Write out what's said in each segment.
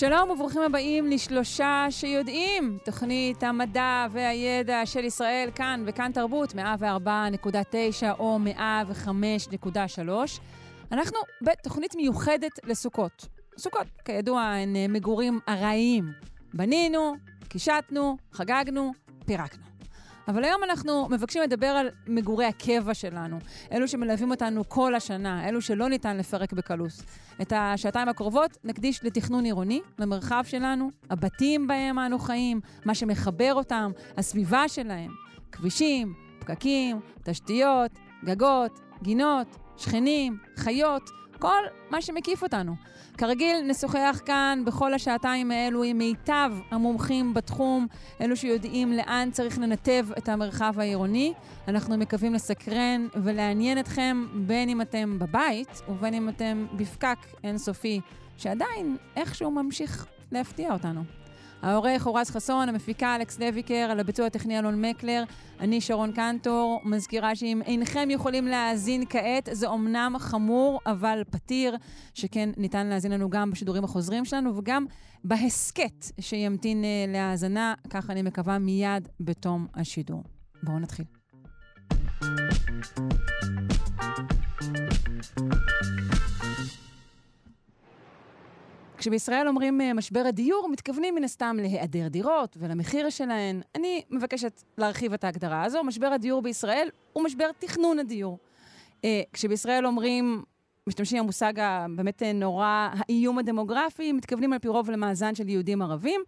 שלום וברוכים הבאים לשלושה שיודעים, תוכנית המדע והידע של ישראל כאן וכאן תרבות, 104.9 או 105.3. אנחנו בתוכנית מיוחדת לסוכות. סוכות, כידוע, הן מגורים ארעיים. בנינו, קישטנו, חגגנו, פירקנו. אבל היום אנחנו מבקשים לדבר על מגורי הקבע שלנו, אלו שמלווים אותנו כל השנה, אלו שלא ניתן לפרק בקלות. את השעתיים הקרובות נקדיש לתכנון עירוני, למרחב שלנו, הבתים בהם אנו חיים, מה שמחבר אותם, הסביבה שלהם, כבישים, פקקים, תשתיות, גגות, גינות, שכנים, חיות, כל מה שמקיף אותנו. כרגיל, נשוחח כאן בכל השעתיים האלו עם מיטב המומחים בתחום, אלו שיודעים לאן צריך לנתב את המרחב העירוני. אנחנו מקווים לסקרן ולעניין אתכם, בין אם אתם בבית ובין אם אתם בפקק אינסופי, שעדיין איכשהו ממשיך להפתיע אותנו. העורך אורז חסון, המפיקה אלכס לויקר, על הביצוע הטכני אלון מקלר, אני שרון קנטור, מזכירה שאם אינכם יכולים להאזין כעת, זה אומנם חמור, אבל פתיר, שכן ניתן להאזין לנו גם בשידורים החוזרים שלנו וגם בהסכת שימתין אה, להאזנה, כך אני מקווה מיד בתום השידור. בואו נתחיל. כשבישראל אומרים אה, משבר הדיור, מתכוונים מן הסתם להיעדר דירות ולמחיר שלהן. אני מבקשת להרחיב את ההגדרה הזו. משבר הדיור בישראל הוא משבר תכנון הדיור. אה, כשבישראל אומרים, משתמשים במושג הבאמת אה, נורא, האיום הדמוגרפי, מתכוונים על פי רוב למאזן של יהודים ערבים.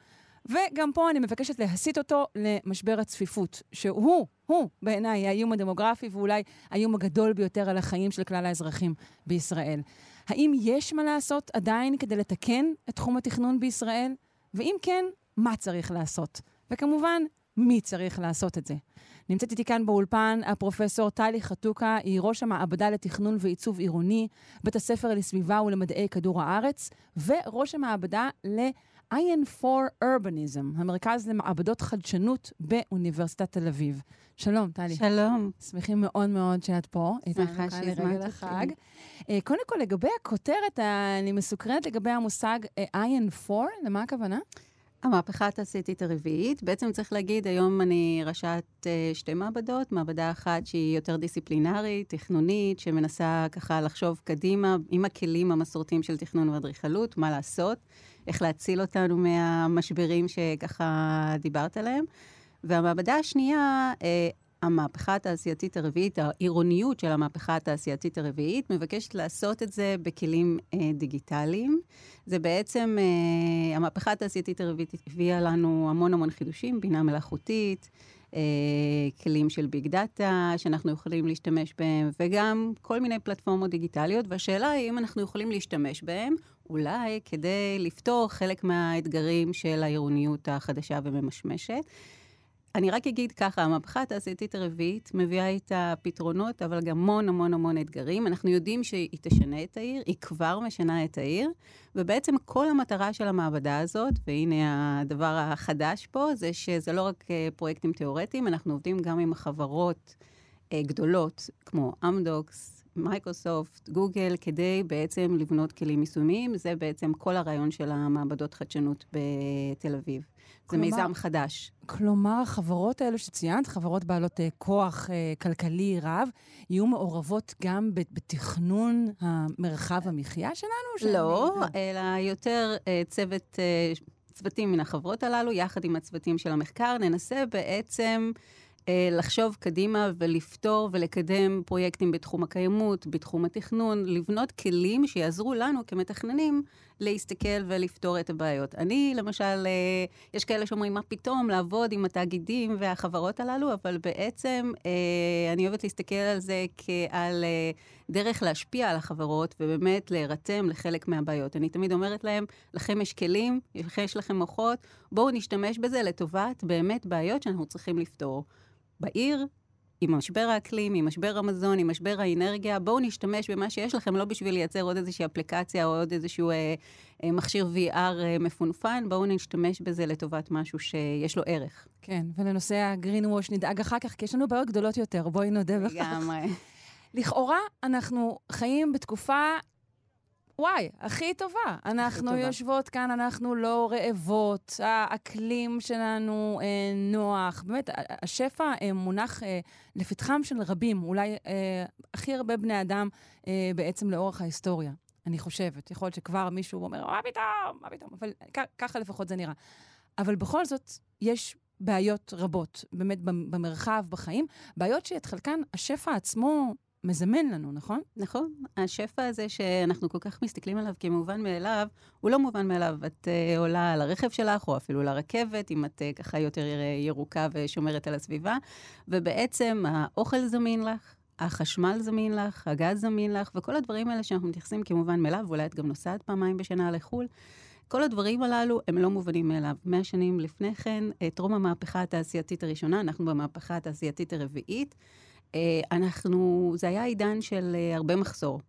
וגם פה אני מבקשת להסיט אותו למשבר הצפיפות, שהוא, הוא בעיניי האיום הדמוגרפי ואולי האיום הגדול ביותר על החיים של כלל האזרחים בישראל. האם יש מה לעשות עדיין כדי לתקן את תחום התכנון בישראל? ואם כן, מה צריך לעשות? וכמובן, מי צריך לעשות את זה? נמצאת איתי כאן באולפן הפרופסור טלי חתוקה, היא ראש המעבדה לתכנון ועיצוב עירוני, בית הספר לסביבה ולמדעי כדור הארץ, וראש המעבדה ל... IN4 Urbanism, המרכז למעבדות חדשנות באוניברסיטת תל אביב. שלום, טלי. שלום. שמחים מאוד מאוד שאת פה. שמחה שהזמנת החג. אה, קודם כל, לגבי הכותרת, אני מסוקרנת לגבי המושג אה, IN4, למה הכוונה? המהפכה התעשייתית הרביעית. בעצם צריך להגיד, היום אני ראשת uh, שתי מעבדות, מעבדה אחת שהיא יותר דיסציפלינרית, תכנונית, שמנסה ככה לחשוב קדימה עם הכלים המסורתיים של תכנון ואדריכלות, מה לעשות. איך להציל אותנו מהמשברים שככה דיברת עליהם. והמעבדה השנייה, אה, המהפכה התעשייתית הרביעית, העירוניות של המהפכה התעשייתית הרביעית, מבקשת לעשות את זה בכלים אה, דיגיטליים. זה בעצם, אה, המהפכה התעשייתית הרביעית הביאה לנו המון המון חידושים, בינה מלאכותית, אה, כלים של ביג דאטה שאנחנו יכולים להשתמש בהם, וגם כל מיני פלטפורמות דיגיטליות, והשאלה היא אם אנחנו יכולים להשתמש בהם, אולי כדי לפתור חלק מהאתגרים של העירוניות החדשה וממשמשת. אני רק אגיד ככה, המהפכה התעשייתית הרביעית מביאה איתה פתרונות, אבל גם המון המון המון אתגרים. אנחנו יודעים שהיא תשנה את העיר, היא כבר משנה את העיר, ובעצם כל המטרה של המעבדה הזאת, והנה הדבר החדש פה, זה שזה לא רק אה, פרויקטים תיאורטיים, אנחנו עובדים גם עם חברות אה, גדולות, כמו אמדוקס, מייקרוסופט, גוגל, כדי בעצם לבנות כלים יישומיים. זה בעצם כל הרעיון של המעבדות חדשנות בתל אביב. כלומר, זה מיזם חדש. כלומר, החברות האלו שציינת, חברות בעלות uh, כוח uh, כלכלי רב, יהיו מעורבות גם בתכנון המרחב המחיה שלנו? לא, שאני... אלא יותר uh, צוות, uh, צוותים מן החברות הללו, יחד עם הצוותים של המחקר, ננסה בעצם... אה, לחשוב קדימה ולפתור ולקדם פרויקטים בתחום הקיימות, בתחום התכנון, לבנות כלים שיעזרו לנו כמתכננים להסתכל ולפתור את הבעיות. אני, למשל, אה, יש כאלה שאומרים, מה פתאום לעבוד עם התאגידים והחברות הללו, אבל בעצם אה, אני אוהבת להסתכל על זה כעל דרך להשפיע על החברות ובאמת להירתם לחלק מהבעיות. אני תמיד אומרת להם, לכם יש כלים, יש לכם מוחות, בואו נשתמש בזה לטובת באמת בעיות שאנחנו צריכים לפתור. בעיר, עם משבר האקלים, עם משבר המזון, עם משבר האנרגיה, בואו נשתמש במה שיש לכם, לא בשביל לייצר עוד איזושהי אפליקציה או עוד איזשהו אה, אה, מכשיר VR אה, מפונפן, בואו נשתמש בזה לטובת משהו שיש לו ערך. כן, ולנושא הגרין ווש נדאג אחר כך, כי יש לנו בעיות גדולות יותר, בואי נודה בכך. לגמרי. לכאורה, אנחנו חיים בתקופה, וואי, הכי טובה. אנחנו טובה. יושבות כאן, אנחנו לא רעבות, האקלים שלנו אה, נוח. באמת, השפע אה, מונח אה, לפתחם של רבים, אולי אה, הכי הרבה בני אדם אה, בעצם לאורך ההיסטוריה. אני חושבת. יכול להיות שכבר מישהו אומר, מה פתאום, מה פתאום, אבל ככה לפחות זה נראה. אבל בכל זאת, יש בעיות רבות, באמת, במ- במרחב, בחיים, בעיות שאת חלקן השפע עצמו מזמן לנו, נכון? נכון, השפע הזה שאנחנו כל כך מסתכלים עליו כמובן מאליו, הוא לא מובן מאליו. את uh, עולה על הרכב שלך, או אפילו לרכבת, אם את uh, ככה יותר אה, ירוקה ושומרת על הסביבה, ובעצם האוכל זמין לך. החשמל זמין לך, הגז זמין לך, וכל הדברים האלה שאנחנו מתייחסים כמובן מאליו, ואולי את גם נוסעת פעמיים בשנה לחו"ל, כל הדברים הללו הם לא מובנים מאליו. מאה שנים לפני כן, טרום המהפכה התעשייתית הראשונה, אנחנו במהפכה התעשייתית הרביעית, אנחנו, זה היה עידן של אה, הרבה מחסור.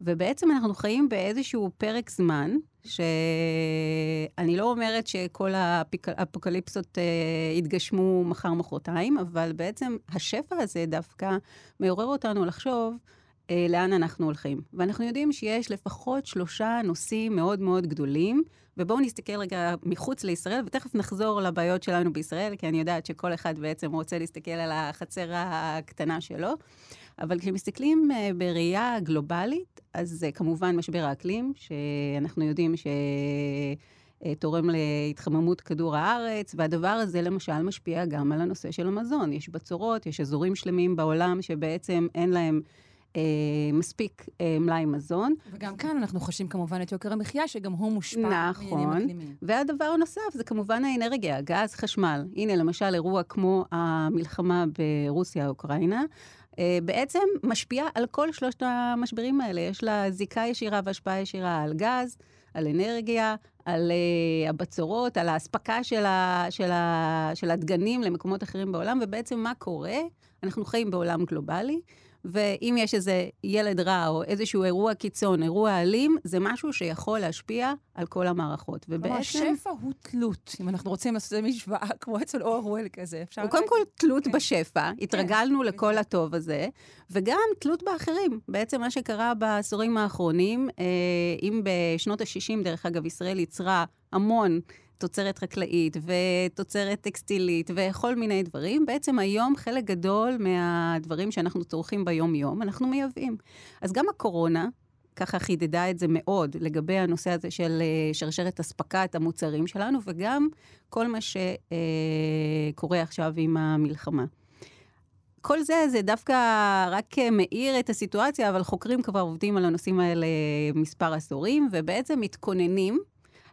ובעצם אנחנו חיים באיזשהו פרק זמן, שאני לא אומרת שכל האפוקליפסות אה, יתגשמו מחר-מחרתיים, אבל בעצם השפע הזה דווקא מעורר אותנו לחשוב אה, לאן אנחנו הולכים. ואנחנו יודעים שיש לפחות שלושה נושאים מאוד מאוד גדולים, ובואו נסתכל רגע מחוץ לישראל, ותכף נחזור לבעיות שלנו בישראל, כי אני יודעת שכל אחד בעצם רוצה להסתכל על החצר הקטנה שלו. אבל כשמסתכלים uh, בראייה גלובלית, אז uh, כמובן משבר האקלים, שאנחנו יודעים שתורם להתחממות כדור הארץ, והדבר הזה למשל משפיע גם על הנושא של המזון. יש בצורות, יש אזורים שלמים בעולם שבעצם אין להם אה, מספיק אה, מלאי מזון. וגם כאן אנחנו חשים כמובן את יוקר המחיה, שגם הוא מושפע נכון. מעניינים אקלימיים. והדבר הנוסף זה כמובן האנרגיה, גז, חשמל. הנה, למשל, אירוע כמו המלחמה ברוסיה-אוקראינה, אה, בעצם משפיעה על כל שלושת המשברים האלה. יש לה זיקה ישירה והשפעה ישירה על גז, על אנרגיה, על uh, הבצורות, על האספקה של, ה, של, ה, של הדגנים למקומות אחרים בעולם, ובעצם מה קורה? אנחנו חיים בעולם גלובלי, ואם יש איזה ילד רע או איזשהו אירוע קיצון, אירוע אלים, זה משהו שיכול להשפיע על כל המערכות. כלומר, ובעצם... השפע הוא תלות, אם אנחנו רוצים לעשות איזה משוואה כמו אצל אורוול כזה. אפשר... הוא קודם כל תלות כן. בשפע, התרגלנו לכל בדיוק. הטוב הזה, וגם תלות באחרים. בעצם מה שקרה בעשורים האחרונים, אה, אם בשנות ה-60, דרך אגב, ישראל ייצרה המון תוצרת חקלאית ותוצרת טקסטילית וכל מיני דברים, בעצם היום חלק גדול מהדברים שאנחנו צורכים ביום-יום, אנחנו מייבאים. אז גם הקורונה, ככה חידדה את זה מאוד לגבי הנושא הזה של אה, שרשרת אספקת המוצרים שלנו, וגם כל מה שקורה עכשיו עם המלחמה. כל זה, זה דווקא רק אה, מאיר את הסיטואציה, אבל חוקרים כבר עובדים על הנושאים האלה מספר עשורים, ובעצם מתכוננים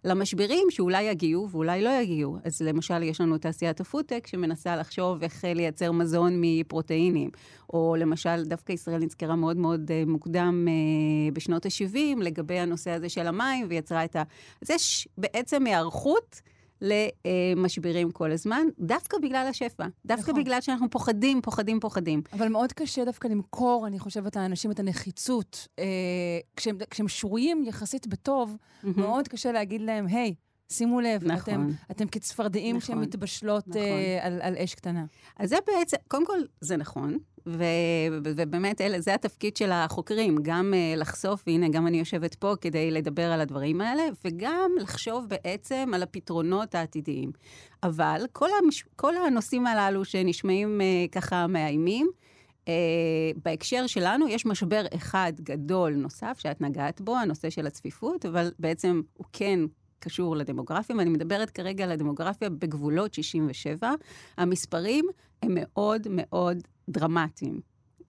למשברים שאולי יגיעו ואולי לא יגיעו. אז למשל, יש לנו תעשיית הפודטק שמנסה לחשוב איך לייצר מזון מפרוטאינים. או למשל, דווקא ישראל נזכרה מאוד מאוד אה, מוקדם אה, בשנות ה-70 לגבי הנושא הזה של המים, ויצרה את ה... אז יש בעצם היערכות. למשברים כל הזמן, דווקא בגלל השפע. דווקא נכון. בגלל שאנחנו פוחדים, פוחדים, פוחדים. אבל מאוד קשה דווקא למכור, אני חושבת, לאנשים את הנחיצות. אה, כשהם, כשהם שרויים יחסית בטוב, מאוד קשה להגיד להם, היי, שימו לב, נכון. אתם, אתם כצפרדעים נכון. שמתבשלות נכון. אה, על, על אש קטנה. אז זה בעצם, קודם כל, זה נכון, ו, ובאמת אלה, זה התפקיד של החוקרים, גם uh, לחשוף, והנה, גם אני יושבת פה כדי לדבר על הדברים האלה, וגם לחשוב בעצם על הפתרונות העתידיים. אבל כל, המש, כל הנושאים הללו שנשמעים uh, ככה מאיימים, Uh, בהקשר שלנו יש משבר אחד גדול נוסף שאת נגעת בו, הנושא של הצפיפות, אבל בעצם הוא כן קשור לדמוגרפיה, ואני מדברת כרגע על הדמוגרפיה בגבולות 67. המספרים הם מאוד מאוד דרמטיים,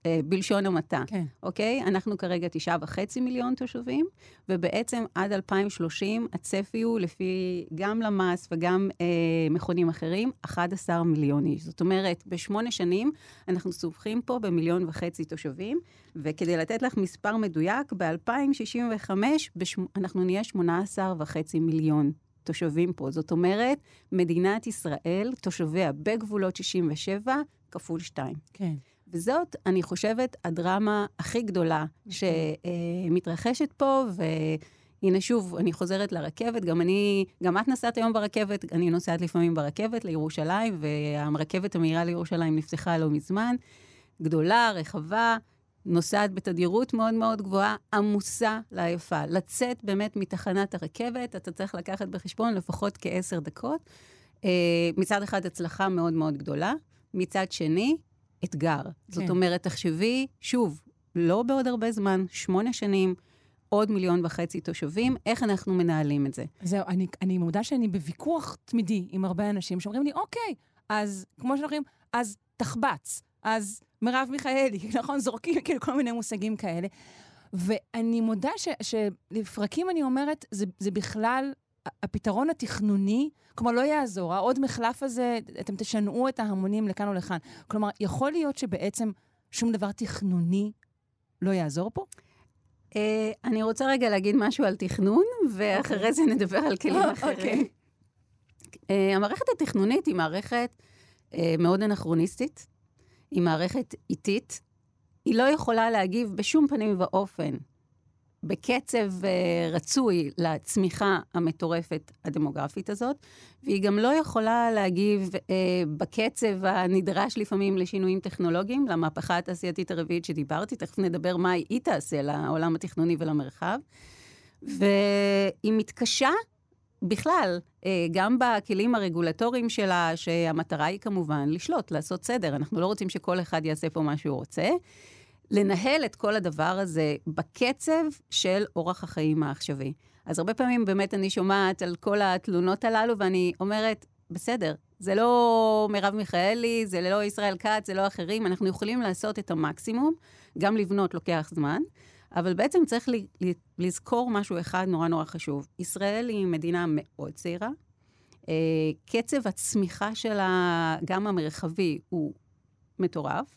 אה, בלשון המעטה. כן. אוקיי? אנחנו כרגע תשעה וחצי מיליון תושבים, ובעצם עד 2030 הצפי הוא, לפי גם למ"ס וגם אה, מכונים אחרים, 11 מיליון איש. זאת אומרת, בשמונה שנים אנחנו סובכים פה במיליון וחצי תושבים, וכדי לתת לך מספר מדויק, ב-2065 בשמ... אנחנו נהיה 18 וחצי מיליון. תושבים פה. זאת אומרת, מדינת ישראל, תושביה בגבולות 67, כפול שתיים. כן. וזאת, אני חושבת, הדרמה הכי גדולה שמתרחשת פה, והנה שוב, אני חוזרת לרכבת, גם אני, גם את נסעת היום ברכבת, אני נוסעת לפעמים ברכבת לירושלים, והרכבת המהירה לירושלים נפתחה לא מזמן. גדולה, רחבה, נוסעת בתדירות מאוד מאוד גבוהה, עמוסה לעייפה. לצאת באמת מתחנת הרכבת, אתה צריך לקחת בחשבון לפחות כעשר דקות. אה, מצד אחד, הצלחה מאוד מאוד גדולה, מצד שני, אתגר. כן. זאת אומרת, תחשבי, שוב, לא בעוד הרבה זמן, שמונה שנים, עוד מיליון וחצי תושבים, איך אנחנו מנהלים את זה? זהו, אני, אני מודה שאני בוויכוח תמידי עם הרבה אנשים שאומרים לי, אוקיי, אז כמו שאומרים, אז תחבץ, אז מרב מיכאלי, נכון? זורקים כאילו כל מיני מושגים כאלה. ואני מודה ש, שלפרקים אני אומרת, זה, זה בכלל הפתרון התכנוני, כלומר, לא יעזור, העוד מחלף הזה, אתם תשנעו את ההמונים לכאן או לכאן. כלומר, יכול להיות שבעצם שום דבר תכנוני לא יעזור פה? Uh, אני רוצה רגע להגיד משהו על תכנון, ואחרי. אוקיי. זה נדבר על כלים okay. אחרים. Okay. Uh, המערכת התכנונית היא מערכת uh, מאוד אנכרוניסטית, היא מערכת איטית, היא לא יכולה להגיב בשום פנים ואופן בקצב uh, רצוי לצמיחה המטורפת הדמוגרפית הזאת, והיא גם לא יכולה להגיב uh, בקצב הנדרש לפעמים לשינויים טכנולוגיים, למהפכה התעשייתית הרביעית שדיברתי, תכף נדבר מה היא תעשה לעולם התכנוני ולמרחב. והיא מתקשה בכלל, uh, גם בכלים הרגולטוריים שלה, שהמטרה היא כמובן לשלוט, לעשות סדר. אנחנו לא רוצים שכל אחד יעשה פה מה שהוא רוצה. לנהל את כל הדבר הזה בקצב של אורח החיים העכשווי. אז הרבה פעמים באמת אני שומעת על כל התלונות הללו, ואני אומרת, בסדר, זה לא מרב מיכאלי, זה לא ישראל כץ, זה לא אחרים, אנחנו יכולים לעשות את המקסימום, גם לבנות לוקח זמן, אבל בעצם צריך לזכור משהו אחד נורא נורא חשוב. ישראל היא מדינה מאוד צעירה, אה, קצב הצמיחה שלה, גם המרחבי, הוא מטורף,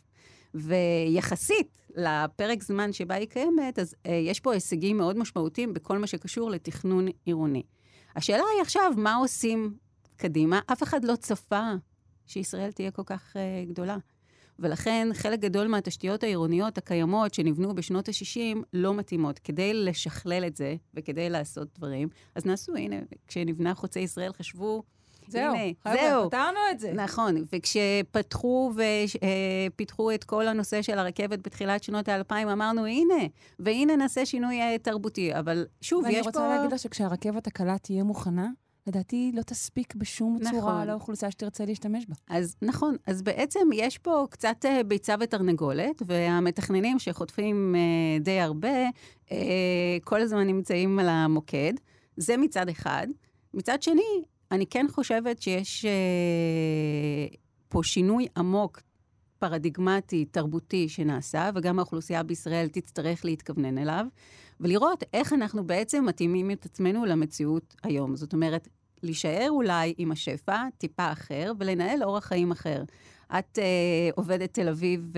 ויחסית לפרק זמן שבה היא קיימת, אז אה, יש פה הישגים מאוד משמעותיים בכל מה שקשור לתכנון עירוני. השאלה היא עכשיו, מה עושים קדימה? אף אחד לא צפה שישראל תהיה כל כך אה, גדולה. ולכן חלק גדול מהתשתיות העירוניות הקיימות שנבנו בשנות ה-60 לא מתאימות. כדי לשכלל את זה וכדי לעשות דברים, אז נעשו, הנה, כשנבנה חוצה ישראל חשבו זהו, הנה, זהו. פתרנו את זה. נכון, וכשפתחו ופיתחו את כל הנושא של הרכבת בתחילת שנות האלפיים, אמרנו, הנה, והנה נעשה שינוי אה, תרבותי. אבל שוב, יש פה... ואני רוצה להגיד לך שכשהרכבת הקלה תהיה מוכנה, לדעתי לא תספיק בשום נכון. צורה לאוכלוסייה שתרצה להשתמש בה. אז נכון, אז בעצם יש פה קצת אה, ביצה ותרנגולת, והמתכננים שחוטפים אה, די הרבה, אה, כל הזמן נמצאים על המוקד. זה מצד אחד. מצד שני, אני כן חושבת שיש אה, פה שינוי עמוק, פרדיגמטי, תרבותי שנעשה, וגם האוכלוסייה בישראל תצטרך להתכוונן אליו, ולראות איך אנחנו בעצם מתאימים את עצמנו למציאות היום. זאת אומרת, להישאר אולי עם השפע טיפה אחר, ולנהל אורח חיים אחר. את uh, עובדת תל אביב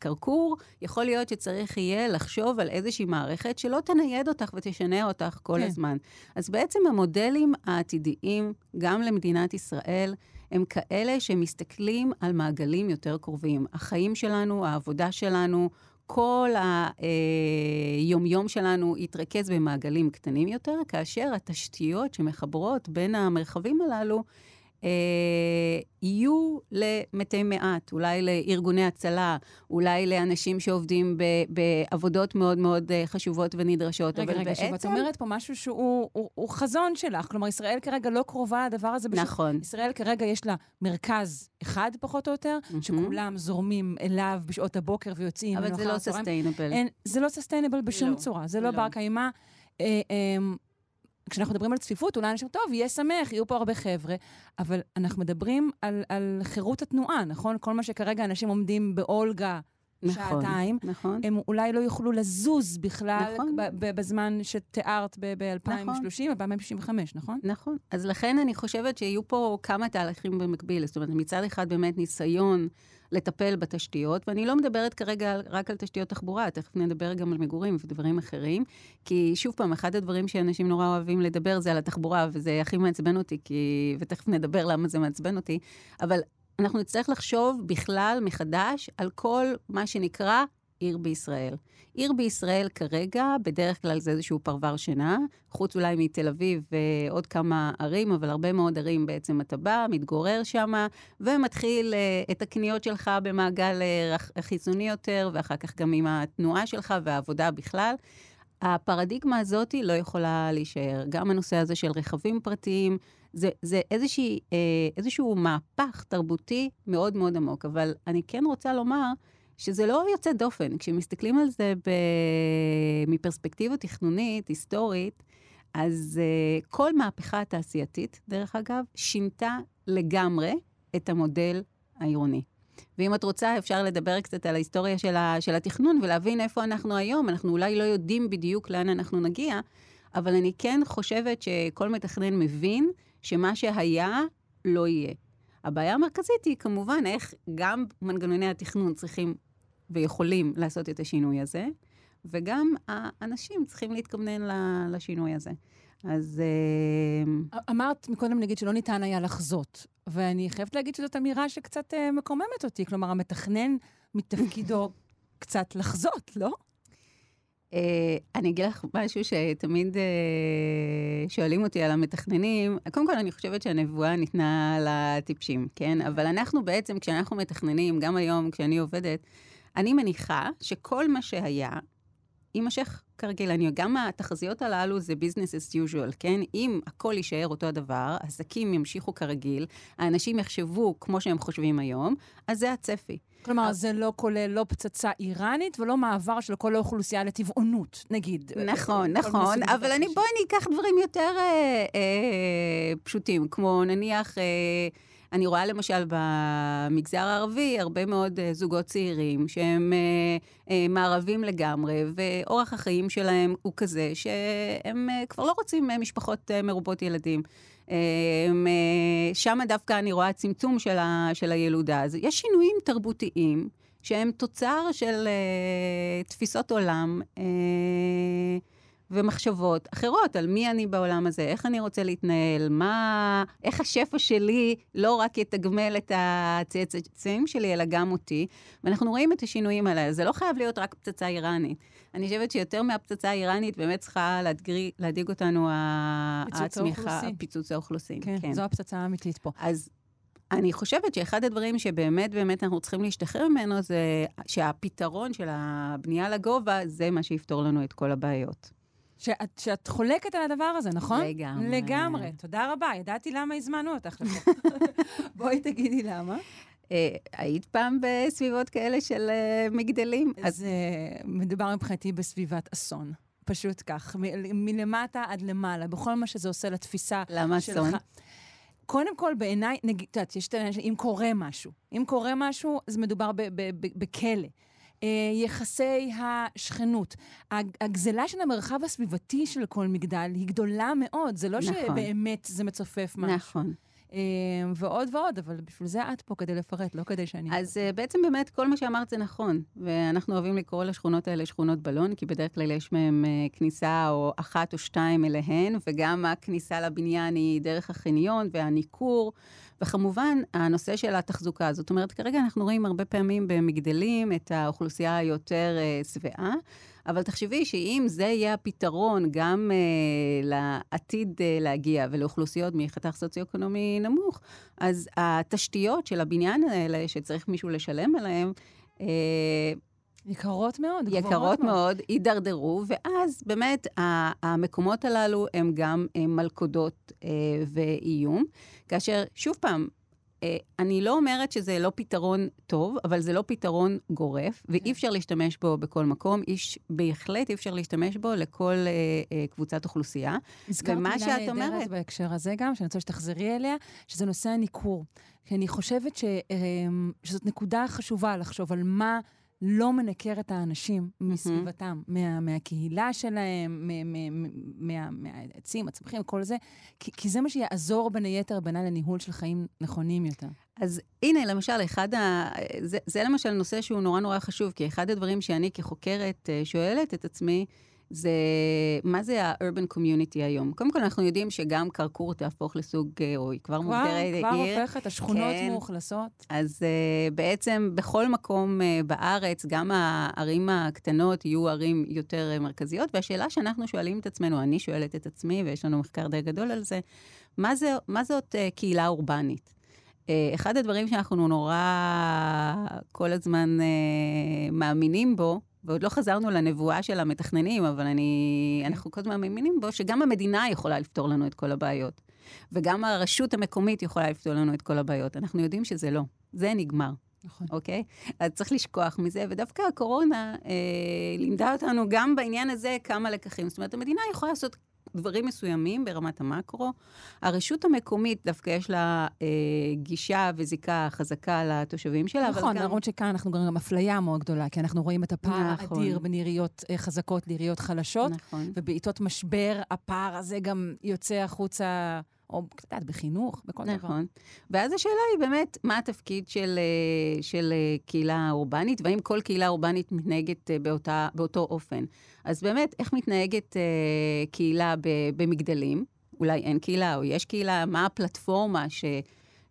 כרכור, uh, יכול להיות שצריך יהיה לחשוב על איזושהי מערכת שלא תנייד אותך ותשנה אותך כל כן. הזמן. אז בעצם המודלים העתידיים, גם למדינת ישראל, הם כאלה שמסתכלים על מעגלים יותר קרובים. החיים שלנו, העבודה שלנו, כל היומיום אה, שלנו יתרכז במעגלים קטנים יותר, כאשר התשתיות שמחברות בין המרחבים הללו אה, יהיו למתי מעט, אולי לארגוני הצלה, אולי לאנשים שעובדים ב, בעבודות מאוד מאוד אה, חשובות ונדרשות. רגע, רגע, בעצם... שוב, את אומרת פה משהו שהוא הוא, הוא חזון שלך. כלומר, ישראל כרגע לא קרובה לדבר הזה. בשביל... נכון. ישראל כרגע יש לה מרכז אחד, פחות או יותר, mm-hmm. שכולם זורמים אליו בשעות הבוקר ויוצאים. אבל זה לא סוסטיינבל. זה לא סוסטיינבל בשום לא, צורה. זה לא, לא. בר קיימא. אה, אה, כשאנחנו מדברים על צפיפות, אולי אנשים, טוב, יהיה שמח, יהיו פה הרבה חבר'ה, אבל אנחנו מדברים על, על חירות התנועה, נכון? כל מה שכרגע אנשים עומדים באולגה נכון, שעתיים, נכון. הם אולי לא יוכלו לזוז בכלל נכון. בזמן שתיארת ב-2030, נכון. ב-2065, נכון? נכון. אז לכן אני חושבת שיהיו פה כמה תהליכים במקביל. זאת אומרת, מצד אחד באמת ניסיון... לטפל בתשתיות, ואני לא מדברת כרגע רק על תשתיות תחבורה, תכף נדבר גם על מגורים ודברים אחרים, כי שוב פעם, אחד הדברים שאנשים נורא אוהבים לדבר זה על התחבורה, וזה הכי מעצבן אותי, כי... ותכף נדבר למה זה מעצבן אותי, אבל אנחנו נצטרך לחשוב בכלל מחדש על כל מה שנקרא עיר בישראל. עיר בישראל כרגע, בדרך כלל זה איזשהו פרבר שינה, חוץ אולי מתל אביב ועוד כמה ערים, אבל הרבה מאוד ערים בעצם אתה בא, מתגורר שם, ומתחיל uh, את הקניות שלך במעגל uh, חיצוני יותר, ואחר כך גם עם התנועה שלך והעבודה בכלל. הפרדיגמה הזאת לא יכולה להישאר. גם הנושא הזה של רכבים פרטיים, זה, זה איזושהי, אה, איזשהו מהפך תרבותי מאוד מאוד עמוק. אבל אני כן רוצה לומר שזה לא יוצא דופן. כשמסתכלים על זה ב... מפרספקטיבה תכנונית, היסטורית, אז uh, כל מהפכה התעשייתית, דרך אגב, שינתה לגמרי את המודל העירוני. ואם את רוצה, אפשר לדבר קצת על ההיסטוריה של, ה, של התכנון ולהבין איפה אנחנו היום. אנחנו אולי לא יודעים בדיוק לאן אנחנו נגיע, אבל אני כן חושבת שכל מתכנן מבין שמה שהיה לא יהיה. הבעיה המרכזית היא כמובן איך גם מנגנוני התכנון צריכים ויכולים לעשות את השינוי הזה, וגם האנשים צריכים להתכוונן לשינוי הזה. אז... אה, אמרת מקודם, נגיד, שלא ניתן היה לחזות, ואני חייבת להגיד שזאת אמירה שקצת uh, מקוממת אותי. כלומר, המתכנן מתפקידו קצת לחזות, לא? Uh, אני אגיד לך משהו שתמיד uh, שואלים אותי על המתכננים. קודם כל, אני חושבת שהנבואה ניתנה לטיפשים, כן? אבל אנחנו בעצם, כשאנחנו מתכננים, גם היום, כשאני עובדת, אני מניחה שכל מה שהיה יימשך כרגיל. אני, גם התחזיות הללו זה business as usual, כן? אם הכל יישאר אותו הדבר, העסקים ימשיכו כרגיל, האנשים יחשבו כמו שהם חושבים היום, אז זה הצפי. כלומר, זה לא כולל לא פצצה איראנית ולא מעבר של כל האוכלוסייה לטבעונות, נגיד. נכון, נכון, אבל אני, בואי ניקח דברים יותר אה, אה, פשוטים, כמו נניח... אה, אני רואה למשל במגזר הערבי הרבה מאוד uh, זוגות צעירים שהם uh, uh, מערבים לגמרי, ואורח החיים שלהם הוא כזה שהם כבר לא רוצים משפחות מרובות ילדים. Uh, שם דווקא אני רואה צמצום של, ה, של הילודה. אז יש שינויים תרבותיים שהם תוצר של תפיסות עולם. ומחשבות אחרות על מי אני בעולם הזה, איך אני רוצה להתנהל, מה, איך השפע שלי לא רק יתגמל את הצאצאים שלי, אלא גם אותי. ואנחנו רואים את השינויים האלה. זה לא חייב להיות רק פצצה איראנית. אני חושבת שיותר מהפצצה האיראנית באמת צריכה להדגרי, להדאיג אותנו הצמיחה, פיצוץ האוכלוסין. כן, כן, זו הפצצה האמיתית פה. אז אני חושבת שאחד הדברים שבאמת באמת אנחנו צריכים להשתחרר ממנו זה שהפתרון של הבנייה לגובה, זה מה שיפתור לנו את כל הבעיות. שאת, שאת חולקת על הדבר הזה, נכון? לגמרי. לגמרי. תודה רבה. ידעתי למה הזמנו אותך לפה. בואי תגידי למה. Uh, היית פעם בסביבות כאלה של uh, מגדלים? אז uh, מדובר מבחינתי בסביבת אסון. פשוט כך, מ- מלמטה עד למעלה, בכל מה שזה עושה לתפיסה שלך. למה אסון? קודם כל, בעיניי, נגיד, את יודעת, יש את העניין שאם קורה משהו, אם קורה משהו, אז מדובר בכלא. אה, יחסי השכנות. הגזלה של המרחב הסביבתי של כל מגדל היא גדולה מאוד, זה לא נכון. שבאמת זה מצופף משהו. נכון. אה, ועוד ועוד, אבל בשביל זה את פה כדי לפרט, לא כדי שאני... אז uh, בעצם באמת כל מה שאמרת זה נכון, ואנחנו אוהבים לקרוא לשכונות האלה שכונות בלון, כי בדרך כלל יש מהן uh, כניסה או אחת או שתיים אליהן, וגם הכניסה לבניין היא דרך החניון והניכור. וכמובן, הנושא של התחזוקה. זאת אומרת, כרגע אנחנו רואים הרבה פעמים במגדלים את האוכלוסייה היותר uh, שבעה, אבל תחשבי שאם זה יהיה הפתרון גם uh, לעתיד uh, להגיע ולאוכלוסיות מחתך סוציו-אקונומי נמוך, אז התשתיות של הבניין האלה, שצריך מישהו לשלם עליהן, uh, יקרות מאוד, גבוהות מאוד. יקרות מאוד, יידרדרו, ואז באמת המקומות הללו הם גם הם מלכודות אה, ואיום. כאשר, שוב פעם, אה, אני לא אומרת שזה לא פתרון טוב, אבל זה לא פתרון גורף, ואי כן. אפשר להשתמש בו בכל מקום. איש, בהחלט אי אפשר להשתמש בו לכל אה, אה, קבוצת אוכלוסייה. הזכרת מילה נהדרת בהקשר הזה גם, שאני רוצה שתחזרי אליה, שזה נושא הניכור. כי אני חושבת ש, אה, שזאת נקודה חשובה לחשוב על מה... לא מנקר את האנשים מסביבתם, מה, מהקהילה שלהם, מהעצים, מה, הצמחים, כל זה, כי, כי זה מה שיעזור בין היתר בינה לניהול של חיים נכונים יותר. אז הנה, למשל, אחד ה... זה, זה למשל נושא שהוא נורא נורא חשוב, כי אחד הדברים שאני כחוקרת אה, שואלת את עצמי, זה, מה זה ה-urban community היום? קודם כל, אנחנו יודעים שגם כרכור תהפוך לסוג, אה, או היא כבר מוגדרת עיר. כבר הופכת, השכונות כן. מאוכלסות. אז uh, בעצם בכל מקום uh, בארץ, גם הערים הקטנות יהיו ערים יותר uh, מרכזיות, והשאלה שאנחנו שואלים את עצמנו, אני שואלת את עצמי, ויש לנו מחקר די גדול על זה, מה, זה, מה זאת uh, קהילה אורבנית? אחד הדברים שאנחנו נורא כל הזמן מאמינים בו, ועוד לא חזרנו לנבואה של המתכננים, אבל אני, אנחנו כל הזמן מאמינים בו, שגם המדינה יכולה לפתור לנו את כל הבעיות. וגם הרשות המקומית יכולה לפתור לנו את כל הבעיות. אנחנו יודעים שזה לא. זה נגמר. נכון. אוקיי? אז צריך לשכוח מזה, ודווקא הקורונה אה, לימדה אותנו גם בעניין הזה כמה לקחים. זאת אומרת, המדינה יכולה לעשות דברים מסוימים ברמת המקרו. הרשות המקומית, דווקא יש לה אה, גישה וזיקה חזקה לתושבים שלה, נכון, אבל גם... למרות שכאן אנחנו גם אפליה מאוד גדולה, כי אנחנו רואים את הפער נכון. האדיר בין עיריות אה, חזקות לעיריות חלשות, נכון. ובעיתות משבר הפער הזה גם יוצא החוצה, או קצת יודעת, בחינוך, בכל דבר. נכון. ואז השאלה היא באמת, מה התפקיד של, אה, של אה, קהילה אורבנית, והאם כל קהילה אורבנית מתנהגת אה, באותה, באותו אופן. אז באמת, איך מתנהגת אה, קהילה ב, במגדלים? אולי אין קהילה או יש קהילה, מה הפלטפורמה ש,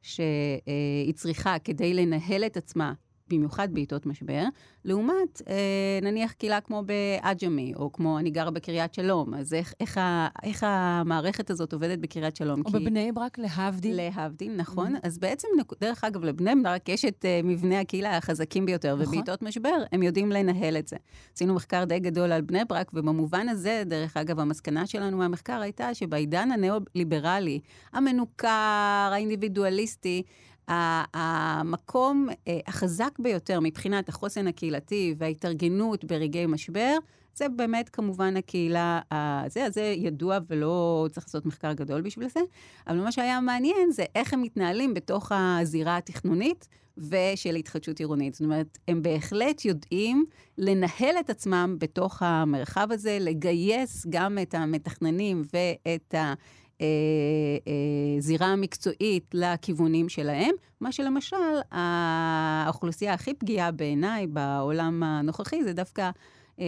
שהיא צריכה כדי לנהל את עצמה, במיוחד בעיתות משבר, לעומת אה, נניח קהילה כמו בעג'מי, או כמו אני גרה בקריית שלום, אז איך, איך, ה, איך המערכת הזאת עובדת בקריית שלום? או בבני ברק, להבדיל. להבדיל, נכון. אז בעצם, דרך אגב, לבני ברק יש את uh, מבנה הקהילה החזקים ביותר, נכון. ובעיתות משבר הם יודעים לנהל את זה. עשינו מחקר די גדול על בני ברק, ובמובן הזה, דרך אגב, המסקנה שלנו מהמחקר הייתה שבעידן הניאו-ליברלי, המנוכר, האינדיבידואליסטי, המקום אה, החזק ביותר מבחינת החוסן הקהילתי וההתארגנות ברגעי משבר, זה באמת כמובן הקהילה, זה, זה ידוע ולא צריך לעשות מחקר גדול בשביל זה, אבל מה שהיה מעניין זה איך הם מתנהלים בתוך הזירה התכנונית ושל התחדשות עירונית. זאת אומרת, הם בהחלט יודעים לנהל את עצמם בתוך המרחב הזה, לגייס גם את המתכננים ואת ה... אה, אה, זירה המקצועית לכיוונים שלהם, מה שלמשל האוכלוסייה הכי פגיעה בעיניי בעולם הנוכחי זה דווקא אה,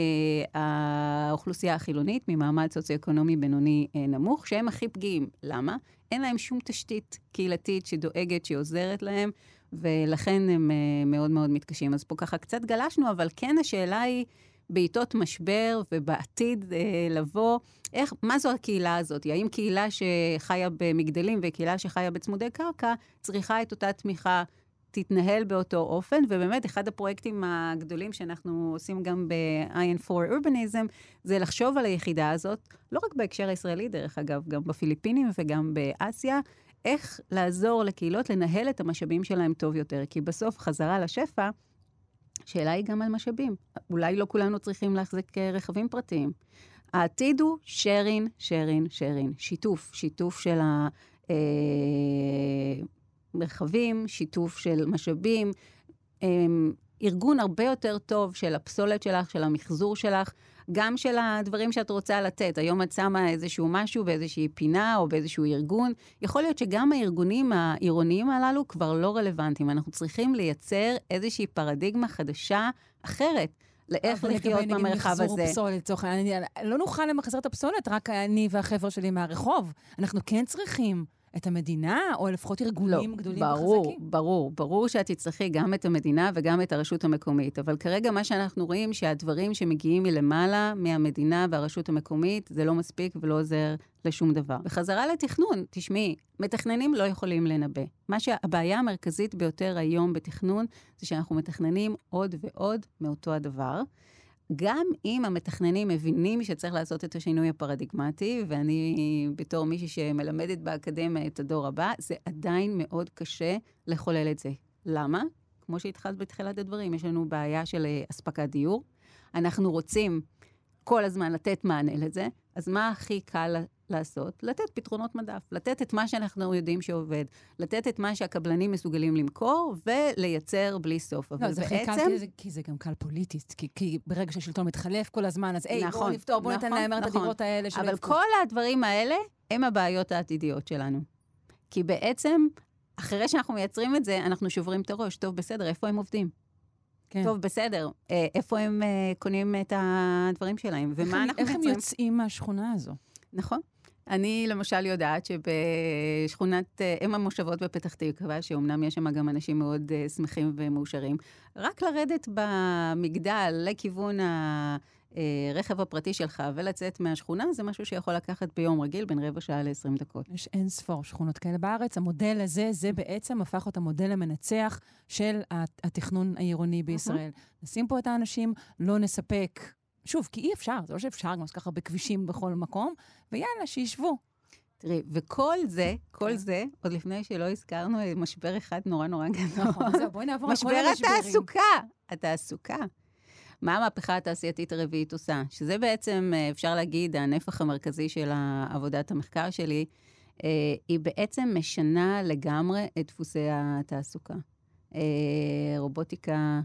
האוכלוסייה החילונית ממעמד סוציו-אקונומי בינוני נמוך, שהם הכי פגיעים. למה? אין להם שום תשתית קהילתית שדואגת, שעוזרת להם, ולכן הם מאוד מאוד מתקשים. אז פה ככה קצת גלשנו, אבל כן השאלה היא, בעיתות משבר ובעתיד אה, לבוא, איך, מה זו הקהילה הזאת? האם קהילה שחיה במגדלים וקהילה שחיה בצמודי קרקע צריכה את אותה תמיכה, תתנהל באותו אופן? ובאמת, אחד הפרויקטים הגדולים שאנחנו עושים גם ב-IN4 Urbanism, זה לחשוב על היחידה הזאת, לא רק בהקשר הישראלי, דרך אגב, גם בפיליפינים וגם באסיה, איך לעזור לקהילות לנהל את המשאבים שלהם טוב יותר. כי בסוף, חזרה לשפע, השאלה היא גם על משאבים. אולי לא כולנו צריכים להחזיק אה, רכבים פרטיים. העתיד הוא שרין, שרין, שרין. שיתוף, שיתוף של המרחבים, שיתוף של משאבים, אמ, ארגון הרבה יותר טוב של הפסולת שלך, של המחזור שלך, גם של הדברים שאת רוצה לתת. היום את שמה איזשהו משהו באיזושהי פינה או באיזשהו ארגון. יכול להיות שגם הארגונים העירוניים הללו כבר לא רלוונטיים. אנחנו צריכים לייצר איזושהי פרדיגמה חדשה, אחרת. לאיך אבל לחיות לגבי, נגיד, במרחב הזה. מחזור פסולת, לצורך העניין, לא נוכל למחזר את הפסולת, רק אני והחבר'ה שלי מהרחוב. אנחנו כן צריכים את המדינה, או לפחות ארגונים גדולים לא, ברור, וחזקים. ברור, ברור שאת תצטרכי גם את המדינה וגם את הרשות המקומית, אבל כרגע מה שאנחנו רואים שהדברים שמגיעים מלמעלה, מהמדינה והרשות המקומית, זה לא מספיק ולא עוזר לשום דבר. בחזרה לתכנון, תשמעי, מתכננים לא יכולים לנבא. מה שהבעיה המרכזית ביותר היום בתכנון, זה שאנחנו מתכננים עוד ועוד מאותו הדבר. גם אם המתכננים מבינים שצריך לעשות את השינוי הפרדיגמטי, ואני בתור מישהי שמלמדת באקדמיה את הדור הבא, זה עדיין מאוד קשה לחולל את זה. למה? כמו שהתחלת בתחילת הדברים, יש לנו בעיה של אה, אספקת דיור. אנחנו רוצים כל הזמן לתת מענה לזה, אז מה הכי קל לעשות? לתת פתרונות מדף, לתת את מה שאנחנו יודעים שעובד, לתת את מה שהקבלנים מסוגלים למכור ולייצר בלי סוף. לא, אבל זה הכי קל כי זה- כי זה גם קל פוליטית, כי- כי ברגע שהשלטון מתחלף כל הזמן, אז היי, בואו נכון, נפתור, בואו ניתן נכון, להם את נכון. הדירות האלה שלא אבל יבכו. כל הדברים האלה הם הבעיות העתידיות שלנו. כי בעצם, אחרי שאנחנו מייצרים את זה, אנחנו שוברים את הראש. טוב, בסדר, איפה הם עובדים? כן. טוב, בסדר, אה, איפה הם אה, קונים את הדברים שלהם, ומה אנחנו איך הם מייצרים? יוצאים מהשכונה הזו? נכון. אני למשל יודעת שבשכונת אה, אם המושבות בפתח תקווה, שאומנם יש שם גם אנשים מאוד אה, שמחים ומאושרים, רק לרדת במגדל לכיוון הרכב הפרטי שלך ולצאת מהשכונה, זה משהו שיכול לקחת ביום רגיל בין רבע שעה ל-20 דקות. יש אין ספור שכונות כאלה בארץ. המודל הזה, זה בעצם הפך להיות המודל המנצח של הת- התכנון העירוני בישראל. נשים פה את האנשים, לא נספק. שוב, כי אי אפשר, זה לא שאפשר גם לעשות ככה בכבישים בכל מקום, ויאללה, שישבו. תראי, וכל זה, כל כן. זה, עוד לפני שלא הזכרנו אה, משבר אחד נורא נורא גדול. נכון, זהו, בואי נעבור על כל משבר המשברים. התעסוקה. התעסוקה. מה המהפכה התעשייתית הרביעית עושה? שזה בעצם, אה, אפשר להגיד, הנפח המרכזי של עבודת המחקר שלי, אה, היא בעצם משנה לגמרי את דפוסי התעסוקה. רובוטיקה,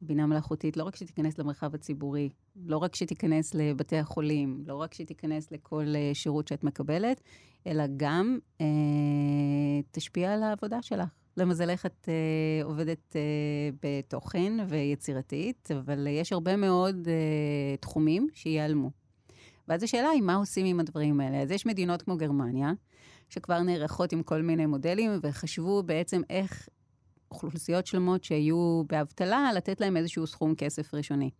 בינה מלאכותית, לא רק שתיכנס למרחב הציבורי, לא רק שתיכנס לבתי החולים, לא רק שתיכנס לכל אה, שירות שאת מקבלת, אלא גם אה, תשפיע על העבודה שלך. למזלך את אה, עובדת אה, בתוכן ויצירתית, אבל יש הרבה מאוד אה, תחומים שייעלמו. ואז השאלה היא, מה עושים עם הדברים האלה? אז יש מדינות כמו גרמניה, שכבר נערכות עם כל מיני מודלים, וחשבו בעצם איך אוכלוסיות שלמות שהיו באבטלה, לתת להם איזשהו סכום כסף ראשוני.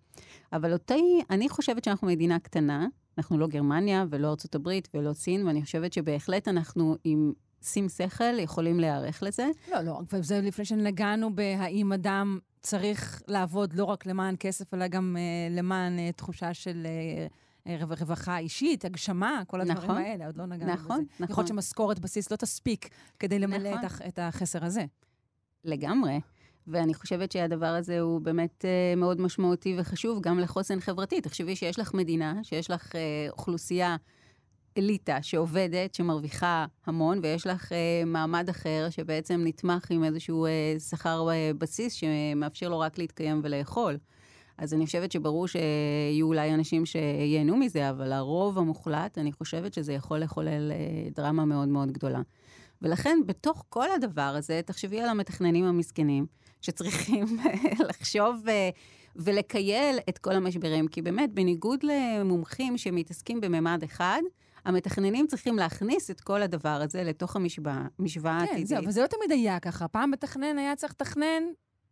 אבל אותי, אני חושבת שאנחנו מדינה קטנה, אנחנו לא גרמניה ולא ארצות הברית ולא סין, ואני חושבת שבהחלט אנחנו עם שים שכל יכולים להיערך לזה. לא, לא, וזה לפני שנגענו בהאם אדם צריך לעבוד לא רק למען כסף, אלא גם אה, למען אה, תחושה של אה, אה, רו- רווחה אישית, הגשמה, כל הדברים נכון. האלה, עוד לא נגענו נכון, בזה. יכול נכון. להיות שמשכורת בסיס לא תספיק כדי למלא נכון. את החסר הזה. לגמרי. ואני חושבת שהדבר הזה הוא באמת אה, מאוד משמעותי וחשוב גם לחוסן חברתי. תחשבי שיש לך מדינה, שיש לך אה, אוכלוסייה, אליטה שעובדת, שמרוויחה המון, ויש לך אה, מעמד אחר שבעצם נתמך עם איזשהו שכר בסיס שמאפשר לו רק להתקיים ולאכול. אז אני חושבת שברור שיהיו אולי אנשים שייהנו מזה, אבל הרוב המוחלט, אני חושבת שזה יכול לחולל דרמה מאוד מאוד גדולה. ולכן, בתוך כל הדבר הזה, תחשבי על המתכננים המסכנים, שצריכים לחשוב אה, ולקייל את כל המשברים. כי באמת, בניגוד למומחים שמתעסקים בממד אחד, המתכננים צריכים להכניס את כל הדבר הזה לתוך המשוואה המשוואה כן, העתידית. זהו, אבל זה לא תמיד היה ככה. פעם מתכנן היה צריך לתכנן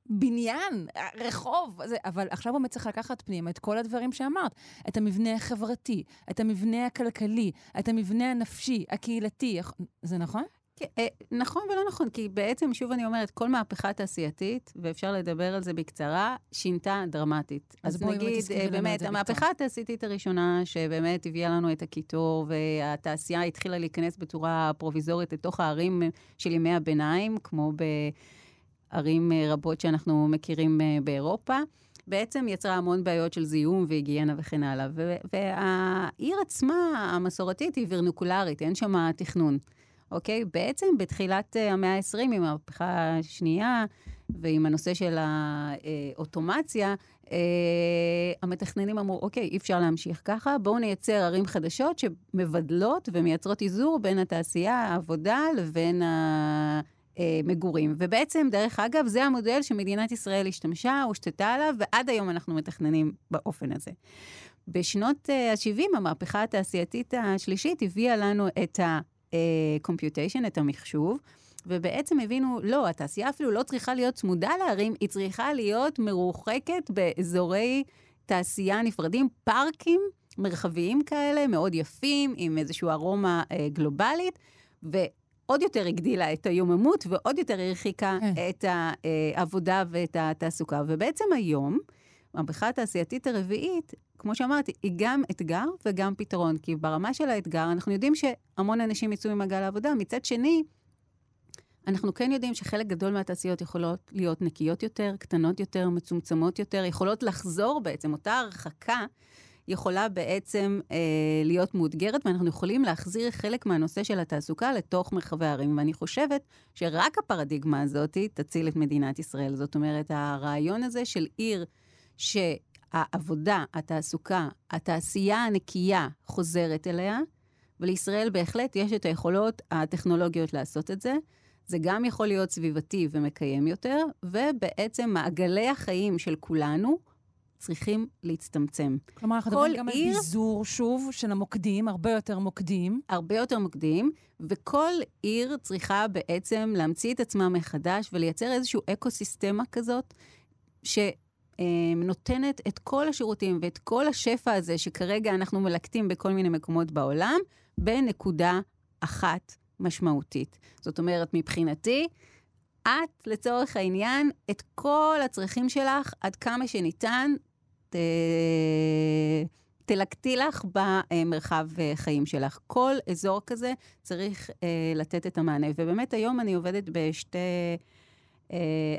בניין, רחוב, זה, אבל עכשיו הוא צריך לקחת פנימה את כל הדברים שאמרת. את המבנה החברתי, את המבנה הכלכלי, את המבנה הנפשי, הקהילתי. זה נכון? כן, אה, נכון ולא נכון, כי בעצם, שוב אני אומרת, כל מהפכה תעשייתית, ואפשר לדבר על זה בקצרה, שינתה דרמטית. אז אז, נגיד, אה, באמת, המהפכה. התעשייתית הראשונה, שבאמת הביאה לנו את הקיטור, והתעשייה התחילה להיכנס בצורה פרוביזורית לתוך הערים של ימי הביניים, כמו בערים אה, רבות שאנחנו מכירים אה, באירופה. בעצם יצרה המון בעיות של זיהום והיגיינה וכן הלאה. והעיר עצמה, המסורתית, היא ורניקולרית, אין שם תכנון. אוקיי? בעצם בתחילת אה, המאה ה-20, עם המהפכה השנייה ועם הנושא של האוטומציה, אה, המתכננים אמרו, אוקיי, אי אפשר להמשיך ככה, בואו נייצר ערים חדשות שמבדלות ומייצרות איזור בין התעשייה, העבודה, לבין המגורים. ובעצם, דרך אגב, זה המודל שמדינת ישראל השתמשה, הושתתה עליו, ועד היום אנחנו מתכננים באופן הזה. בשנות ה-70, המהפכה התעשייתית השלישית הביאה לנו את ה... computation, את המחשוב, ובעצם הבינו, לא, התעשייה אפילו לא צריכה להיות צמודה לערים, היא צריכה להיות מרוחקת באזורי תעשייה נפרדים, פארקים מרחביים כאלה, מאוד יפים, עם איזושהי ארומה אה, גלובלית, ועוד יותר הגדילה את היוממות, ועוד יותר הרחיקה כן. את העבודה ואת התעסוקה. ובעצם היום, המהפכה התעשייתית הרביעית, כמו שאמרתי, היא גם אתגר וגם פתרון. כי ברמה של האתגר, אנחנו יודעים שהמון אנשים יצאו ממעגל העבודה. מצד שני, אנחנו כן יודעים שחלק גדול מהתעשיות יכולות להיות נקיות יותר, קטנות יותר, מצומצמות יותר, יכולות לחזור בעצם, אותה הרחקה יכולה בעצם אה, להיות מאותגרת, ואנחנו יכולים להחזיר חלק מהנושא של התעסוקה לתוך מרחבי הערים. ואני חושבת שרק הפרדיגמה הזאת תציל את מדינת ישראל. זאת אומרת, הרעיון הזה של עיר שהעבודה, התעסוקה, התעשייה הנקייה חוזרת אליה, ולישראל בהחלט יש את היכולות הטכנולוגיות לעשות את זה. זה גם יכול להיות סביבתי ומקיים יותר, ובעצם מעגלי החיים של כולנו צריכים להצטמצם. כלומר, אנחנו כל מדברים גם על עיר- ביזור, שוב, של המוקדים, הרבה יותר מוקדים. הרבה יותר מוקדים, וכל עיר צריכה בעצם להמציא את עצמה מחדש ולייצר איזושהי אקו-סיסטמה כזאת, שנותנת את כל השירותים ואת כל השפע הזה שכרגע אנחנו מלקטים בכל מיני מקומות בעולם, בנקודה אחת משמעותית. זאת אומרת, מבחינתי, את, לצורך העניין, את כל הצרכים שלך, עד כמה שניתן, ת... תלקטי לך במרחב אה, חיים שלך. כל אזור כזה צריך אה, לתת את המענה. ובאמת, היום אני עובדת בשתי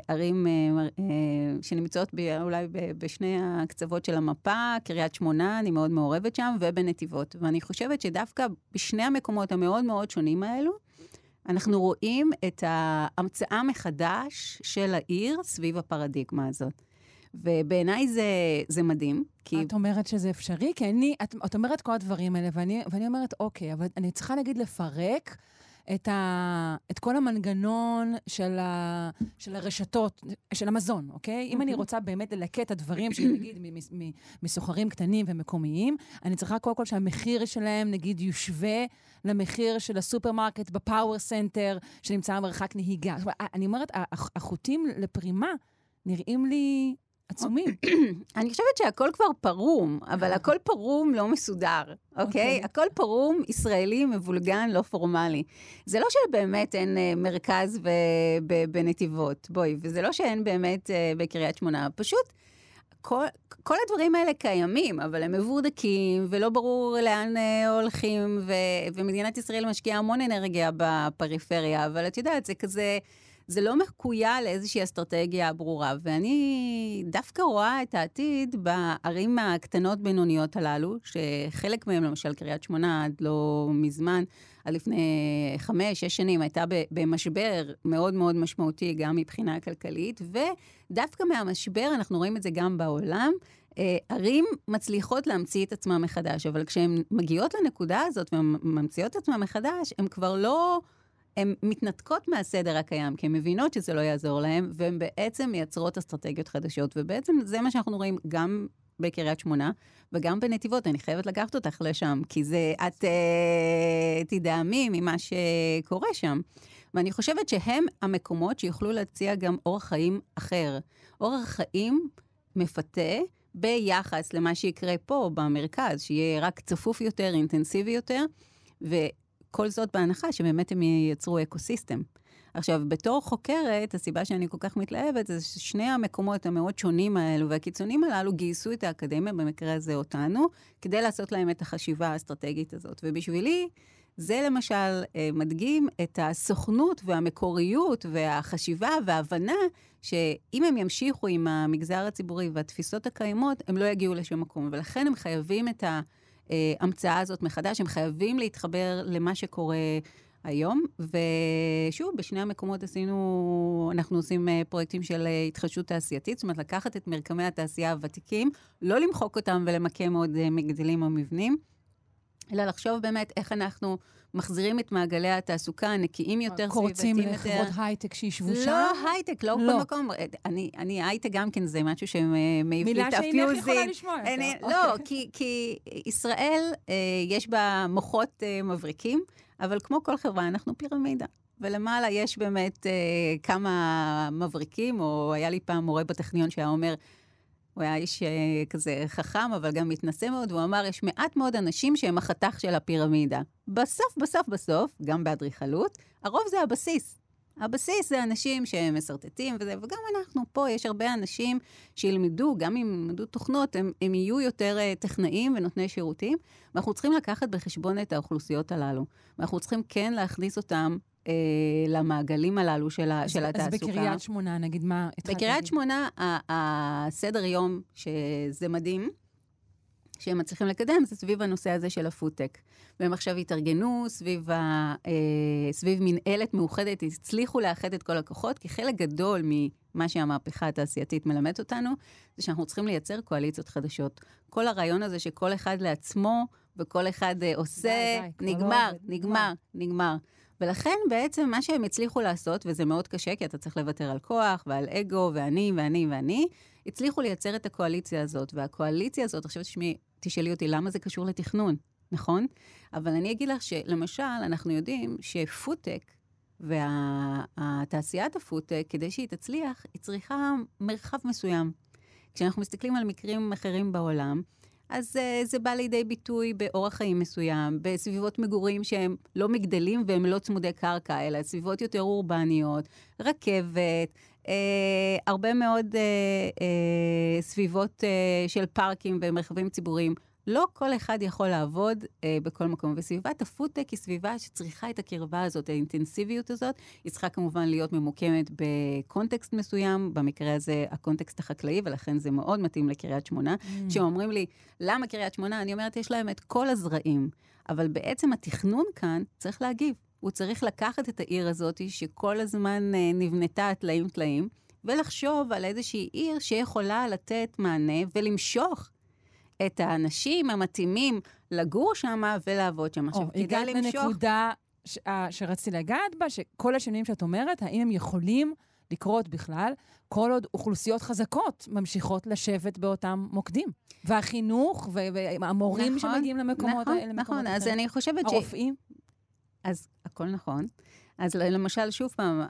ערים אה, אה, שנמצאות ב, אולי ב, בשני הקצוות של המפה, קריית שמונה, אני מאוד מעורבת שם, ובנתיבות. ואני חושבת שדווקא בשני המקומות המאוד מאוד שונים האלו, אנחנו רואים את ההמצאה מחדש של העיר סביב הפרדיגמה הזאת. ובעיניי זה, זה מדהים, כי... את אומרת שזה אפשרי? כי אני, את, את אומרת כל הדברים האלה, ואני, ואני אומרת, אוקיי, אבל אני צריכה, נגיד, לפרק את, ה, את כל המנגנון של, ה, של הרשתות, של המזון, אוקיי? אם אני רוצה באמת ללקט את הדברים נגיד, מסוחרים קטנים ומקומיים, אני צריכה קודם כל שהמחיר שלהם, נגיד, יושווה למחיר של הסופרמרקט ב power center, שנמצא במרחק נהיגה. אני אומרת, הח- החוטים לפרימה נראים לי עצומים. אני חושבת שהכל כבר פרום, אבל הכל פרום לא מסודר, אוקיי? אוקיי. הכל פרום ישראלי, מבולגן, לא פורמלי. זה לא שבאמת אין אה, מרכז ב- בנתיבות, בואי, וזה לא שאין באמת אה, בקריית שמונה, פשוט... כל, כל הדברים האלה קיימים, אבל הם מבורדקים, ולא ברור לאן אה, הולכים, ו, ומדינת ישראל משקיעה המון אנרגיה בפריפריה, אבל את יודעת, זה כזה, זה לא מחויה לאיזושהי אסטרטגיה ברורה. ואני דווקא רואה את העתיד בערים הקטנות-בינוניות הללו, שחלק מהם, למשל קריית שמונה, עד לא מזמן, עד לפני חמש, שש שנים, הייתה במשבר מאוד מאוד משמעותי, גם מבחינה כלכלית, ודווקא מהמשבר, אנחנו רואים את זה גם בעולם, אה, ערים מצליחות להמציא את עצמן מחדש, אבל כשהן מגיעות לנקודה הזאת וממציאות את עצמן מחדש, הן כבר לא... הן מתנתקות מהסדר הקיים, כי הן מבינות שזה לא יעזור להן, והן בעצם מייצרות אסטרטגיות חדשות. ובעצם זה מה שאנחנו רואים גם בקריית שמונה וגם בנתיבות. אני חייבת לקחת אותך לשם, כי זה, את אה, תדהמי ממה שקורה שם. ואני חושבת שהם המקומות שיוכלו להציע גם אורח חיים אחר. אורח חיים מפתה ביחס למה שיקרה פה במרכז, שיהיה רק צפוף יותר, אינטנסיבי יותר, וכל זאת בהנחה שבאמת הם ייצרו אקוסיסטם. עכשיו, בתור חוקרת, הסיבה שאני כל כך מתלהבת זה ששני המקומות המאוד שונים האלו והקיצונים הללו גייסו את האקדמיה, במקרה הזה אותנו, כדי לעשות להם את החשיבה האסטרטגית הזאת. ובשבילי, זה למשל אה, מדגים את הסוכנות והמקוריות והחשיבה וההבנה שאם הם ימשיכו עם המגזר הציבורי והתפיסות הקיימות, הם לא יגיעו לשום מקום. ולכן הם חייבים את ההמצאה הזאת מחדש, הם חייבים להתחבר למה שקורה היום. ושוב, בשני המקומות עשינו, אנחנו עושים אה, פרויקטים של אה, התחדשות תעשייתית, זאת אומרת, לקחת את מרקמי התעשייה הוותיקים, לא למחוק אותם ולמקם עוד אה, מגדלים או מבנים, אלא לחשוב באמת איך אנחנו מחזירים את מעגלי התעסוקה הנקיים יותר, קורצים סביבתיים יותר. לחברות הייטק שישבו שם? לא הייטק, לא לא. בכל מקום. אני, אני הייטק גם כן, זה משהו שמעיף לי מילה את שאינך יכולה הפיוזים. לשמוע יותר. אני, אוקיי. לא, כי, כי ישראל, אה, יש בה מוחות אה, מבריקים, אבל כמו כל חברה, אנחנו פירמידה. ולמעלה יש באמת אה, כמה מבריקים, או היה לי פעם מורה בטכניון שהיה אומר, הוא היה איש אה, כזה חכם, אבל גם מתנשא מאוד, והוא אמר, יש מעט מאוד אנשים שהם החתך של הפירמידה. בסוף, בסוף, בסוף, גם באדריכלות, הרוב זה הבסיס. הבסיס זה אנשים שהם מסרטטים וזה, וגם אנחנו פה, יש הרבה אנשים שילמדו, גם אם ילמדו תוכנות, הם, הם יהיו יותר uh, טכנאים ונותני שירותים, ואנחנו צריכים לקחת בחשבון את האוכלוסיות הללו. ואנחנו צריכים כן להכניס אותם uh, למעגלים הללו של, אז- של התעסוקה. אז בקריית שמונה, נגיד, מה התחלת בקריית? שמונה, הסדר יום, שזה מדהים, שהם מצליחים לקדם, זה סביב הנושא הזה של הפודטק. והם עכשיו התארגנו סביב, ה, אה, סביב מנהלת מאוחדת, הצליחו לאחד את כל הכוחות, כי חלק גדול ממה שהמהפכה התעשייתית מלמדת אותנו, זה שאנחנו צריכים לייצר קואליציות חדשות. כל הרעיון הזה שכל אחד לעצמו, וכל אחד אה, עושה, די, כבר לא נגמר, נגמר, נגמר. ולכן בעצם מה שהם הצליחו לעשות, וזה מאוד קשה, כי אתה צריך לוותר על כוח ועל אגו ואני ואני ואני, הצליחו לייצר את הקואליציה הזאת. והקואליציה הזאת, עכשיו תשמעי, תשאלי אותי למה זה קשור לתכנון, נכון? אבל אני אגיד לך שלמשל, אנחנו יודעים שפודטק, והתעשיית הפודטק, כדי שהיא תצליח, היא צריכה מרחב מסוים. כשאנחנו מסתכלים על מקרים אחרים בעולם, אז uh, זה בא לידי ביטוי באורח חיים מסוים, בסביבות מגורים שהם לא מגדלים והם לא צמודי קרקע, אלא סביבות יותר אורבניות, רכבת, uh, הרבה מאוד uh, uh, סביבות uh, של פארקים ומרחבים ציבוריים. לא כל אחד יכול לעבוד אה, בכל מקום, וסביבת הפודטק היא סביבה שצריכה את הקרבה הזאת, האינטנסיביות הזאת. היא צריכה כמובן להיות ממוקמת בקונטקסט מסוים, במקרה הזה הקונטקסט החקלאי, ולכן זה מאוד מתאים לקריית שמונה. Mm. כשאומרים לי, למה קריית שמונה? אני אומרת, יש להם את כל הזרעים, אבל בעצם התכנון כאן צריך להגיב. הוא צריך לקחת את העיר הזאת, שכל הזמן אה, נבנתה טלאים-טלאים, ולחשוב על איזושהי עיר שיכולה לתת מענה ולמשוך את האנשים המתאימים לגור שם ולעבוד שם. עכשיו, כדאי למשוך... הגעת לנקודה ש... שרציתי לגעת בה, שכל השינויים שאת אומרת, האם הם יכולים לקרות בכלל, כל עוד אוכלוסיות חזקות ממשיכות לשבת באותם מוקדים. והחינוך, והמורים נכון, שמגיעים למקומות נכון, האלה, נכון, אז אני חושבת הרופאים. ש... הרופאים. אז הכל נכון. אז למשל, שוב פעם,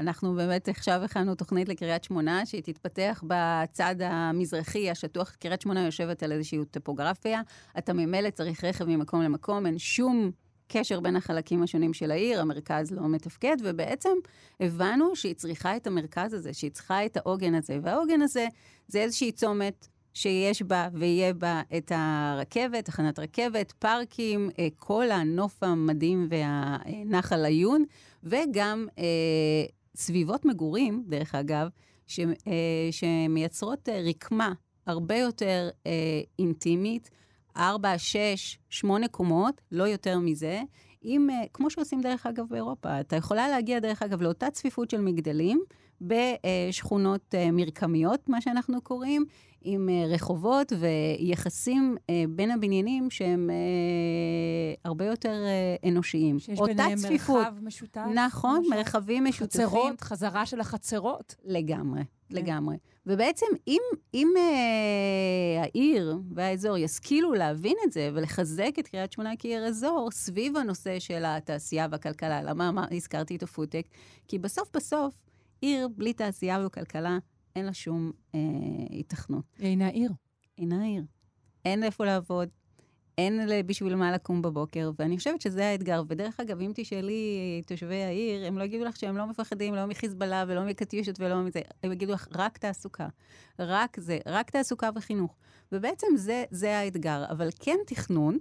אנחנו באמת עכשיו הכנו תוכנית לקריית שמונה, שהיא תתפתח בצד המזרחי השטוח. קריית שמונה יושבת על איזושהי טופוגרפיה. אתה ממילא צריך רכב ממקום למקום, אין שום קשר בין החלקים השונים של העיר, המרכז לא מתפקד, ובעצם הבנו שהיא צריכה את המרכז הזה, שהיא צריכה את העוגן הזה. והעוגן הזה זה איזושהי צומת שיש בה ויהיה בה את הרכבת, תחנת רכבת, פארקים, אה, כל הנוף המדהים והנחל עיון, וגם אה, סביבות מגורים, דרך אגב, אה, שמייצרות רקמה הרבה יותר אינטימית, ארבע, שש, שמונה קומות, לא יותר מזה. אה, כמו שעושים דרך אגב באירופה, אתה יכולה להגיע דרך אגב לאותה צפיפות של מגדלים בשכונות מרקמיות, מה שאנחנו קוראים, עם אה, רחובות ויחסים אה, בין הבניינים שהם אה, הרבה יותר אנושיים. שיש ביניהם צפיפות. מרחב משותף. נכון, משהו. מרחבים משותפים. חצרות, חזרה של החצרות. לגמרי, כן. לגמרי. ובעצם אם, אם אה, העיר והאזור ישכילו להבין את זה ולחזק את קריית שמונה כעיר אזור סביב הנושא של התעשייה והכלכלה, למה מה, הזכרתי את הפודטק? כי בסוף בסוף, עיר בלי תעשייה וכלכלה אין לה שום אה, התכנות. היא אינה עיר. אינה עיר. אין איפה לעבוד, אין בשביל מה לקום בבוקר, ואני חושבת שזה האתגר. ודרך אגב, אם תשאלי תושבי העיר, הם לא יגידו לך שהם לא מפחדים, לא מחיזבאללה ולא מקטיושות ולא מזה, הם יגידו לך, רק תעסוקה. רק זה, רק תעסוקה וחינוך. ובעצם זה, זה האתגר. אבל כן תכנון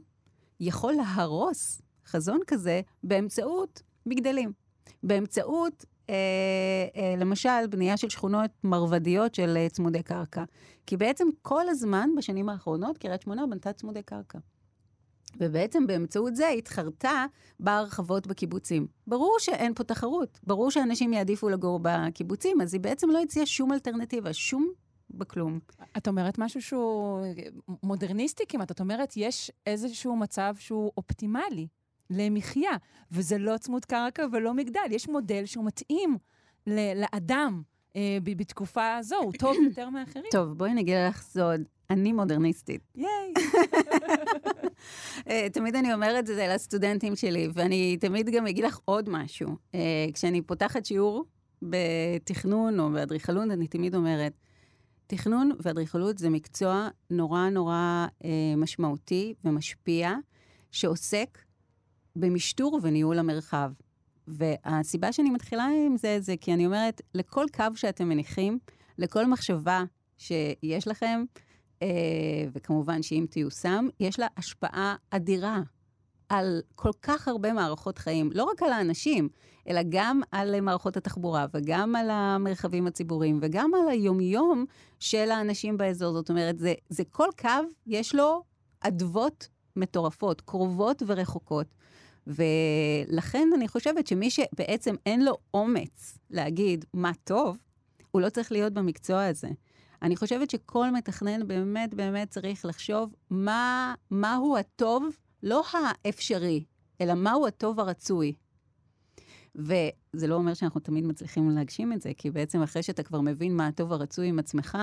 יכול להרוס חזון כזה באמצעות מגדלים. באמצעות למשל, בנייה של שכונות מרבדיות של אה, צמודי קרקע. כי בעצם כל הזמן, בשנים האחרונות, קריית שמונה בנתה צמודי קרקע. ובעצם באמצעות זה התחרתה בהרחבות בקיבוצים. ברור שאין פה תחרות, ברור שאנשים יעדיפו לגור בקיבוצים, אז היא בעצם לא הציעה שום אלטרנטיבה, שום בכלום. את אומרת משהו שהוא מודרניסטי כמעט, את אומרת, יש איזשהו מצב שהוא אופטימלי. למחיה, וזה לא צמוד קרקע ולא מגדל, יש מודל שהוא מתאים לאדם. אה, בתקופה הזו, הוא טוב יותר מאחרים. טוב, בואי נגיד לך סוד, אני מודרניסטית. ייי. אה, תמיד אני אומרת את זה לסטודנטים שלי, ואני תמיד גם אגיד לך עוד משהו. אה, כשאני פותחת שיעור בתכנון או באדריכלות, אני תמיד אומרת, תכנון ואדריכלות זה מקצוע נורא נורא אה, משמעותי ומשפיע, שעוסק במשטור ובניהול המרחב. והסיבה שאני מתחילה עם זה, זה כי אני אומרת, לכל קו שאתם מניחים, לכל מחשבה שיש לכם, אה, וכמובן שאם תיושם, יש לה השפעה אדירה על כל כך הרבה מערכות חיים, לא רק על האנשים, אלא גם על מערכות התחבורה, וגם על המרחבים הציבוריים, וגם על היומיום של האנשים באזור. זאת אומרת, זה, זה כל קו, יש לו אדוות מטורפות, קרובות ורחוקות. ולכן אני חושבת שמי שבעצם אין לו אומץ להגיד מה טוב, הוא לא צריך להיות במקצוע הזה. אני חושבת שכל מתכנן באמת באמת צריך לחשוב מה, מהו הטוב, לא האפשרי, אלא מהו הטוב הרצוי וזה לא אומר שאנחנו תמיד מצליחים להגשים את זה, כי בעצם אחרי שאתה כבר מבין מה הטוב הרצוי עם עצמך,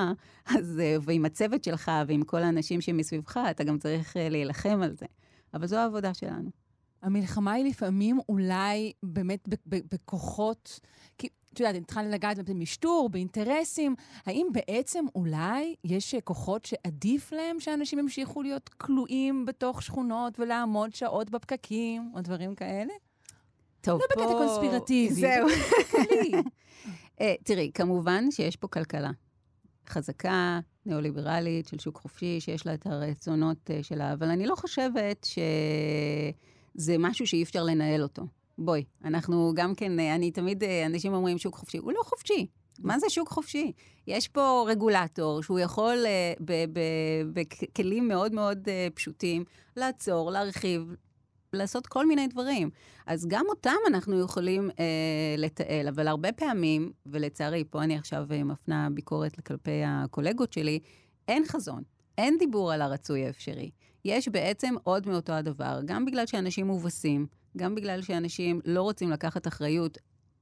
אז, ועם הצוות שלך ועם כל האנשים שמסביבך, אתה גם צריך אה, להילחם על זה. אבל זו העבודה שלנו. המלחמה היא לפעמים אולי באמת בכוחות, כי את יודעת, התחלנו לגעת במשטור, באינטרסים, האם בעצם אולי יש כוחות שעדיף להם שאנשים ימשיכו להיות כלואים בתוך שכונות ולעמוד שעות בפקקים, או דברים כאלה? טוב, לא פה... בקטע קונספירטיבי. זהו. uh, תראי, כמובן שיש פה כלכלה חזקה, ניאו-ליברלית, של שוק חופשי, שיש לה את הרצונות uh, שלה, אבל אני לא חושבת שזה משהו שאי אפשר לנהל אותו. בואי, אנחנו גם כן, אה, אני תמיד, אנשים אומרים שוק חופשי, הוא לא חופשי. מה זה שוק חופשי? יש פה רגולטור שהוא יכול בכלים מאוד מאוד פשוטים לעצור, להרחיב, לעשות כל מיני דברים. אז גם אותם אנחנו יכולים אה, לתעל, אבל הרבה פעמים, ולצערי, פה אני עכשיו אה, מפנה ביקורת כלפי הקולגות שלי, אין חזון, אין דיבור על הרצוי האפשרי. יש בעצם עוד מאותו הדבר, גם בגלל שאנשים מובסים, גם בגלל שאנשים לא רוצים לקחת אחריות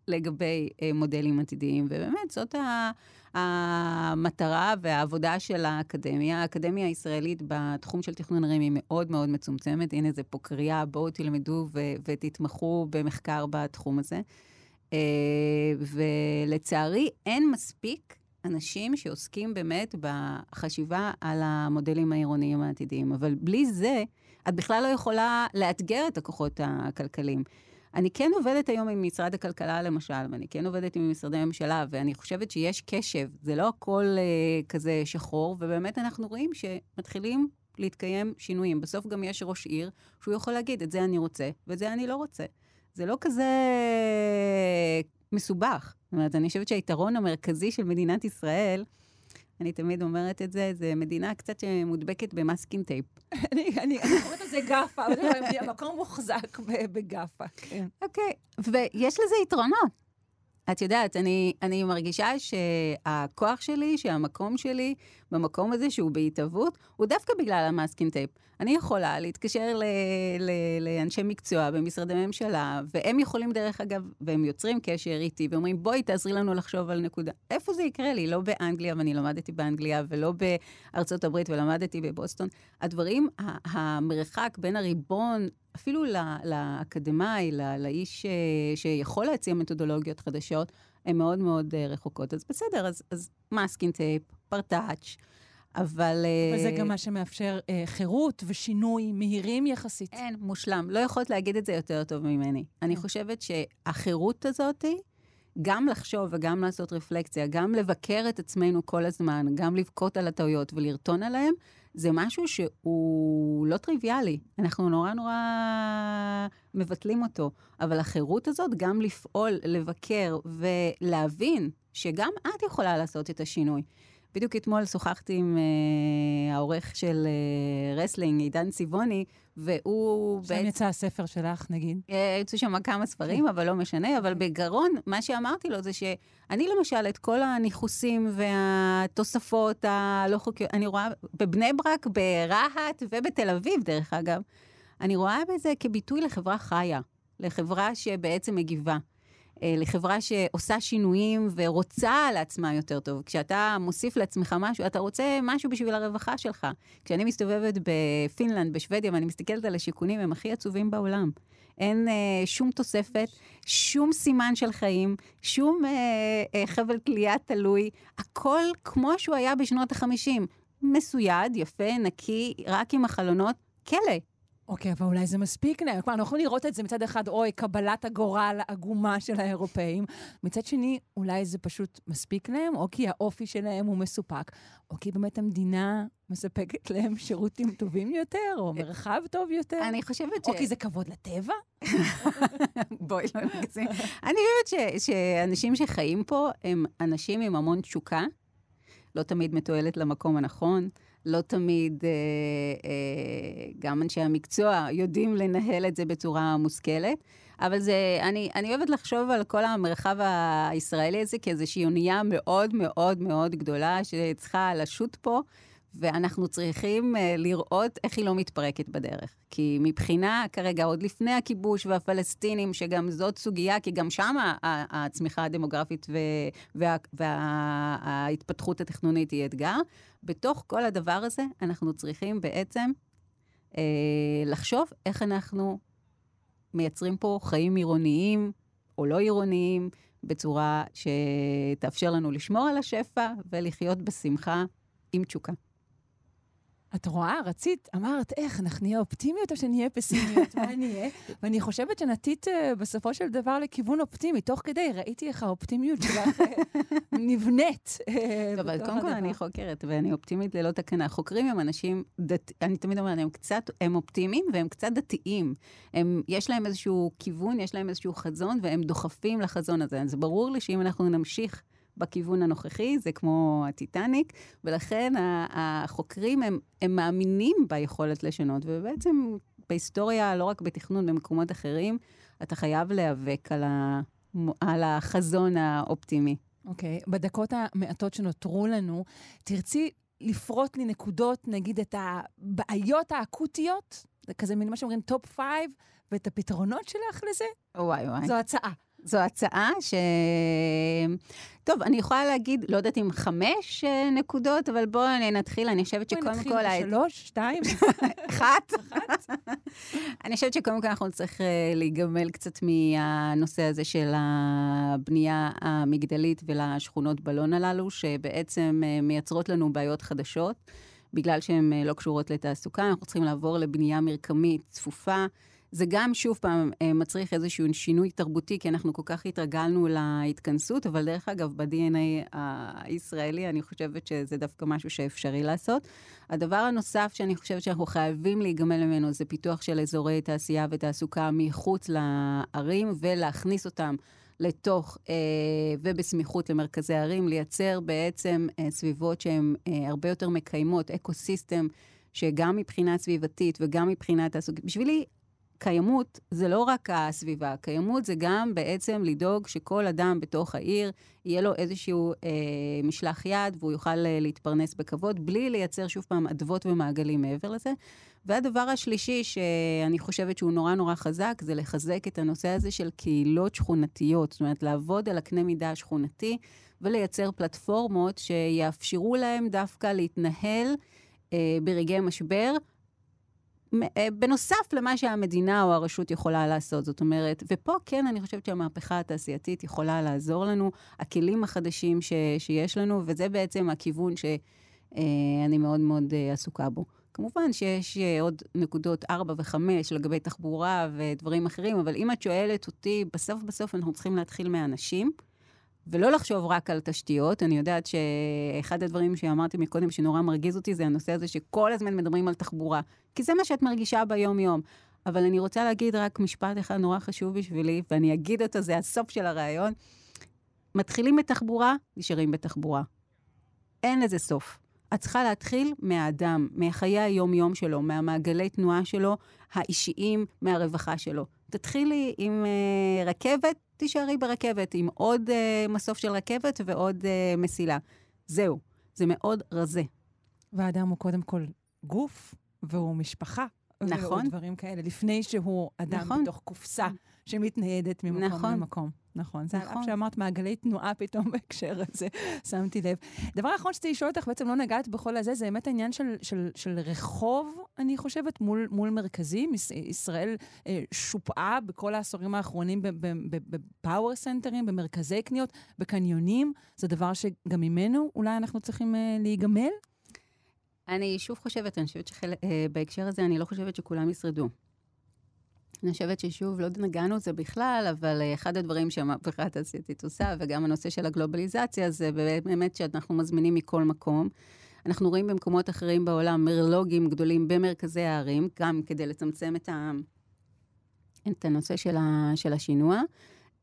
לגבי אה, מודלים עתידיים, ובאמת, זאת ה... המטרה והעבודה של האקדמיה. האקדמיה הישראלית בתחום של תכנון ערים היא מאוד מאוד מצומצמת. הנה, זה פה קריאה, בואו תלמדו ו- ותתמכו במחקר בתחום הזה. Uh, ולצערי, אין מספיק אנשים שעוסקים באמת בחשיבה על המודלים העירוניים העתידיים. אבל בלי זה, את בכלל לא יכולה לאתגר את הכוחות הכלכליים. אני כן עובדת היום עם משרד הכלכלה, למשל, ואני כן עובדת עם משרדי הממשלה, ואני חושבת שיש קשב, זה לא הכל אה, כזה שחור, ובאמת אנחנו רואים שמתחילים להתקיים שינויים. בסוף גם יש ראש עיר שהוא יכול להגיד, את זה אני רוצה, ואת זה אני לא רוצה. זה לא כזה מסובך. זאת אומרת, אני חושבת שהיתרון המרכזי של מדינת ישראל, אני תמיד אומרת את זה, זה מדינה קצת מודבקת במאסקין טייפ. אני קוראת לזה גאפה, המקום מוחזק בגאפה, כן. אוקיי, ויש לזה יתרונות. את יודעת, אני, אני מרגישה שהכוח שלי, שהמקום שלי במקום הזה שהוא בהתהוות, הוא דווקא בגלל ה masking tape. אני יכולה להתקשר ל, ל, לאנשי מקצוע במשרדי ממשלה, והם יכולים, דרך אגב, והם יוצרים קשר איתי, ואומרים, בואי, תעזרי לנו לחשוב על נקודה. איפה זה יקרה לי? לא באנגליה, ואני למדתי באנגליה, ולא בארצות הברית, ולמדתי בבוסטון. הדברים, המרחק בין הריבון אפילו לאקדמאי, לאיש אה, שיכול להציע מתודולוגיות חדשות, הן מאוד מאוד אה, רחוקות. אז בסדר, אז, אז masking tape, פרטאץ', אבל... וזה אה, גם מה שמאפשר אה, חירות ושינוי מהירים יחסית. אין, מושלם. לא יכולת להגיד את זה יותר טוב ממני. אני חושבת שהחירות הזאתי, גם לחשוב וגם לעשות רפלקציה, גם לבקר את עצמנו כל הזמן, גם לבכות על הטעויות ולרטון עליהן, זה משהו שהוא לא טריוויאלי. אנחנו נורא נורא מבטלים אותו. אבל החירות הזאת, גם לפעול, לבקר ולהבין שגם את יכולה לעשות את השינוי. בדיוק אתמול שוחחתי עם אה, העורך של אה, רסלינג, עידן צבעוני, והוא... שם בעת... יצא הספר שלך, נגיד. אה, יצאו שם כמה ספרים, אבל לא משנה. אבל בגדול, מה שאמרתי לו זה שאני למשל, את כל הניכוסים והתוספות הלא חוקיות, אני רואה בבני ברק, ברהט ובתל אביב, דרך אגב, אני רואה בזה כביטוי לחברה חיה, לחברה שבעצם מגיבה. אה, לחברה שעושה שינויים ורוצה לעצמה יותר טוב. כשאתה מוסיף לעצמך משהו, אתה רוצה משהו בשביל הרווחה שלך. כשאני מסתובבת בפינלנד, בשוודיה, ואני מסתכלת על השיכונים, הם הכי עצובים בעולם. אין אה, שום תוספת, שום סימן של חיים, שום אה, אה, חבל תלייה תלוי, הכל כמו שהוא היה בשנות ה-50. מסויד, יפה, נקי, רק עם החלונות, כלא. אוקיי, אבל אולי זה מספיק להם. כלומר, אנחנו יכולים לראות את זה מצד אחד, אוי, קבלת הגורל העגומה של האירופאים. מצד שני, אולי זה פשוט מספיק להם, או כי האופי שלהם הוא מסופק, או כי באמת המדינה מספקת להם שירותים טובים יותר, או מרחב טוב יותר. אני חושבת ש... או כי זה כבוד לטבע. בואי, לא נגזים. אני חושבת שאנשים שחיים פה הם אנשים עם המון תשוקה, לא תמיד מתועלת למקום הנכון. לא תמיד אה, אה, גם אנשי המקצוע יודעים לנהל את זה בצורה מושכלת. אבל זה, אני, אני אוהבת לחשוב על כל המרחב הישראלי הזה כאיזושהי אונייה מאוד מאוד מאוד גדולה שצריכה לשוט פה ואנחנו צריכים uh, לראות איך היא לא מתפרקת בדרך. כי מבחינה, כרגע, עוד לפני הכיבוש והפלסטינים, שגם זאת סוגיה, כי גם שם הצמיחה הדמוגרפית וההתפתחות וה, וה, התכנונית היא אתגר, בתוך כל הדבר הזה, אנחנו צריכים בעצם uh, לחשוב איך אנחנו מייצרים פה חיים עירוניים או לא עירוניים, בצורה שתאפשר לנו לשמור על השפע ולחיות בשמחה עם תשוקה. את רואה, רצית, אמרת, איך, אנחנו נהיה אופטימיות או שנהיה פסימיות? מה נהיה? ואני חושבת שנטית uh, בסופו של דבר לכיוון אופטימי. תוך כדי ראיתי איך האופטימיות שלך uh, נבנית. אה, טוב, אבל קודם כל אני חוקרת, ואני אופטימית ללא תקנה. חוקרים הם אנשים, דת... אני תמיד אומרת, הם קצת, הם אופטימיים והם קצת דתיים. הם, יש להם איזשהו כיוון, יש להם איזשהו חזון, והם דוחפים לחזון הזה. אז ברור לי שאם אנחנו נמשיך... בכיוון הנוכחי, זה כמו הטיטניק, ולכן החוקרים הם, הם מאמינים ביכולת לשנות, ובעצם בהיסטוריה, לא רק בתכנון, במקומות אחרים, אתה חייב להיאבק על, ה, על החזון האופטימי. אוקיי, אוקיי. בדקות המעטות שנותרו לנו, תרצי לפרוט לי נקודות, נגיד, את הבעיות האקוטיות? זה כזה מין מה שאומרים top five, ואת הפתרונות שלך לזה? וואי וואי. זו הצעה. זו הצעה ש... טוב, אני יכולה להגיד, לא יודעת אם חמש אה, נקודות, אבל בואו נתחיל, אני חושבת שקודם כל... בואי נתחיל בשלוש, שתיים? אחת. אני חושבת שקודם כל אנחנו נצטרך אה, להיגמל קצת מהנושא הזה של הבנייה המגדלית ולשכונות בלון הללו, שבעצם אה, מייצרות לנו בעיות חדשות, בגלל שהן לא קשורות לתעסוקה. אנחנו צריכים לעבור לבנייה מרקמית צפופה. זה גם, שוב פעם, אה, מצריך איזשהו שינוי תרבותי, כי אנחנו כל כך התרגלנו להתכנסות, אבל דרך אגב, ב-DNA הישראלי, אני חושבת שזה דווקא משהו שאפשרי לעשות. הדבר הנוסף שאני חושבת שאנחנו חייבים להיגמל ממנו, זה פיתוח של אזורי תעשייה ותעסוקה מחוץ לערים, ולהכניס אותם לתוך אה, ובסמיכות למרכזי ערים, לייצר בעצם אה, סביבות שהן אה, הרבה יותר מקיימות, ecosystem, שגם מבחינה סביבתית וגם מבחינה תעסוקית, בשבילי קיימות זה לא רק הסביבה, קיימות זה גם בעצם לדאוג שכל אדם בתוך העיר, יהיה לו איזשהו אה, משלח יד והוא יוכל אה, להתפרנס בכבוד, בלי לייצר שוב פעם אדוות ומעגלים מעבר לזה. והדבר השלישי, שאני חושבת שהוא נורא נורא חזק, זה לחזק את הנושא הזה של קהילות שכונתיות. זאת אומרת, לעבוד על הקנה מידה השכונתי ולייצר פלטפורמות שיאפשרו להם דווקא להתנהל אה, ברגעי משבר. אה, בנוסף למה שהמדינה או הרשות יכולה לעשות. זאת אומרת, ופה כן, אני חושבת שהמהפכה התעשייתית יכולה לעזור לנו, הכלים החדשים ש, שיש לנו, וזה בעצם הכיוון שאני מאוד מאוד אה, עסוקה בו. כמובן שיש אה, עוד נקודות 4 ו-5 לגבי תחבורה ודברים אחרים, אבל אם את שואלת אותי, בסוף בסוף אנחנו צריכים להתחיל מהאנשים. ולא לחשוב רק על תשתיות. אני יודעת שאחד הדברים שאמרתי מקודם, שנורא מרגיז אותי, זה הנושא הזה שכל הזמן מדברים על תחבורה. כי זה מה שאת מרגישה ביום-יום. אבל אני רוצה להגיד רק משפט אחד נורא חשוב בשבילי, ואני אגיד אותו, זה הסוף של הריאיון. מתחילים בתחבורה, נשארים בתחבורה. אין לזה סוף. את צריכה להתחיל מהאדם, מחיי היום-יום שלו, מהמעגלי תנועה שלו, האישיים, מהרווחה שלו. תתחילי עם uh, רכבת, תישארי ברכבת, עם עוד uh, מסוף של רכבת ועוד uh, מסילה. זהו, זה מאוד רזה. והאדם הוא קודם כל גוף, והוא משפחה. נכון. ועוד דברים כאלה, לפני שהוא אדם נכון. בתוך קופסה שמתניידת ממקום נכון. למקום. נכון. זה נכון. שאמרת מעגלי תנועה פתאום בהקשר הזה, שמתי לב. דבר אחרון שרציתי לשאול אותך, בעצם לא נגעת בכל הזה, זה באמת העניין של, של, של רחוב, אני חושבת, מול, מול מרכזים. ישראל אה, שופעה בכל העשורים האחרונים בפאוור סנטרים, במרכזי קניות, בקניונים. זה דבר שגם ממנו אולי אנחנו צריכים אה, להיגמל? אני שוב חושבת, אני חושבת שבהקשר אה, הזה, אני לא חושבת שכולם ישרדו. אני חושבת ששוב, לא נגענו בזה בכלל, אבל אה, אחד הדברים שהמהפכה התעשייתית עושה, וגם הנושא של הגלובליזציה, זה באמת שאנחנו מזמינים מכל מקום. אנחנו רואים במקומות אחרים בעולם מרלוגים גדולים במרכזי הערים, גם כדי לצמצם את, ה... את הנושא של, ה... של השינוע,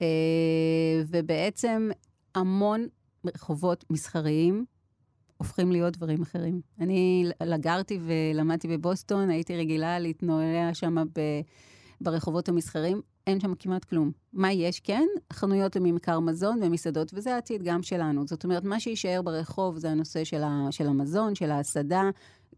אה, ובעצם המון רחובות מסחריים הופכים להיות דברים אחרים. אני לגרתי ולמדתי בבוסטון, הייתי רגילה להתנועע שם ב... ברחובות המסחריים, אין שם כמעט כלום. מה יש כן? חנויות לממכר מזון ומסעדות, וזה העתיד גם שלנו. זאת אומרת, מה שיישאר ברחוב זה הנושא של, ה, של המזון, של ההסעדה,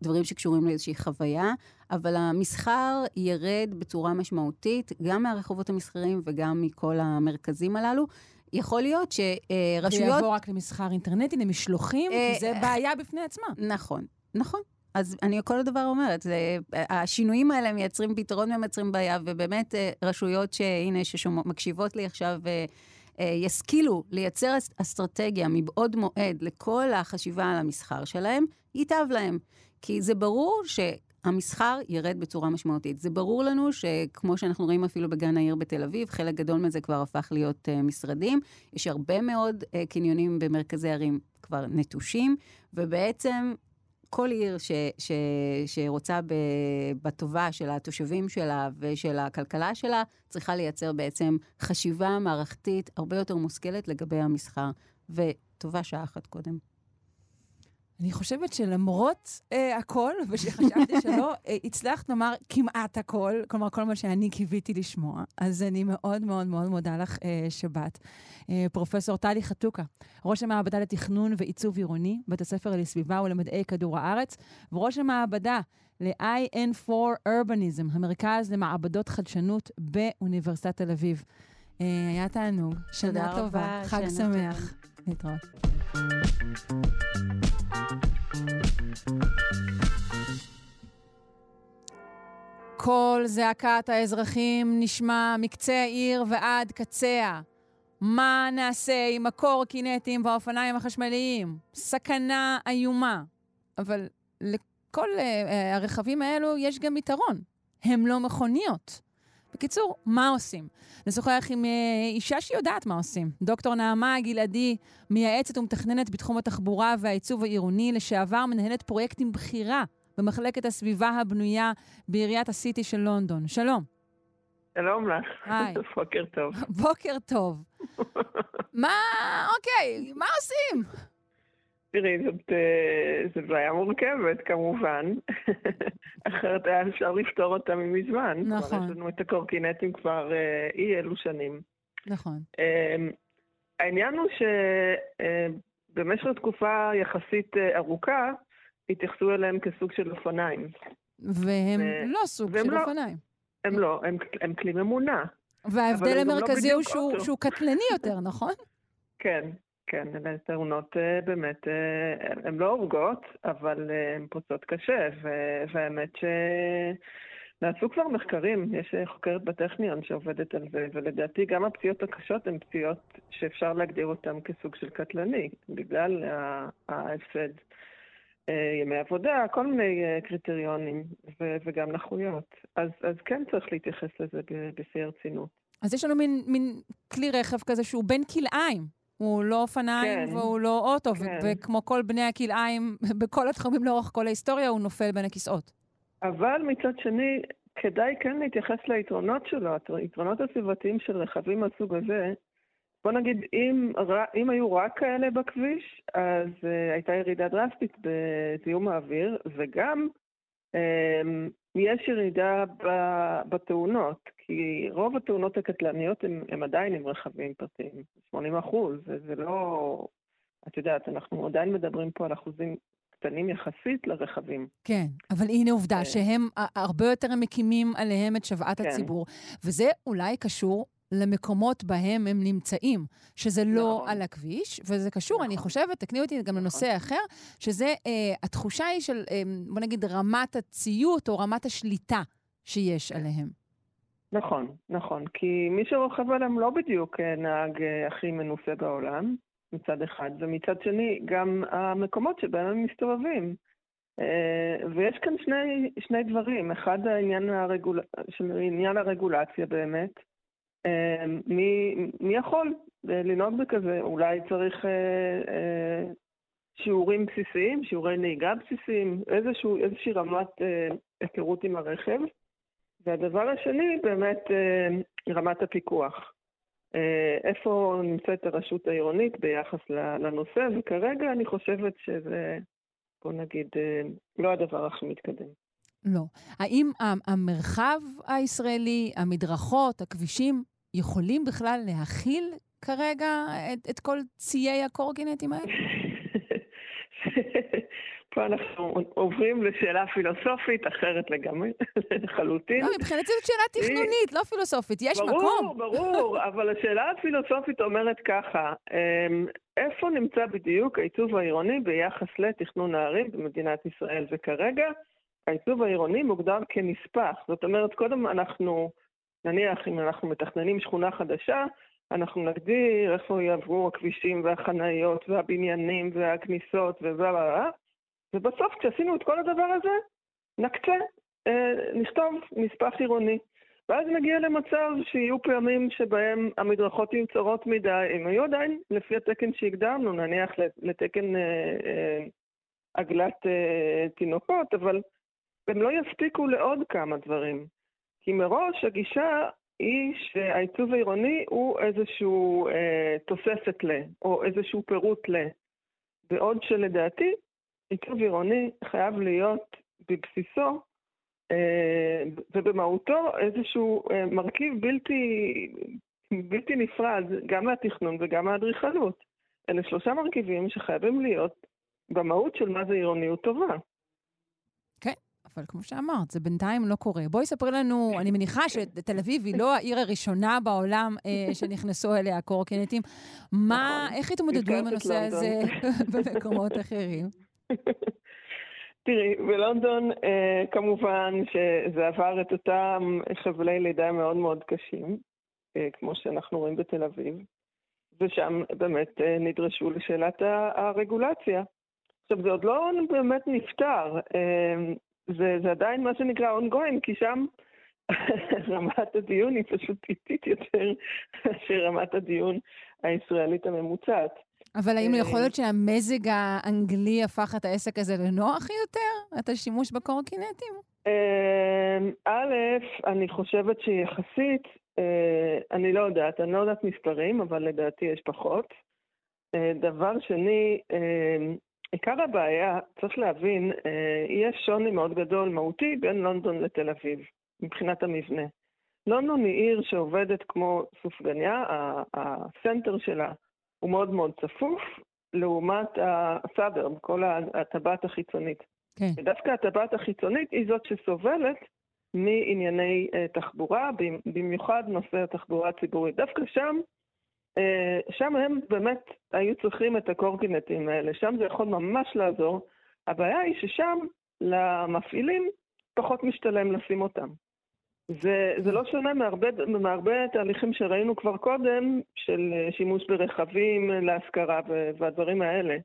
דברים שקשורים לאיזושהי חוויה, אבל המסחר ירד בצורה משמעותית, גם מהרחובות המסחריים וגם מכל המרכזים הללו. יכול להיות שרשויות... זה יעבור רק למסחר אינטרנטי, למשלוחים, כי זה אה, בעיה בפני עצמה. נכון, נכון. אז אני כל הדבר אומרת, זה, השינויים האלה מייצרים פתרון ומייצרים בעיה, ובאמת אה, רשויות שהנה, שמקשיבות לי עכשיו, אה, ישכילו לייצר אסטרטגיה מבעוד מועד לכל החשיבה על המסחר שלהם, ייטב להם. כי זה ברור שהמסחר ירד בצורה משמעותית. זה ברור לנו שכמו שאנחנו רואים אפילו בגן העיר בתל אביב, חלק גדול מזה כבר הפך להיות uh, משרדים. יש הרבה מאוד uh, קניונים במרכזי ערים כבר נטושים, ובעצם כל עיר ש, ש, שרוצה ב, בטובה של התושבים שלה ושל הכלכלה שלה, צריכה לייצר בעצם חשיבה מערכתית הרבה יותר מושכלת לגבי המסחר, וטובה שעה אחת קודם. אני חושבת שלמרות אה, הכל, ושחשבתי שלא, אה, הצלחת לומר כמעט הכל, כלומר, כל מה שאני קיוויתי לשמוע. אז אני מאוד מאוד מאוד מודה לך אה, שבאת. אה, פרופ' טלי חתוקה, ראש המעבדה לתכנון ועיצוב עירוני, בית הספר לסביבה ולמדעי כדור הארץ, וראש המעבדה ל-IN4 Urbanism, המרכז למעבדות חדשנות באוניברסיטת תל אביב. אה, היה תענוג, שנה טובה, חג שמח. להתראות. קול זעקת האזרחים נשמע מקצה העיר ועד קציה. מה נעשה עם הקורקינטים והאופניים החשמליים? סכנה איומה. אבל לכל uh, הרכבים האלו יש גם יתרון. הם לא מכוניות. בקיצור, מה עושים? נשוחח עם אה, אישה שיודעת מה עושים. דוקטור נעמה גלעדי, מייעצת ומתכננת בתחום התחבורה והעיצוב העירוני, לשעבר מנהלת פרויקטים בכירה במחלקת הסביבה הבנויה בעיריית הסיטי של לונדון. שלום. שלום לך. היי. בוקר טוב. בוקר טוב. מה, אוקיי, מה עושים? תראי, זאת, אה, זאת בעיה מורכבת, כמובן. אחרת היה אפשר לפתור אותה מזמן. נכון. יש לנו את הקורקינטים כבר אה, אי אלו שנים. נכון. אמ, העניין הוא שבמשך אה, תקופה יחסית ארוכה, התייחסו אליהם כסוג של אופניים. והם ו... לא סוג של לא, אופניים. הם לא, הם, הם כלי ממונע. וההבדל לא המרכזי לא הוא שהוא, שהוא קטלני יותר, נכון? כן, כן, אלה תאונות אה, באמת, אה, הן לא הורגות, אבל אה, הן פוצעות קשה, והאמת שנעשו כבר מחקרים, יש חוקרת בטכניון שעובדת על זה, ולדעתי גם הפציעות הקשות הן פציעות שאפשר להגדיר אותן כסוג של קטלני, בגלל ההפסד. ימי עבודה, כל מיני קריטריונים, וגם נכויות. אז, אז כן צריך להתייחס לזה בשיא הרצינות. אז יש לנו מין, מין כלי רכב כזה שהוא בין כלאיים, הוא לא אופניים כן, והוא לא אוטו, כן. וכמו כל בני הכלאיים, בכל התחומים לאורך כל ההיסטוריה, הוא נופל בין הכיסאות. אבל מצד שני, כדאי כן להתייחס ליתרונות שלו, היתרונות הסביבתיים של רכבים מהסוג הזה. בוא נגיד, אם, אם היו רק כאלה בכביש, אז uh, הייתה ירידה דרסטית בזיהום האוויר, וגם um, יש ירידה בתאונות, כי רוב התאונות הקטלניות הן עדיין עם רכבים פרטיים, 80 אחוז, זה לא... את יודעת, אנחנו עדיין מדברים פה על אחוזים קטנים יחסית לרכבים. כן, אבל הנה עובדה אה. שהם הרבה יותר מקימים עליהם את שוועת כן. הציבור, וזה אולי קשור למקומות בהם הם נמצאים, שזה לא נכון. על הכביש, וזה קשור, נכון. אני חושבת, תקני אותי גם נכון. לנושא אחר, שזה, אה, התחושה היא של, אה, בוא נגיד, רמת הציות או רמת השליטה שיש עליהם. נכון, נכון, כי מי שרוכב עליהם לא בדיוק אה, נהג אה, הכי מנוסה בעולם, מצד אחד, ומצד שני, גם המקומות שבהם הם מסתובבים. אה, ויש כאן שני, שני דברים, אחד העניין, הרגול... עניין הרגולציה באמת, אמ, מי, מי יכול לנהוג בכזה? אולי צריך אה, אה, שיעורים בסיסיים, שיעורי נהיגה בסיסיים, איזשהו, איזושהי רמת אה, היכרות עם הרכב. והדבר השני, באמת, רמת הפיקוח. איפה נמצאת הרשות העירונית ביחס לנושא, וכרגע אני חושבת שזה, בוא נגיד, לא הדבר הכי מתקדם. לא. האם המרחב הישראלי, המדרכות, הכבישים, יכולים בכלל להכיל כרגע את, את כל ציי הקורקינטים האלה? פה אנחנו עוברים לשאלה פילוסופית אחרת לגמרי, לחלוטין. לא, מבחינתי זאת שאלה תכנונית, לא פילוסופית. יש ברור, מקום. ברור, ברור, אבל השאלה הפילוסופית אומרת ככה, אמ, איפה נמצא בדיוק העיצוב העירוני ביחס לתכנון הערים במדינת ישראל? וכרגע העיצוב העירוני מוגדר כנספח. זאת אומרת, קודם אנחנו, נניח אם אנחנו מתכננים שכונה חדשה, אנחנו נגדיר איפה יעברו הכבישים והחניות והבניינים והכניסות ובלה ובסוף כשעשינו את כל הדבר הזה, נקצה, אה, נכתוב נספח עירוני. ואז נגיע למצב שיהיו פעמים שבהם המדרכות יהיו צרות מדי, הם היו עדיין לפי התקן שהגדרנו, נניח לתקן אה, אה, עגלת אה, תינוקות, אבל הם לא יספיקו לעוד כמה דברים. כי מראש הגישה היא שהעיצוב העירוני הוא איזשהו אה, תוספת ל, או איזשהו פירוט ל. בעוד שלדעתי עיצוב עירוני חייב להיות בבסיסו אה, ובמהותו איזשהו אה, מרכיב בלתי, בלתי נפרד גם מהתכנון וגם מהאדריכלות. אלה שלושה מרכיבים שחייבים להיות במהות של מה זה עירוניות טובה. אבל כמו שאמרת, זה בינתיים לא קורה. בואי ספרי לנו, אני מניחה שתל אביב היא לא העיר הראשונה בעולם אה, שנכנסו אליה הקורקינטים. מה, נכון. איך התמודדו עם הנושא הזה במקומות אחרים? תראי, בלונדון אה, כמובן שזה עבר את אותם חבלי לידה מאוד מאוד קשים, אה, כמו שאנחנו רואים בתל אביב, ושם באמת אה, נדרשו לשאלת הרגולציה. עכשיו, זה עוד לא באמת נפתר, אה, זה, זה עדיין מה שנקרא ongoing, כי שם רמת הדיון היא פשוט איטית יותר מאשר רמת הדיון הישראלית הממוצעת. אבל האם יכול להיות שהמזג האנגלי הפך את העסק הזה לנוח יותר? את השימוש בקורקינטים? אמ, א', אני חושבת שיחסית, אה, אני לא יודעת, אני לא יודעת מספרים, אבל לדעתי יש פחות. אה, דבר שני, אמ, עיקר הבעיה, צריך להבין, אה, יש שוני מאוד גדול, מהותי, בין לונדון לתל אביב, מבחינת המבנה. לונדון היא עיר שעובדת כמו סופגניה, הסנטר שלה הוא מאוד מאוד צפוף, לעומת הסאברב, כל הטבעת החיצונית. כן. ודווקא הטבעת החיצונית היא זאת שסובלת מענייני uh, תחבורה, במיוחד נושא התחבורה הציבורית. דווקא שם, שם הם באמת היו צריכים את הקורקינטים האלה, שם זה יכול ממש לעזור. הבעיה היא ששם למפעילים פחות משתלם לשים אותם. זה, זה לא שונה מהרבה, מהרבה תהליכים שראינו כבר קודם, של אה, שימוש ברכבים להשכרה והדברים האלה.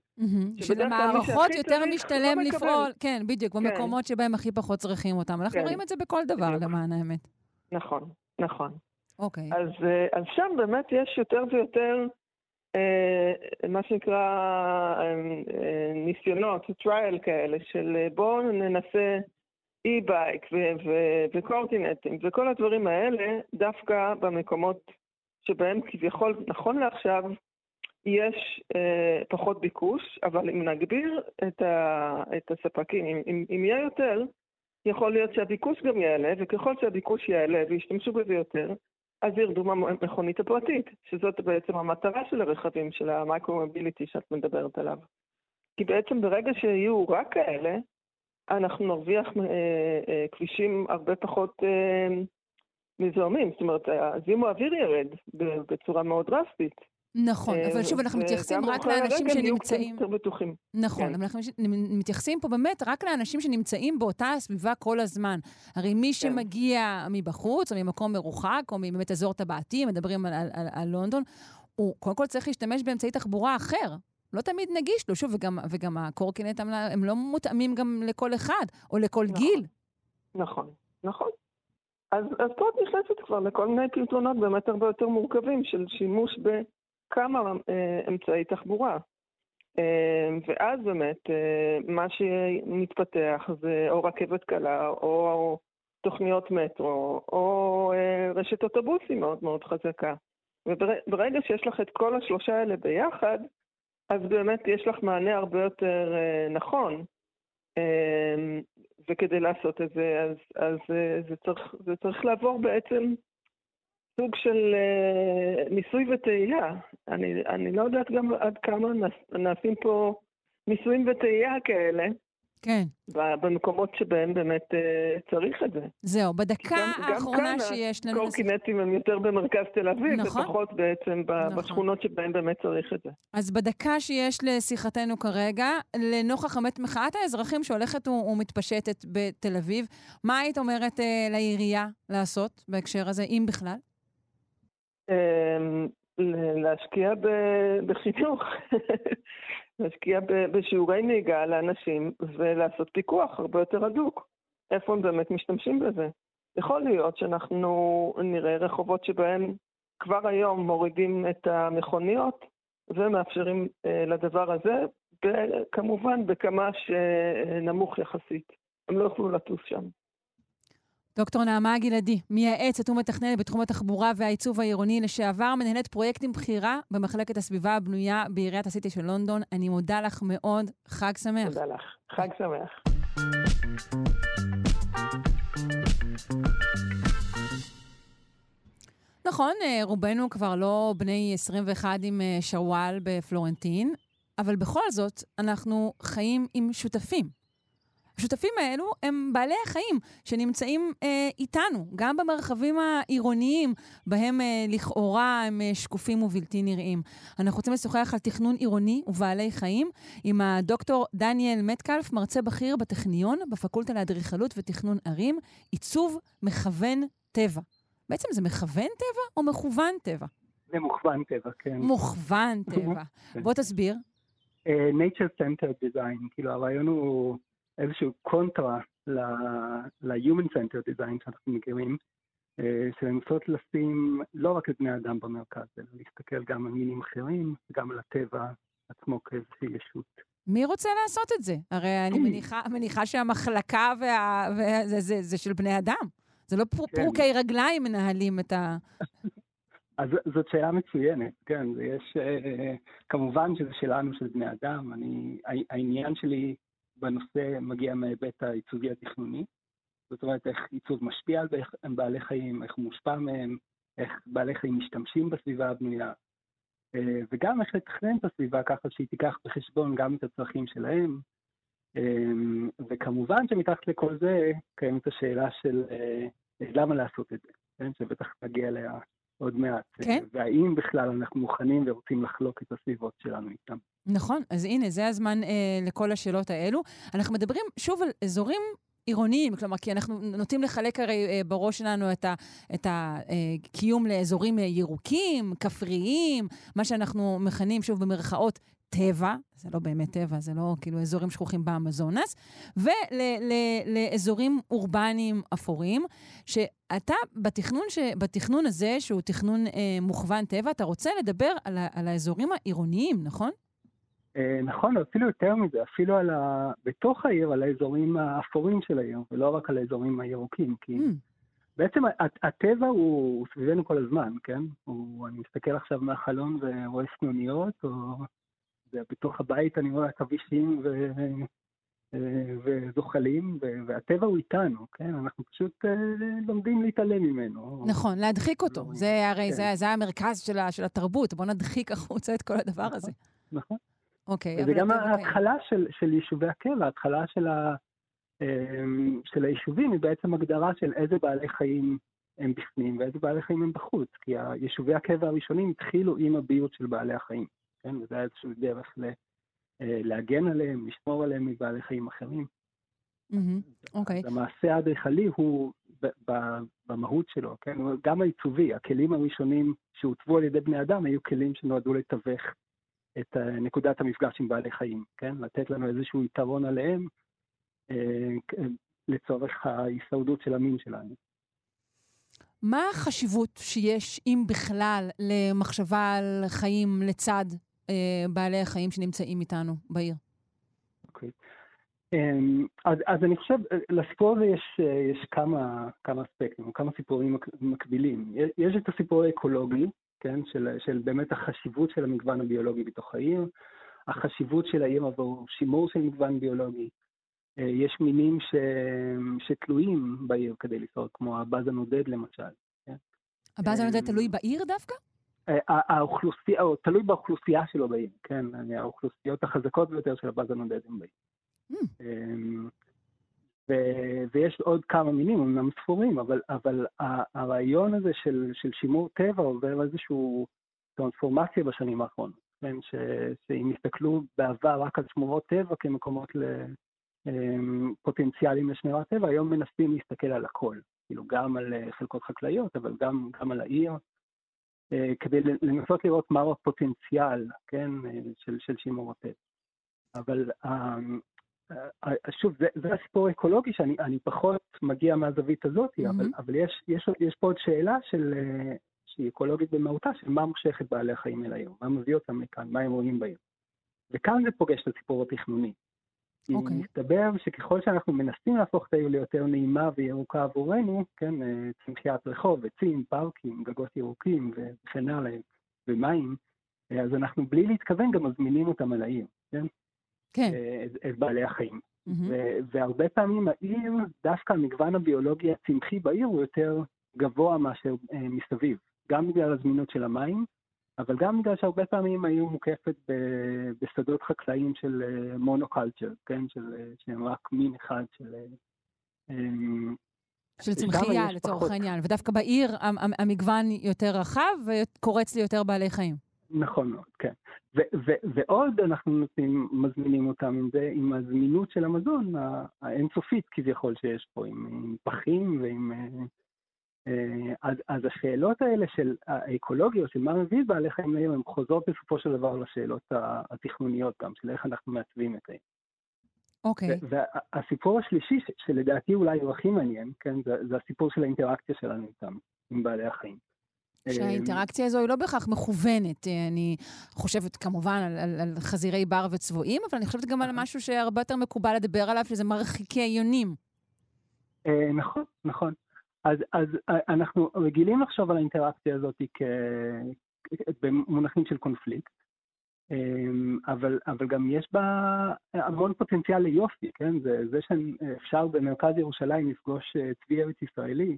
שלמערכות יותר משתלם לא לפעול, כן, בדיוק, כן. במקומות שבהם הכי פחות צריכים אותם. אנחנו כן. רואים את זה בכל דבר, בדיוק. למען האמת. נכון, נכון. אוקיי. אז, אה, אז שם באמת יש יותר ויותר, אה, מה שנקרא, אה, ניסיונות, trial כאלה, של בואו ננסה... e-bike וקורקינטים וכל הדברים האלה, דווקא במקומות שבהם כביכול, נכון לעכשיו, יש אה, פחות ביקוש, אבל אם נגביר את, ה, את הספקים, אם, אם, אם יהיה יותר, יכול להיות שהביקוש גם יעלה, וככל שהביקוש יעלה וישתמשו בזה יותר, אז ירדו מהמכונית הפרטית, שזאת בעצם המטרה של הרכבים, של המייקרו-מוביליטי שאת מדברת עליו. כי בעצם ברגע שיהיו רק כאלה, אנחנו נרוויח אה, אה, כבישים הרבה פחות אה, מזוהמים. זאת אומרת, זיהום האוויר ירד בצורה מאוד דרסטית. נכון, אבל שוב, אנחנו מתייחסים רק לאנשים שנמצאים... נכון, כן. אבל אנחנו מתייחסים פה באמת רק לאנשים שנמצאים באותה הסביבה כל הזמן. הרי מי כן. שמגיע מבחוץ, או ממקום מרוחק, או מבאמת אזור טבעתי, מדברים על לונדון, הוא קודם כל צריך להשתמש באמצעי תחבורה אחר. לא תמיד נגיש לו. שוב, וגם, וגם הקורקינט, הם לא מותאמים גם לכל אחד, או לכל נכון, גיל. נכון, נכון. אז, אז פה את נכנסת כבר לכל מיני פתרונות באמת הרבה יותר מורכבים של שימוש בכמה אה, אמצעי תחבורה. אה, ואז באמת, אה, מה שמתפתח זה או רכבת קלה, או, או תוכניות מטרו, או אה, רשת אוטובוסים מאוד מאוד חזקה. וברגע שיש לך את כל השלושה האלה ביחד, אז באמת יש לך מענה הרבה יותר אה, נכון. אה, וכדי לעשות את זה, אז, אז אה, זה, צריך, זה צריך לעבור בעצם סוג של uh, ניסוי וטעייה. אני, אני לא יודעת גם עד כמה נעשים פה ניסויים וטעייה כאלה. כן. במקומות שבהם באמת uh, צריך את זה. זהו, בדקה גם, האחרונה גם שיש לנו... גם כאן הקורקינטים הם יותר במרכז תל אביב, נכון. ופחות בעצם נכון. בשכונות שבהם באמת צריך את זה. אז בדקה שיש לשיחתנו כרגע, לנוכח אמת מחאת האזרחים שהולכת ומתפשטת בתל אביב, מה היית אומרת uh, לעירייה לעשות בהקשר הזה, אם בכלל? אמ, להשקיע בחינוך, להשקיע בשיעורי נהיגה לאנשים ולעשות פיקוח הרבה יותר הדוק. איפה הם באמת משתמשים בזה? יכול להיות שאנחנו נראה רחובות שבהם כבר היום מורידים את המכוניות ומאפשרים אה, לדבר הזה, כמובן בכמה שנמוך יחסית. הם לא יוכלו לטוס שם. דוקטור נעמה גלעדי, מייעצת ומתכננת בתחום התחבורה והעיצוב העירוני לשעבר, מנהלת פרויקטים בכירה במחלקת הסביבה הבנויה בעיריית הסיטי של לונדון. אני מודה לך מאוד, חג שמח. תודה לך, חג שמח. נכון, אה, רובנו כבר לא בני 21 עם אה, שוואל בפלורנטין, אבל בכל זאת, אנחנו חיים עם שותפים. השותפים האלו הם בעלי החיים שנמצאים אה, איתנו, גם במרחבים העירוניים, בהם אה, לכאורה הם אה, שקופים ובלתי נראים. אנחנו רוצים לשוחח על תכנון עירוני ובעלי חיים עם הדוקטור דניאל מטקלף, מרצה בכיר בטכניון, בפקולטה לאדריכלות ותכנון ערים, עיצוב מכוון טבע. בעצם זה מכוון טבע או מכוון טבע? זה מוכוון טבע, כן. מוכוון טבע. כן. בוא תסביר. Uh, nature Center Design, כאילו הרעיון הוא איזשהו קונטרה ל-Human Center Design שאנחנו מכירים, אה, של לנסות לשים לא רק את בני אדם במרכז, אלא להסתכל גם על מינים אחרים, וגם על הטבע עצמו כאיזושהי ישות. מי רוצה לעשות את זה? הרי אני מניחה, מניחה שהמחלקה וה, וה, זה, זה, זה של בני אדם. זה לא פר, כן. פרוקי רגליים מנהלים את ה... אז זאת שאלה מצוינת, כן, יש, אה, כמובן שזה שלנו, של בני אדם. אני, העניין שלי בנושא מגיע מההיבט העיצובי התכנוני. זאת אומרת, איך עיצוב משפיע על בעלי חיים, איך הוא מושפע מהם, איך בעלי חיים משתמשים בסביבה הבנויה, אה, וגם איך לתכנן את הסביבה ככה שהיא תיקח בחשבון גם את הצרכים שלהם. אה, וכמובן שמתחת לכל זה קיימת השאלה של אה, למה לעשות את זה, כן? שבטח נגיע אליה עוד מעט. כן. והאם בכלל אנחנו מוכנים ורוצים לחלוק את הסביבות שלנו איתם. נכון, אז הנה, זה הזמן אה, לכל השאלות האלו. אנחנו מדברים שוב על אזורים עירוניים, כלומר, כי אנחנו נוטים לחלק הרי אה, בראש שלנו את הקיום אה, לאזורים אה, ירוקים, כפריים, מה שאנחנו מכנים, שוב במרכאות, טבע, זה לא באמת טבע, זה לא כאילו אזורים שכוחים באמזונס, ולאזורים אורבניים אפורים, שאתה בתכנון, ש, בתכנון הזה, שהוא תכנון אה, מוכוון טבע, אתה רוצה לדבר על, על האזורים העירוניים, נכון? אה, נכון, אפילו יותר מזה, אפילו על ה... בתוך העיר, על האזורים האפורים של העיר, ולא רק על האזורים הירוקים, כי... Mm. בעצם הטבע הוא סביבנו כל הזמן, כן? הוא, אני מסתכל עכשיו מהחלון ורואה סנוניות, או בתוך הבית אני רואה עכבישים ו... אה, וזוחלים, והטבע הוא איתנו, כן? אנחנו פשוט אה, לומדים להתעלם ממנו. נכון, להדחיק אותו. לא, זה הרי, כן. זה, זה המרכז של, של התרבות, בוא נדחיק החוצה את כל הדבר הזה. נכון. אוקיי. וזה גם ההתחלה של, של יישובי הקבע, ההתחלה של, ה, אמ, של היישובים היא בעצם הגדרה של איזה בעלי חיים הם בפנים ואיזה בעלי חיים הם בחוץ, כי יישובי הקבע הראשונים התחילו עם הביוט של בעלי החיים, כן? וזה היה איזושהי דרך ל, אה, להגן עליהם, לשמור עליהם מבעלי חיים אחרים. אוקיי. אז המעשה האדריכלי הוא במהות שלו, כן? גם העיצובי, הכלים הראשונים שהוצבו על ידי בני אדם היו כלים שנועדו לתווך את נקודת המפגש עם בעלי חיים, כן? לתת לנו איזשהו יתרון עליהם אה, לצורך ההישרדות של המין שלנו. מה החשיבות שיש, אם בכלל, למחשבה על חיים לצד אה, בעלי החיים שנמצאים איתנו בעיר? אוקיי. Okay. אמ, אז, אז אני חושב, לסיפור הזה יש, יש כמה, כמה אספקטים, כמה סיפורים מקבילים. יש את הסיפור האקולוגי, כן, של, של באמת החשיבות של המגוון הביולוגי בתוך העיר, החשיבות של העיר עבור שימור של מגוון ביולוגי, יש מינים ש... שתלויים בעיר כדי לשרוד, כמו הבאז הנודד למשל. כן? הבאז הנודד תלוי בעיר דווקא? האוכלוסייה, או תלוי באוכלוסייה שלו בעיר, כן, האוכלוסיות החזקות ביותר של הבאז הנודד הם בעיר. ו- ויש עוד כמה מינים, אמנם ספורים, אבל, אבל הרעיון הזה של, של שימור טבע עובר איזושהי טרנספורמציה בשנים האחרונות, כן, ש- שאם הסתכלו בעבר רק על שמורות טבע כמקומות לפוטנציאלים לשמירת טבע, היום מנסים להסתכל על הכל, כאילו גם על חלקות חקלאיות, אבל גם, גם על העיר, אה, כדי לנסות לראות מהו הפוטנציאל, כן, אה, של, של שימור הטבע. אבל אמ, אה, שוב, זה, זה הסיפור האקולוגי שאני פחות מגיע מהזווית הזאת, mm-hmm. אבל, אבל יש, יש, יש פה עוד שאלה של, שהיא אקולוגית במהותה, של מה מושך את בעלי החיים אל היום, מה מביא אותם לכאן, מה הם רואים בעיר. וכאן זה פוגש את הסיפור התכנוני. Okay. אוקיי. מסתבר שככל שאנחנו מנסים להפוך את העיר ליותר נעימה וירוקה עבורנו, כן, אה, צמחיית רחוב, עצים, פארקים, גגות ירוקים וכן הלאה, ומים, אה, אז אנחנו בלי להתכוון גם מזמינים אותם על העיר, כן? כן. אה, את, את בעלי החיים. Mm-hmm. והרבה פעמים העיר, דווקא המגוון הביולוגי הצמחי בעיר הוא יותר גבוה מאשר מסביב, גם בגלל הזמינות של המים, אבל גם בגלל שהרבה פעמים היו מוקפת ב- בשדות חקלאיים של מונוקלצ'ר, כן? של, שהם רק מין אחד של... של צמחייה לצורך. העניין, ודווקא בעיר המגוון יותר רחב וקורץ לי יותר בעלי חיים. נכון מאוד, כן. ו- ו- ועוד אנחנו נותנים, מזמינים אותם עם זה, עם הזמינות של המזון האינסופית כביכול שיש פה, עם, עם פחים ועם אה, אז, אז השאלות האלה של האקולוגיות, של מה מביא בעלי חיים היום, הן חוזרות בסופו של דבר לשאלות התכנוניות גם, של איך אנחנו מעצבים את זה. אוקיי. Okay. והסיפור השלישי, שלדעתי אולי הוא הכי מעניין, כן, זה, זה הסיפור של האינטראקציה שלנו איתם, עם בעלי החיים. שהאינטראקציה הזו היא לא בהכרח מכוונת. אה, אני חושבת כמובן על, על, על חזירי בר וצבועים, אבל אני חושבת גם על משהו שהרבה יותר מקובל לדבר עליו, שזה מרחיקי יונים. אה, נכון, נכון. אז, אז אה, אנחנו רגילים לחשוב על האינטראקציה הזאת כ... במונחים של קונפליקט, אמ, אבל, אבל גם יש בה המון פוטנציאל ליופי, כן? זה, זה שאפשר במרכז ירושלים לפגוש צבי ארץ ישראלי,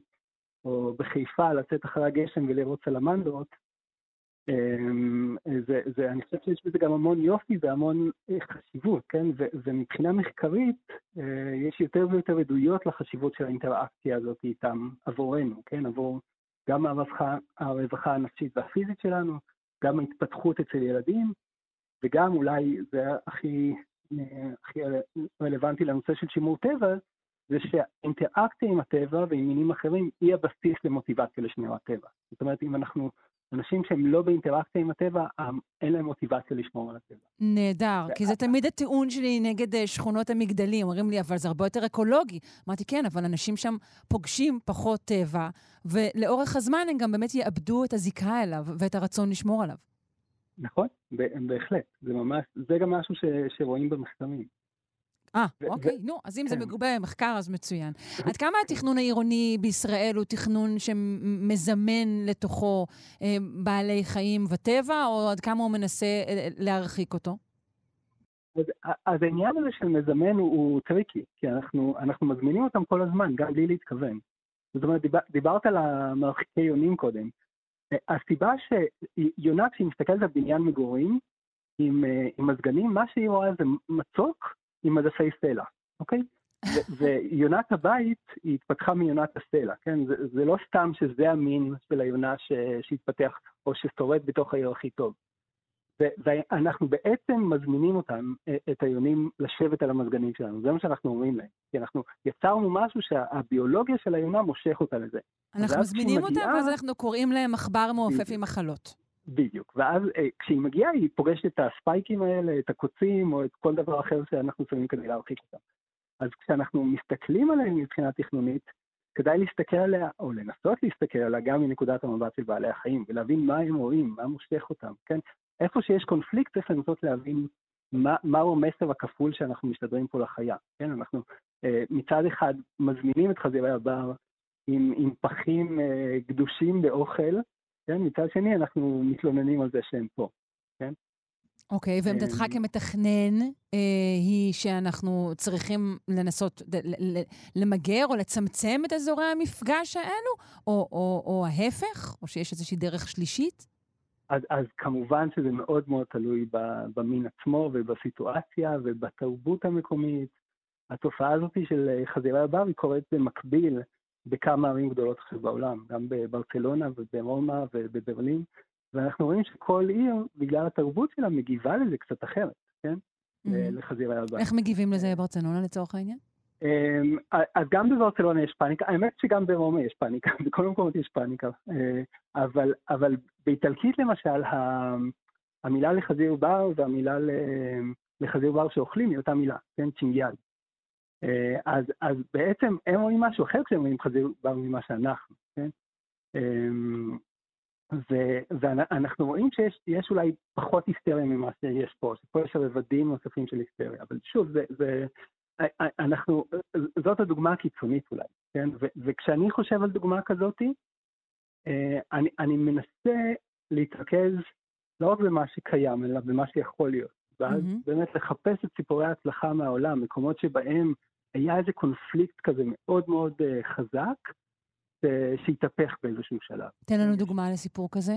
או בחיפה לצאת אחרי הגשם ולראות סלמנדרות, אמ, זה, זה, אני חושב שיש בזה גם המון יופי והמון אה, חשיבות, כן? ו, ומבחינה מחקרית אה, יש יותר ויותר עדויות לחשיבות של האינטראקציה הזאת איתם עבורנו, כן? עבור גם הרווחה, הרווחה הנפשית והפיזית שלנו, גם ההתפתחות אצל ילדים, וגם אולי זה הכי, אה, הכי רלוונטי לנושא של שימור טבע, זה שהאינטראקציה עם הטבע ועם מינים אחרים היא הבסיס למוטיבציה לשמירת טבע. זאת אומרת, אם אנחנו אנשים שהם לא באינטראקציה עם הטבע, אין להם מוטיבציה לשמור על הטבע. נהדר, כי זה תמיד הטיעון שלי נגד אה, שכונות המגדלים. אומרים לי, אבל זה הרבה יותר אקולוגי. אמרתי, כן, אבל אנשים שם פוגשים פחות טבע, ולאורך הזמן הם גם באמת יאבדו את הזיקה אליו ואת הרצון לשמור עליו. נכון, בהחלט. זה ממש, זה גם משהו ש, שרואים במחקרים. אה, אוקיי. נו, אז אם זה כן. מגובה במחקר, אז מצוין. עד כמה התכנון העירוני בישראל הוא תכנון שמזמן לתוכו אה, בעלי חיים וטבע, או עד כמה הוא מנסה אה, להרחיק אותו? אז העניין הזה של מזמין הוא, הוא tricky, כי אנחנו, אנחנו מזמינים אותם כל הזמן, גם בלי להתכוון. זאת אומרת, דיבר, דיברת על המרחיקי יונים קודם. הסיבה שיונה, כשהיא מסתכלת על בניין מגורים עם, אה, עם מזגנים, מה שהיא רואה זה מצוק עם מדפי סלע, אוקיי? ויונת הבית היא התפתחה מיונת הסלע, כן? זה, זה לא סתם שזה המין של היונה ש, שהתפתח או ששורד בתוך העיר הכי טוב. ואנחנו בעצם מזמינים אותם, אה, את היונים, לשבת על המזגנים שלנו, זה מה שאנחנו אומרים להם. כי אנחנו יצרנו משהו שהביולוגיה של היונה מושך אותה לזה. אנחנו מזמינים אותם, ואז אנחנו קוראים להם עכבר מעופף עם מחלות. בדיוק, ואז אה, כשהיא מגיעה היא פוגשת את הספייקים האלה, את הקוצים או את כל דבר אחר שאנחנו שמים כדי להרחיק אותם. אז כשאנחנו מסתכלים עליהם מבחינה תכנונית, כדאי להסתכל עליה, או לנסות להסתכל עליה גם מנקודת המבט של בעלי החיים, ולהבין מה הם רואים, מה מושך אותם, כן? איפה שיש קונפליקט צריך לנסות להבין מה, מהו המסר הכפול שאנחנו משתדרים פה לחיה, כן? אנחנו אה, מצד אחד מזמינים את חזירי הבר עם, עם פחים אה, גדושים באוכל, כן? מצד שני, אנחנו מתלוננים על זה שהם פה, כן? אוקיי, ועמדתך אמ, כמתכנן אה, היא שאנחנו צריכים לנסות למגר או לצמצם את אזורי המפגש האלו, או, או, או ההפך, או שיש איזושהי דרך שלישית? אז, אז כמובן שזה מאוד מאוד תלוי במין עצמו ובסיטואציה ובתרבות המקומית. התופעה הזאת של אה, חזירי הבר היא קורית במקביל בכמה ערים גדולות עכשיו בעולם, גם בברצלונה וברומא ובברלין, ואנחנו רואים שכל עיר, בגלל התרבות שלה, מגיבה לזה קצת אחרת, כן? Mhm. לחזירי הבר. איך מגיבים לזה בברצלונה לצורך העניין? אמ, אז גם בברצלונה יש פאניקה, האמת שגם ברומא יש פאניקה, בכל מקומות יש פאניקה, אה, אבל, אבל באיטלקית למשל, המילה לחזיר בר והמילה לחזיר בר שאוכלים היא אותה מילה, כן, צ'ינגיאל. אה, אז, אז בעצם הם רואים משהו אחר כשהם רואים חזיר בר ממה שאנחנו, כן? אמ, ו- ואנחנו רואים שיש יש אולי פחות היסטריה ממה שיש פה, שפה יש רבדים נוספים של היסטריה, אבל שוב, זה, זה, אנחנו, זאת הדוגמה הקיצונית אולי, כן? ו- וכשאני חושב על דוגמה כזאתי, אה, אני, אני מנסה להתרכז לא רק במה שקיים, אלא במה שיכול להיות. ואז מהמם. באמת לחפש את סיפורי ההצלחה מהעולם, מקומות שבהם היה איזה קונפליקט כזה מאוד מאוד אה, חזק, אה, שהתהפך באיזשהו שלב. תן לנו דוגמה לסיפור כזה.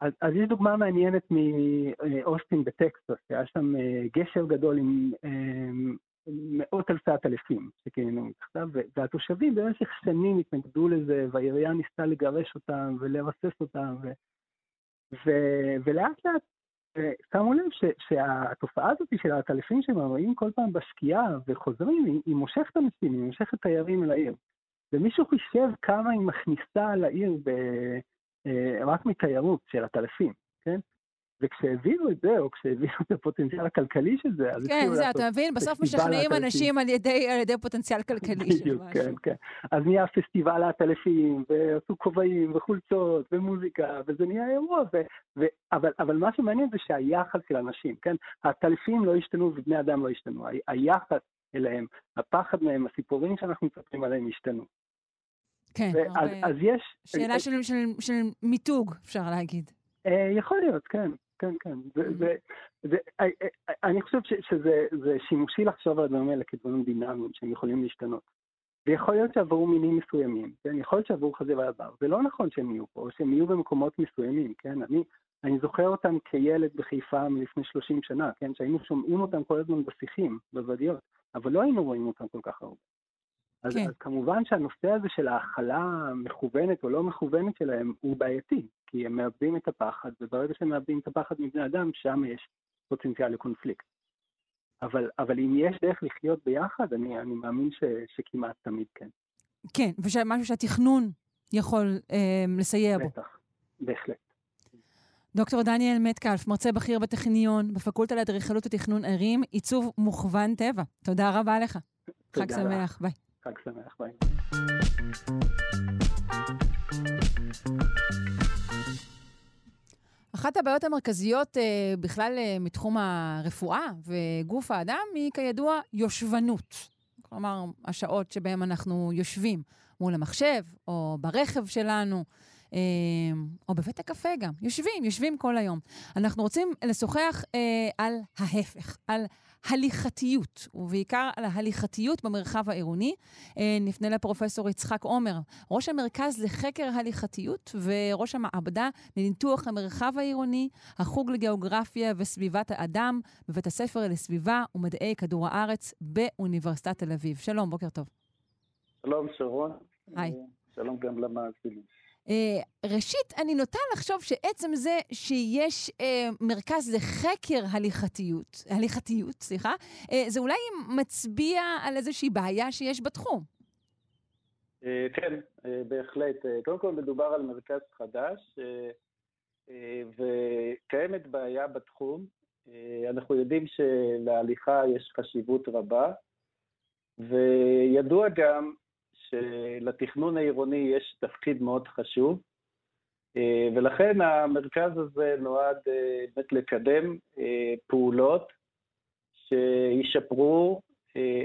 אז, אז יש דוגמה מעניינת מאוסטין בטקסס, היה שם אה, גשר גדול עם אה, מאות אלפי עטלפים שכיהנו מתחתיו, והתושבים במשך שנים התנגדו לזה, והעירייה ניסתה לגרש אותם ולרסס אותם, ו- ו- ולאט לאט אה, שמו לב ש- שהתופעה הזאת של העטלפים שהם רואים כל פעם בשקיעה וחוזרים, היא, היא מושכת אנשים, היא מושכת תיירים אל העיר. ומישהו חישב כמה היא מכניסה לעיר ב... אה, רק מתיירות של עטלפים, כן? וכשהבינו את זה, או כשהבינו את הפוטנציאל הכלכלי של זה, אז כן, זה, אתה מבין? בסוף משכנעים. אנשים על ידי על ידי פוטנציאל כלכלי של משהו. כן, כן. אז נהיה פסטיבל העטלפים, ועשו כובעים וחולצות ומוזיקה, וזה נהיה אירוע, ו, ו, אבל, אבל מה שמעניין זה שהיחס של אנשים, כן? העטלפים לא השתנו ובני אדם לא השתנו, ה- היחס אליהם, הפחד מהם, הסיפורים שאנחנו מספרים עליהם השתנו. כן, הרבה... אז יש... שאלה של, של, של מיתוג, אפשר להגיד. אה, יכול להיות, כן, כן, כן. זה, זה, זה, אני חושב ש, שזה זה שימושי לחשוב על הדברים האלה כדברים דינמיים שהם יכולים להשתנות. ויכול להיות שעברו מינים מסוימים, כן? יכול להיות שעברו חזירי עבר. זה לא נכון שהם יהיו פה, או שהם יהיו במקומות מסוימים, כן? אני, אני זוכר אותם כילד בחיפה מלפני 30 שנה, כן? שהיינו שומעים אותם כל הזמן בשיחים, בוודיות, אבל לא היינו רואים אותם כל כך הרבה. אז, כן. אז כמובן שהנושא הזה של ההכלה מכוונת או לא מכוונת שלהם הוא בעייתי, כי הם מאבדים את הפחד, וברגע שהם מאבדים את הפחד מבני אדם, שם יש פוטנציאל לקונפליקט. אבל, אבל אם יש דרך לחיות ביחד, אני, אני מאמין ש, שכמעט תמיד כן. כן, ומשהו שהתכנון יכול אה, לסייע בו. בטח, בהחלט. דוקטור דניאל מטקלף, מרצה בכיר בטכניון, בפקולטה לאדריכלות ותכנון ערים, עיצוב מוכוון טבע. תודה רבה לך. חג שמח. ביי. חג שמח, ביי. אחת הבעיות המרכזיות אה, בכלל אה, מתחום הרפואה וגוף האדם היא כידוע יושבנות. כלומר, השעות שבהן אנחנו יושבים מול המחשב, או ברכב שלנו, אה, או בבית הקפה גם. יושבים, יושבים כל היום. אנחנו רוצים לשוחח אה, על ההפך, על הליכתיות, ובעיקר על ההליכתיות במרחב העירוני. אה, נפנה לפרופסור יצחק עומר, ראש המרכז לחקר הליכתיות וראש המעבדה לניתוח המרחב העירוני, החוג לגיאוגרפיה וסביבת האדם בבית הספר לסביבה ומדעי כדור הארץ באוניברסיטת תל אביב. שלום, בוקר טוב. שלום שרון. היי. שלום גם למאזינים. אה, ראשית, אני נוטה לחשוב שעצם זה שיש אה, מרכז לחקר הליכתיות, הליכתיות, סליחה, אה, זה אולי מצביע על איזושהי בעיה שיש בתחום. אה, כן, אה, בהחלט. אה, קודם כל מדובר על מרכז חדש, אה, אה, וקיימת בעיה בתחום. אה, אנחנו יודעים שלהליכה יש חשיבות רבה, וידוע גם שלתכנון העירוני יש תפקיד מאוד חשוב, אה, ולכן המרכז הזה נועד אה, באמת לקדם אה, פעולות שישפרו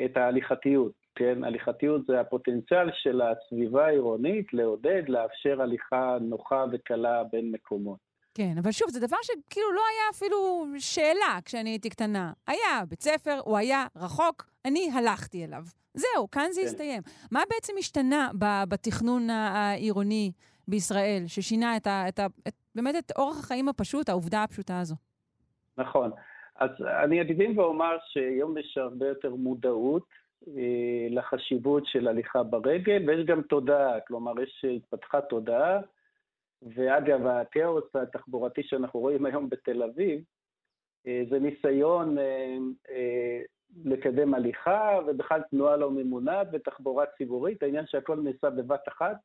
את ההליכתיות. כן, הליכתיות זה הפוטנציאל של הסביבה העירונית לעודד, לאפשר הליכה נוחה וקלה בין מקומות. כן, אבל שוב, זה דבר שכאילו לא היה אפילו שאלה כשאני הייתי קטנה. היה בית ספר, הוא היה רחוק, אני הלכתי אליו. זהו, כאן זה כן. הסתיים. מה בעצם השתנה בתכנון העירוני בישראל, ששינה את ה, את ה, את, באמת את אורח החיים הפשוט, העובדה הפשוטה הזו? נכון. אז אני אקדים ואומר שהיום יש הרבה יותר מודעות אה, לחשיבות של הליכה ברגל, ויש גם תודעה, כלומר, יש התפתחה תודעה, ואגב, הכאוס התחבורתי שאנחנו רואים היום בתל אביב, אה, זה ניסיון אה, אה, לקדם הליכה, ובכלל תנועה לא ממונעת ותחבורה ציבורית, העניין שהכל נעשה בבת אחת.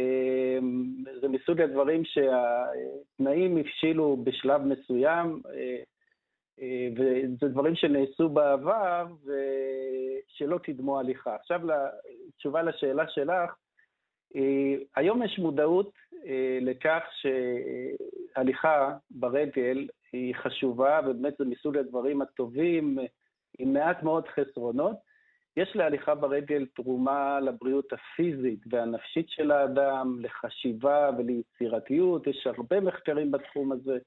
אה, זה מסוג הדברים שהתנאים הבשילו בשלב מסוים, אה, אה, וזה דברים שנעשו בעבר ושלא קידמו הליכה. עכשיו, תשובה לשאלה שלך, אה, היום יש מודעות לכך שהליכה ברגל היא חשובה, ובאמת זה מסוג הדברים הטובים, עם מעט מאוד חסרונות. יש להליכה ברגל תרומה לבריאות הפיזית והנפשית של האדם, לחשיבה וליצירתיות, יש הרבה מחקרים בתחום הזה.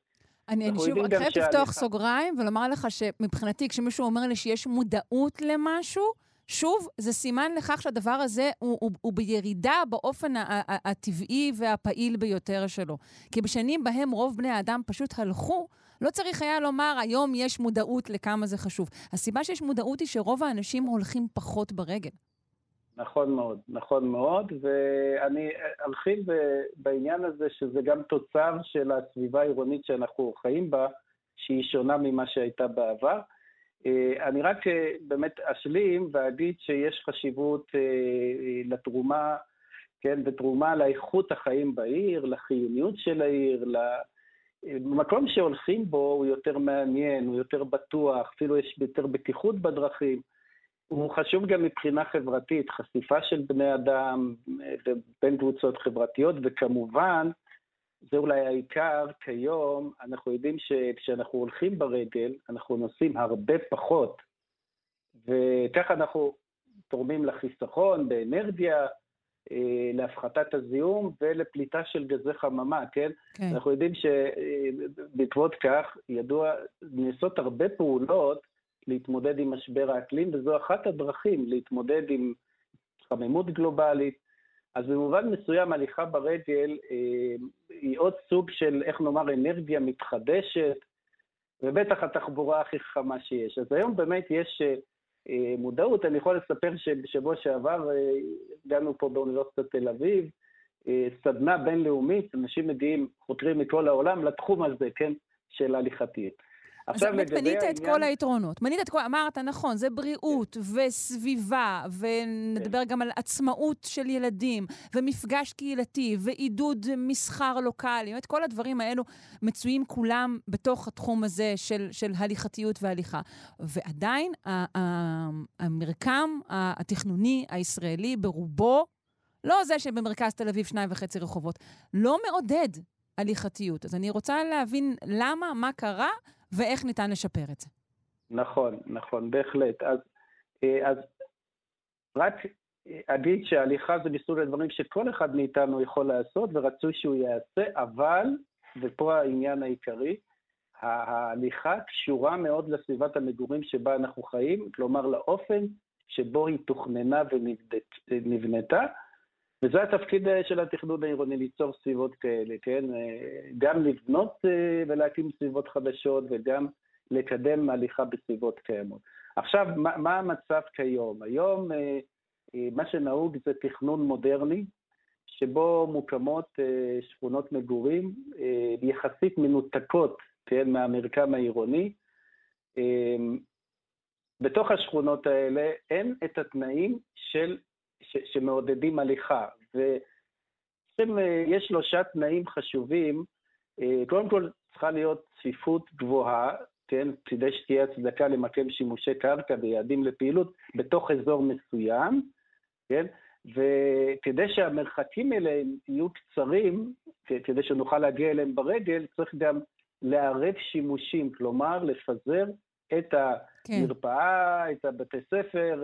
אני, אני שוב, אני חייבת לפתוח סוגריים ולומר לך שמבחינתי, כשמישהו אומר לי שיש מודעות למשהו, שוב, זה סימן לכך שהדבר הזה הוא, הוא, הוא בירידה באופן הטבעי והפעיל ביותר שלו. כי בשנים בהם רוב בני האדם פשוט הלכו, לא צריך היה לומר, היום יש מודעות לכמה זה חשוב. הסיבה שיש מודעות היא שרוב האנשים הולכים פחות ברגל. נכון מאוד, נכון מאוד, ואני ארחיב בעניין הזה שזה גם תוצר של הסביבה העירונית שאנחנו חיים בה, שהיא שונה ממה שהייתה בעבר. אני רק באמת אשלים ואגיד שיש חשיבות לתרומה, כן, ותרומה לאיכות החיים בעיר, לחיוניות של העיר, למקום שהולכים בו הוא יותר מעניין, הוא יותר בטוח, אפילו יש יותר בטיחות בדרכים. הוא חשוב גם מבחינה חברתית, חשיפה של בני אדם בין קבוצות חברתיות, וכמובן, זה אולי העיקר, כיום אנחנו יודעים שכשאנחנו הולכים ברגל, אנחנו נוסעים הרבה פחות, וככה אנחנו תורמים לחיסכון באנרגיה, להפחתת הזיהום ולפליטה של גזי חממה, כן? כן. אנחנו יודעים שבעקבות כך, ידוע, נעשות הרבה פעולות להתמודד עם משבר האקלים, וזו אחת הדרכים להתמודד עם התחממות גלובלית. אז במובן מסוים הליכה ברגל אה, היא עוד סוג של, איך נאמר, אנרגיה מתחדשת, ובטח התחבורה הכי חכמה שיש. אז היום באמת יש אה, מודעות, אני יכול לספר שבשבוע שעבר אה, הגענו פה באוניברסיטת תל אביב, אה, סדנה בינלאומית, אנשים מגיעים, חותרים מכל העולם לתחום הזה, כן, של הליכתיות. אז באמת מנית. את כל היתרונות. מנית את כל... אמרת, נכון, זה בריאות וסביבה, ונדבר גם על עצמאות של ילדים, ומפגש קהילתי, ועידוד מסחר לוקאלי. את כל הדברים האלו מצויים כולם בתוך התחום הזה של, של הליכתיות והליכה. ועדיין, המרקם התכנוני הישראלי ברובו, לא זה שבמרכז תל אביב שניים וחצי רחובות, לא מעודד הליכתיות. אז אני רוצה להבין למה, מה קרה, ואיך ניתן לשפר את זה. נכון, נכון, בהחלט. אז, אז רק אגיד שההליכה זה מסוג הדברים שכל אחד מאיתנו יכול לעשות, ורצוי שהוא יעשה, אבל, ופה העניין העיקרי, ההליכה קשורה מאוד לסביבת המגורים שבה אנחנו חיים, כלומר לאופן שבו היא תוכננה ונבנתה, וזה התפקיד של התכנון העירוני, ליצור סביבות כאלה, כן? גם לבנות ולהקים סביבות חדשות וגם לקדם הליכה בסביבות קיימות. עכשיו, מה, מה המצב כיום? היום מה שנהוג זה תכנון מודרני, שבו מוקמות שכונות מגורים יחסית מנותקות, כן, מהמרקם העירוני. בתוך השכונות האלה אין את התנאים של ש, שמעודדים הליכה. ויש שלושה תנאים חשובים. קודם כל, צריכה להיות צפיפות גבוהה, כן, כדי שתהיה הצדקה למקם שימושי קרקע ויעדים לפעילות בתוך אזור מסוים, כן, וכדי שהמרחקים האלה יהיו קצרים, כדי שנוכל להגיע אליהם ברגל, צריך גם לערב שימושים, כלומר, לפזר את המרפאה, כן. את הבתי ספר,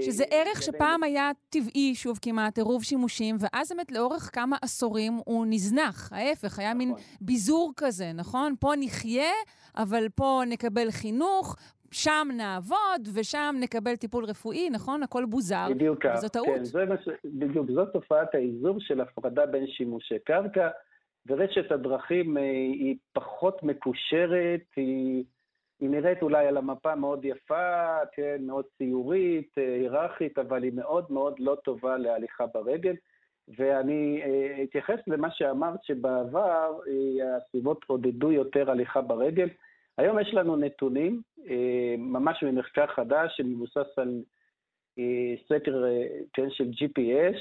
שזה ערך שפעם היה טבעי, שוב כמעט, עירוב שימושים, ואז באמת לאורך כמה עשורים הוא נזנח. ההפך, היה מין נכון. ביזור כזה, נכון? פה נחיה, אבל פה נקבל חינוך, שם נעבוד, ושם נקבל טיפול רפואי, נכון? הכל בוזר. בדיוק כך. וזו טעות. כן, זה מה ש... בדיוק, זאת תופעת האיזור של הפרדה בין שימושי קרקע, ורשת הדרכים אה, היא פחות מקושרת, היא, היא נראית אולי על המפה מאוד יפה, כן, מאוד ציורית, אה, היררכית, אבל היא מאוד מאוד לא טובה להליכה ברגל. ואני אה, אתייחס למה שאמרת, שבעבר אה, הסביבות עודדו יותר הליכה ברגל. היום יש לנו נתונים, ממש ממחקר חדש, שמבוסס על סקר כן, של GPS,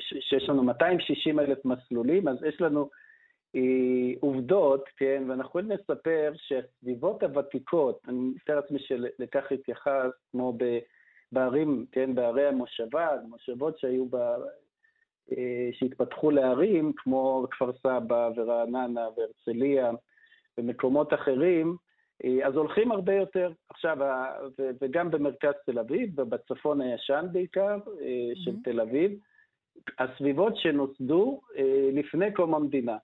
שיש לנו 260 אלף מסלולים, אז יש לנו אה, עובדות, כן, ואנחנו יכולים לספר שהסביבות הוותיקות, אני מתאר לעצמי שלכך התייחס, כמו בערים, כן, בערי המושבה, מושבות שהיו ב... אה, שהתפתחו לערים, כמו כפר סבא ורעננה והרצליה ומקומות אחרים, אה, אז הולכים הרבה יותר. עכשיו, וגם במרכז תל אביב, ובצפון הישן בעיקר, אה, של Mhm. תל אביב, הסביבות שנוסדו לפני קום המדינה.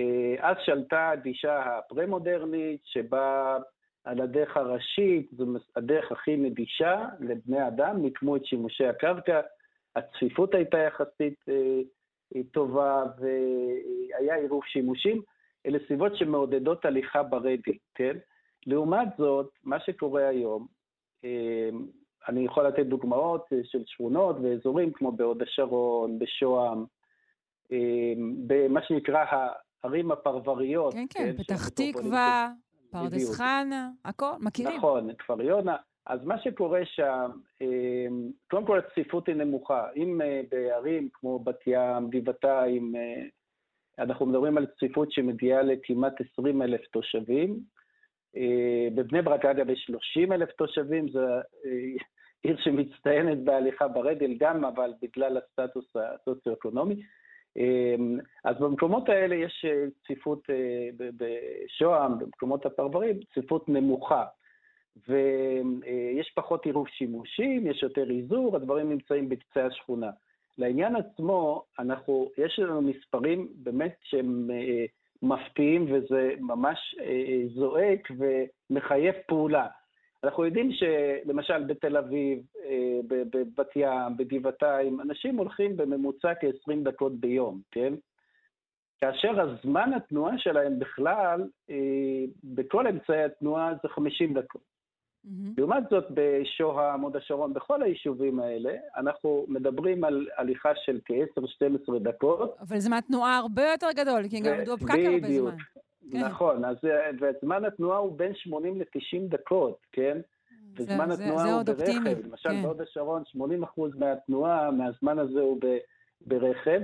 אה, אז שלטה הגישה הפרה-מודרנית, שבה על הדרך הראשית, זו הדרך הכי נגישה לבני אדם, מיקמו את שימושי הקרקע, הצפיפות הייתה יחסית אה, אה, טובה והיה עירוב שימושים. אלה סביבות שמעודדות הליכה ברגל, כן? לעומת זאת, מה שקורה היום, אני יכול לתת דוגמאות של שכונות ואזורים כמו בהוד השרון, בשוהם, במה שנקרא הערים הפרבריות. כן, כן, פתח שהמטרופוליטן- תקווה, פרדס. חנה, הכל, מכירים. נכון, כפר יונה. אז מה שקורה שם, אה, קודם כל הצפיפות היא נמוכה. אם אה, בערים כמו בת ים, גבעתיים, אה, אנחנו מדברים על צפיפות שמגיעה לכמעט 20 אלף תושבים. אה, בבני ברק, אגב, יש 30 אלף תושבים, זו עיר שמצטיינת בהליכה ברגל גם, אבל בגלל הסטטוס הסוציו-אקונומי. אה, אז במקומות האלה יש אה, צפיפות אה, בשוהם, במקומות הפרברים, צפיפות נמוכה. ויש פחות עירוב שימושים, יש יותר איזור, הדברים נמצאים בקצה השכונה. לעניין עצמו, אנחנו, יש לנו מספרים באמת שהם אה, מפתיעים וזה ממש אה, זועק ומחייב פעולה. אנחנו יודעים שלמשל בתל אביב, אה, בבת ים, בגבעתיים, אנשים הולכים בממוצע כ-20 דקות ביום, כן? כאשר הזמן התנועה שלהם בכלל, אה, בכל אמצעי התנועה זה 50 דקות. מהמם. לעומת זאת, בשוהם, הוד השרון, בכל היישובים האלה, אנחנו מדברים על הליכה של כ-10-12 דקות. אבל זמן תנועה הרבה יותר גדול, כי גם עמדו בפקק הרבה. זמן. כן. נכון, אז אה, וזמן התנועה הוא בין 80 ל-90 דקות, כן? זה- וזמן זה- התנועה זה הוא אופטימי, ברכב. למשל, כן. בהוד השרון, 80% מהתנועה, מהזמן הזה הוא ב- ברכב,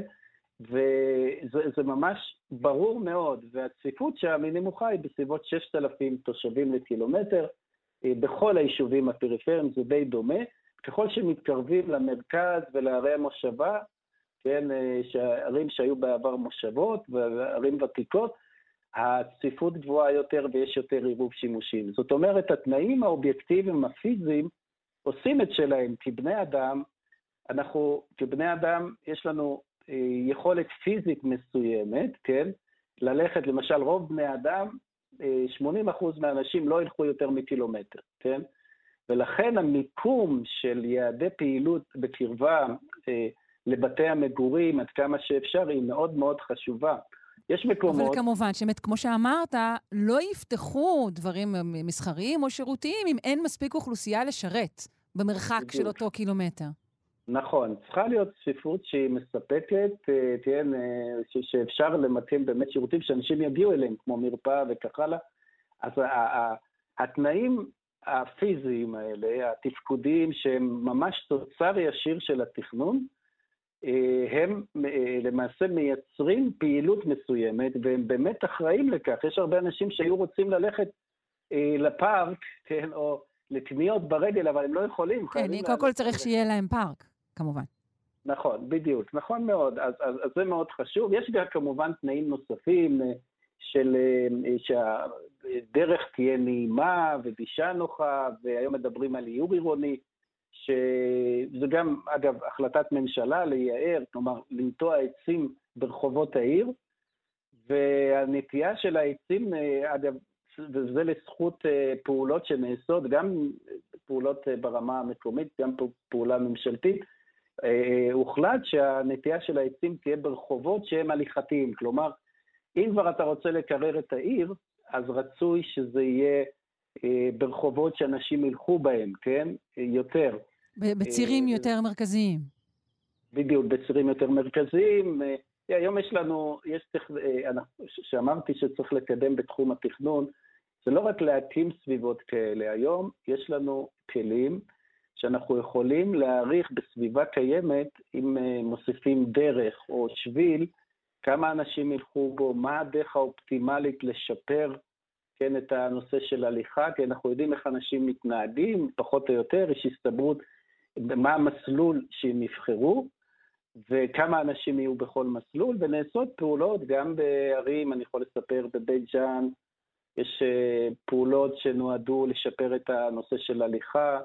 וזה זה ממש ברור מאוד, והצפיפות שם היא נמוכה, היא בסביבות 6,000 תושבים לקילומטר. אה, בכל היישובים הפריפריים זה די דומה. ככל שמתקרבים למרכז ולערי המושבה, כן, אה, שערים שהיו בעבר מושבות וערים ותיקות, הצפיפות גבוהה יותר ויש יותר עירוב שימושים. זאת אומרת, התנאים האובייקטיביים הפיזיים עושים את שלהם. כבני אדם, אנחנו, כבני אדם, יש לנו אה, יכולת פיזית מסוימת, כן? ללכת, למשל, רוב בני אדם, אה, 80% מהאנשים לא ילכו יותר מקילומטר, כן? ולכן המיקום של יעדי פעילות בקרבה אה, לבתי המגורים, עד כמה שאפשר, היא מאוד מאוד חשובה. יש מקומות... אבל כמובן, שבאמת, כמו שאמרת, לא יפתחו דברים מסחריים או שירותיים אם אין מספיק אוכלוסייה לשרת במרחק של בדיוק. אותו קילומטר. נכון, צריכה להיות צפיפות שהיא מספקת, אה, תהיין, אה, שאפשר למקם באמת שירותים שאנשים יגיעו אליהם, כמו מרפאה וכך הלאה. אז התנאים הפיזיים האלה, התפקודיים, שהם ממש תוצר ישיר של התכנון, הם אה, למעשה מייצרים פעילות מסוימת, והם באמת אחראים לכך. יש הרבה אנשים שהיו רוצים ללכת אה, לפארק, כן, או לקניות ברגל, אבל הם לא יכולים. כן, קודם כל צריך. שיהיה להם פארק, כמובן. נכון, בדיוק, נכון מאוד. אז, אז, אז זה מאוד חשוב. יש גם כמובן תנאים נוספים אה, של אה, שהדרך תהיה נעימה וגישה נוחה, והיום מדברים על איור עירוני. שזה גם, אגב, החלטת ממשלה לייער, כלומר, לנטוע עצים ברחובות העיר, והנטייה של העצים, אגב, וזה לזכות פעולות שנעשות, גם פעולות ברמה המקומית, גם פעולה ממשלתית, הוחלט שהנטייה של העצים תהיה ברחובות שהם הליכתיים. כלומר, אם כבר אתה רוצה לקרר את העיר, אז רצוי שזה יהיה אה, ברחובות שאנשים ילכו בהם, כן? יותר. בצירים אה, יותר מרכזיים. בדיוק, בצירים יותר מרכזיים. אה, היום יש לנו, יש שאמרתי שצריך לקדם בתחום התכנון, זה לא רק להקים סביבות כאלה. היום יש לנו כלים שאנחנו יכולים להעריך בסביבה קיימת, אם מוסיפים דרך או שביל, כמה אנשים ילכו בו, מה הדרך האופטימלית לשפר כן, את הנושא של הליכה, כי אנחנו יודעים איך אנשים מתנהגים, פחות או יותר, יש הסתברות מה המסלול שהם יבחרו, וכמה אנשים יהיו בכל מסלול, ונעשות פעולות גם בערים, אני יכול לספר בבית ג'אן, יש אה, פעולות שנועדו לשפר את הנושא של הליכה,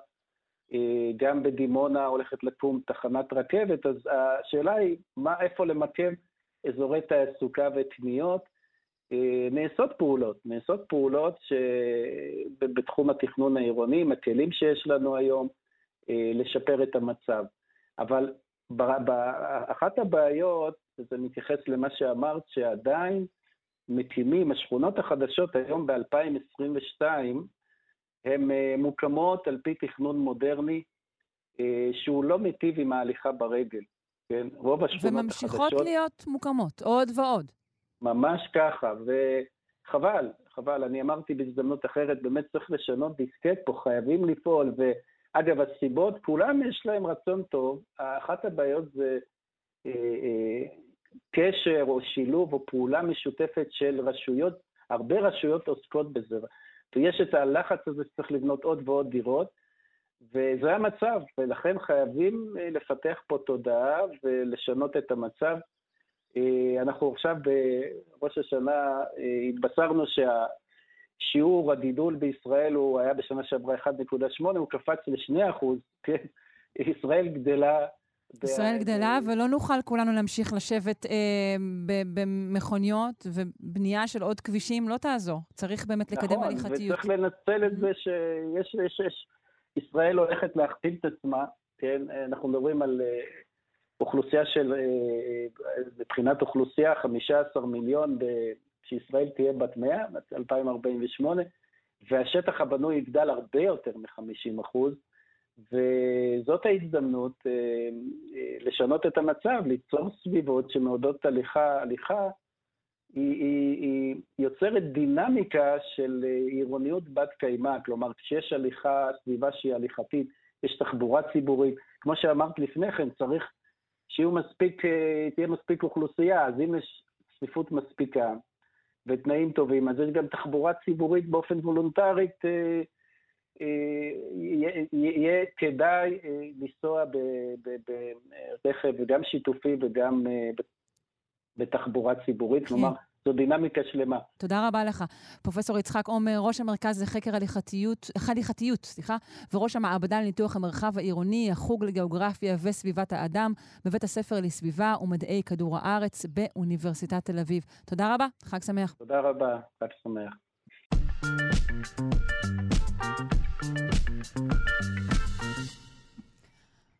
אה, גם בדימונה הולכת לקום תחנת רכבת, אז השאלה היא, מה, איפה למקם אזורי תעסוקה וקניות, אה, נעשות פעולות, נעשות פעולות שבתחום התכנון העירוני, עם הכלים שיש לנו היום, אה, לשפר את המצב. אבל אחת הבעיות, וזה מתייחס למה שאמרת, שעדיין מקימים, השכונות החדשות היום ב-2022, הן אה, מוקמות על פי תכנון מודרני, שהוא לא מיטיב עם ההליכה ברגל. כן? רוב השכונות החדשות... וממשיכות להיות מוקמות, עוד ועוד. ממש ככה, וחבל, חבל. אני אמרתי בהזדמנות אחרת, באמת צריך לשנות דיסקט פה, חייבים לפעול. ואגב, הסיבות, כולם יש להם רצון טוב. אחת הבעיות זה אה, אה, קשר או שילוב או פעולה משותפת של רשויות, הרבה רשויות עוסקות בזה. ויש את הלחץ הזה שצריך לבנות עוד ועוד דירות. וזה המצב, ולכן חייבים אה, לפתח פה תודעה ולשנות את המצב. אה, אנחנו עכשיו בראש השנה אה, התבשרנו שהשיעור הגידול בישראל הוא היה בשנה שעברה 1.8, הוא קפץ ל-2 כן? ישראל גדלה. ישראל ב- גדלה, ולא נוכל כולנו להמשיך לשבת אה, במכוניות, ובנייה של עוד כבישים לא תעזור. צריך באמת לקדם נכון, הליכתיות. נכון, וצריך לנצל את זה שיש יש, יש, ישראל הולכת להכפיל את עצמה, כן? אנחנו מדברים על אה, אוכלוסייה של, אה, אה, מבחינת אוכלוסייה, 15 מיליון, שישראל תהיה בת 100, 2048, והשטח הבנוי יגדל הרבה יותר מ-50 אחוז, וזאת ההזדמנות לשנות את המצב, ליצור סביבות שמעודות הליכה, הליכה היא, היא, היא יוצרת דינמיקה של עירוניות בת קיימא, כלומר, כשיש הליכה, סביבה שהיא הליכתית, יש תחבורה ציבורית. כמו שאמרת לפני כן, צריך שיהיו מספיק, אה, תהיה מספיק אוכלוסייה, אז אם יש צפיפות מספיקה ותנאים טובים, אז יש גם תחבורה ציבורית באופן וולונטרית, אה, אה, יהיה כדאי לנסוע ברכב, וגם שיתופי וגם בתחבורה ציבורית, כן. כלומר, זו דינמיקה שלמה. תודה רבה לך. פרופ' יצחק עומר, ראש המרכז לחקר הליכתיות, הליכתיות, סליחה, וראש המעבדה לניתוח המרחב העירוני, החוג לגיאוגרפיה וסביבת האדם, בבית הספר לסביבה ומדעי כדור הארץ באוניברסיטת תל אביב. תודה רבה, חג שמח. תודה רבה, חג שמח.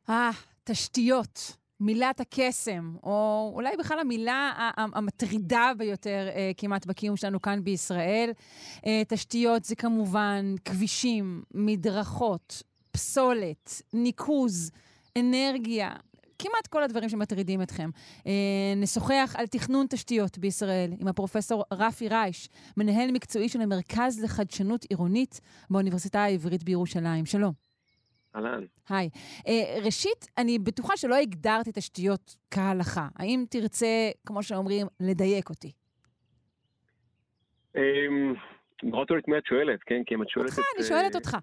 אה, תשתיות. מילת הקסם, או אולי בכלל המילה המטרידה ביותר אה, כמעט בקיום שלנו כאן בישראל. אה, תשתיות זה כמובן כבישים, מדרכות, פסולת, ניקוז, אנרגיה, כמעט כל הדברים שמטרידים אתכם. אה, נשוחח על תכנון תשתיות בישראל עם הפרופסור רפי רייש, מנהל מקצועי של המרכז לחדשנות עירונית באוניברסיטה העברית בירושלים. שלום. אהלן. היי. Uh, ראשית, אני בטוחה שלא הגדרתי תשתיות כהלכה. האם תרצה, כמו שאומרים, לדייק אותי? אמ, נורא תלוי את מי את שואלת, כן? כי אם את שואלת אותך, את... אני שואלת אותך.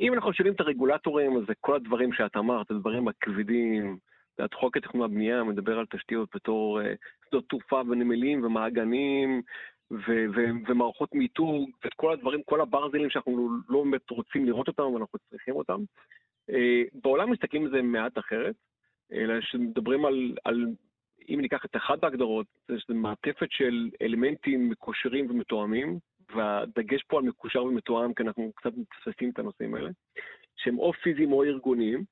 אם, אנחנו שואלים את הרגולטורים, אז זה כל הדברים שאת אמרת, הדברים הכבדים. את חוק התכנון והבנייה מדבר על תשתיות בתור uh, שדות תעופה ונמלים ומעגנים ו- ו- ומערכות מיתוג, ואת כל הדברים, כל הברזלים שאנחנו לא באמת רוצים לראות אותם, אבל אנחנו צריכים אותם. אה, בעולם מסתכלים על זה מעט אחרת, אלא שמדברים על, על, אם ניקח את אחת ההגדרות, זה מעטפת של אלמנטים מקושרים ומתואמים, והדגש פה על מקושר ומתואם, כי אנחנו קצת מפספסים את הנושאים האלה, שהם או פיזיים או ארגוניים,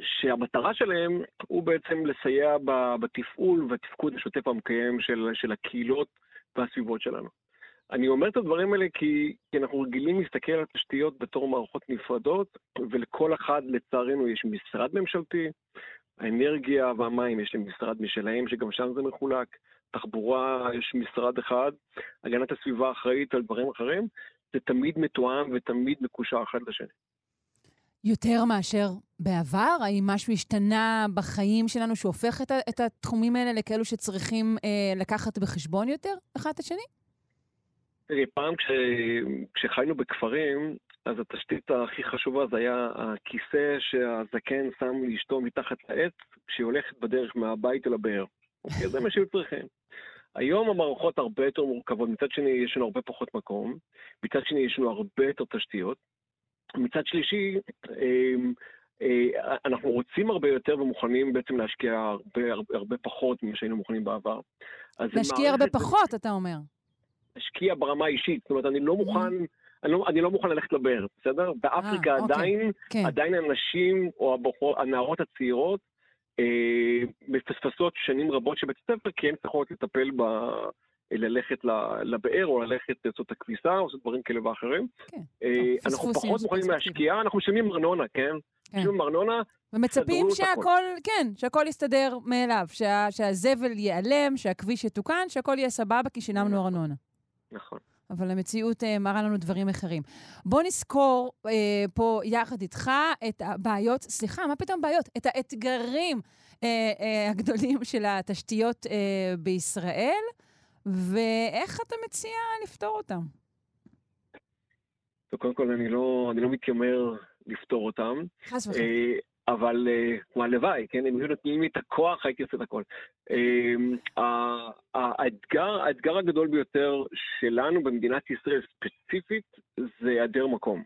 שהמטרה שלהם הוא בעצם לסייע בתפעול והתפקוד השוטף המקיים של, של הקהילות והסביבות שלנו. אני אומר את הדברים האלה כי, כי אנחנו רגילים להסתכל על התשתיות בתור מערכות נפרדות, ולכל אחד, לצערנו, יש משרד ממשלתי, האנרגיה והמים יש להם משרד משלהם, שגם שם זה מחולק, תחבורה יש משרד אחד, הגנת הסביבה אחראית על דברים אחרים, זה תמיד מתואם ותמיד מקושר אחד לשני. יותר מאשר בעבר? האם משהו השתנה בחיים שלנו שהופך את, את התחומים האלה לכאלו שצריכים אה, לקחת בחשבון יותר אחד את השני? תראי, פעם כש... כשחיינו בכפרים, אז התשתית הכי חשובה זה היה הכיסא שהזקן שם לאשתו מתחת לעץ כשהיא הולכת בדרך מהבית אל הבאר. אוקיי, זה מה שהיו צריכים. היום המערכות הרבה יותר מורכבות, מצד שני יש לנו הרבה פחות מקום, מצד שני יש לנו הרבה יותר תשתיות, מצד שלישי, אמ, אה, אנחנו רוצים הרבה יותר ומוכנים בעצם להשקיע הרבה, הרבה, הרבה פחות ממה שהיינו מוכנים בעבר. להשקיע הרבה פחות, אתה אומר. להשקיע ברמה האישית, זאת אומרת, אני לא מוכן... אני לא, אני לא מוכן ללכת לבאר, בסדר? באפריקה 아, אה, עדיין, אוקיי, כן. עדיין הנשים או הבחור, הנערות הצעירות אה, מפספסות שנים רבות של בית הספר, כי הן צריכות לטפל ב... ללכת לבאר או ללכת לעשות את הכביסה או לעשות דברים כאלה ואחרים. כן. אה, אנחנו פחות מוכנים להשקיע, אנחנו משלמים ארנונה, כן? כן. משלמים ארנונה, ומצפים שהכל, כן, שהכל יסתדר מאליו, שה, שהזבל ייעלם, שהכביש יתוקן, שהכל יהיה סבבה כי שילמנו נכון. ארנונה. נכון. אבל המציאות אה, מראה לנו דברים אחרים. בוא נזכור אה, פה יחד איתך את הבעיות, סליחה, מה פתאום בעיות? את האתגרים אה, אה, הגדולים של התשתיות אה, בישראל, ואיך אתה מציע לפתור אותם? טוב, קודם כל, אני לא, אני לא מתיימר לפתור אותם. חס וחלילה. אה, אבל כמו אה, הלוואי, כן, אם היו נותנים לי את הכוח, הייתי עושה את הכל. אמ, האתגר, האתגר הגדול ביותר שלנו במדינת ישראל ספציפית זה היעדר מקום.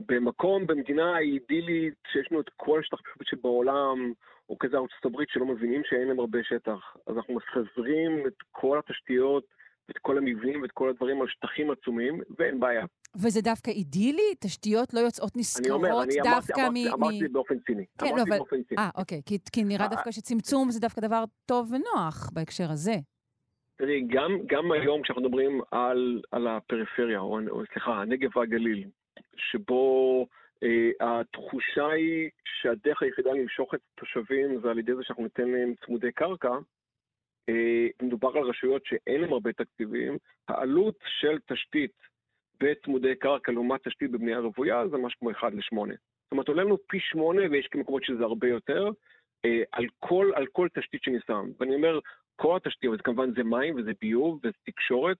במקום, במדינה האידילית, שיש לנו את כל השטח שבעולם, או כזה ארצות הברית שלא מבינים שאין להם הרבה שטח, אז אנחנו מפזרים את כל התשתיות, את כל המבנים ואת כל הדברים על שטחים עצומים, ואין בעיה. וזה דווקא אידילי? תשתיות לא יוצאות נשכרות דווקא מ... אני אומר, אני אמרתי, אמרתי באופן ציני. כן, לא, אבל... אה, אוקיי, כי, כי נראה אה, דווקא שצמצום זה דווקא דבר טוב ונוח בהקשר הזה. תראי, גם, גם היום כשאנחנו מדברים על, על הפריפריה, או, או סליחה, הנגב והגליל, שבו אה, התחושה היא שהדרך היחידה למשוך את התושבים זה על ידי זה שאנחנו ניתן להם צמודי קרקע, אה, מדובר על רשויות שאין להן הרבה תקציבים, העלות של תשתית בצמודי קרקע לעומת תשתית בבנייה רוויה זה משהו כמו 1 ל-8. זאת אומרת, עולה לנו פי 8 ויש מקומות שזה הרבה יותר, אה, על כל, על כל תשתית שאני שם. ואני אומר, כל התשתיות, כמובן זה מים וזה ביוב וזה תקשורת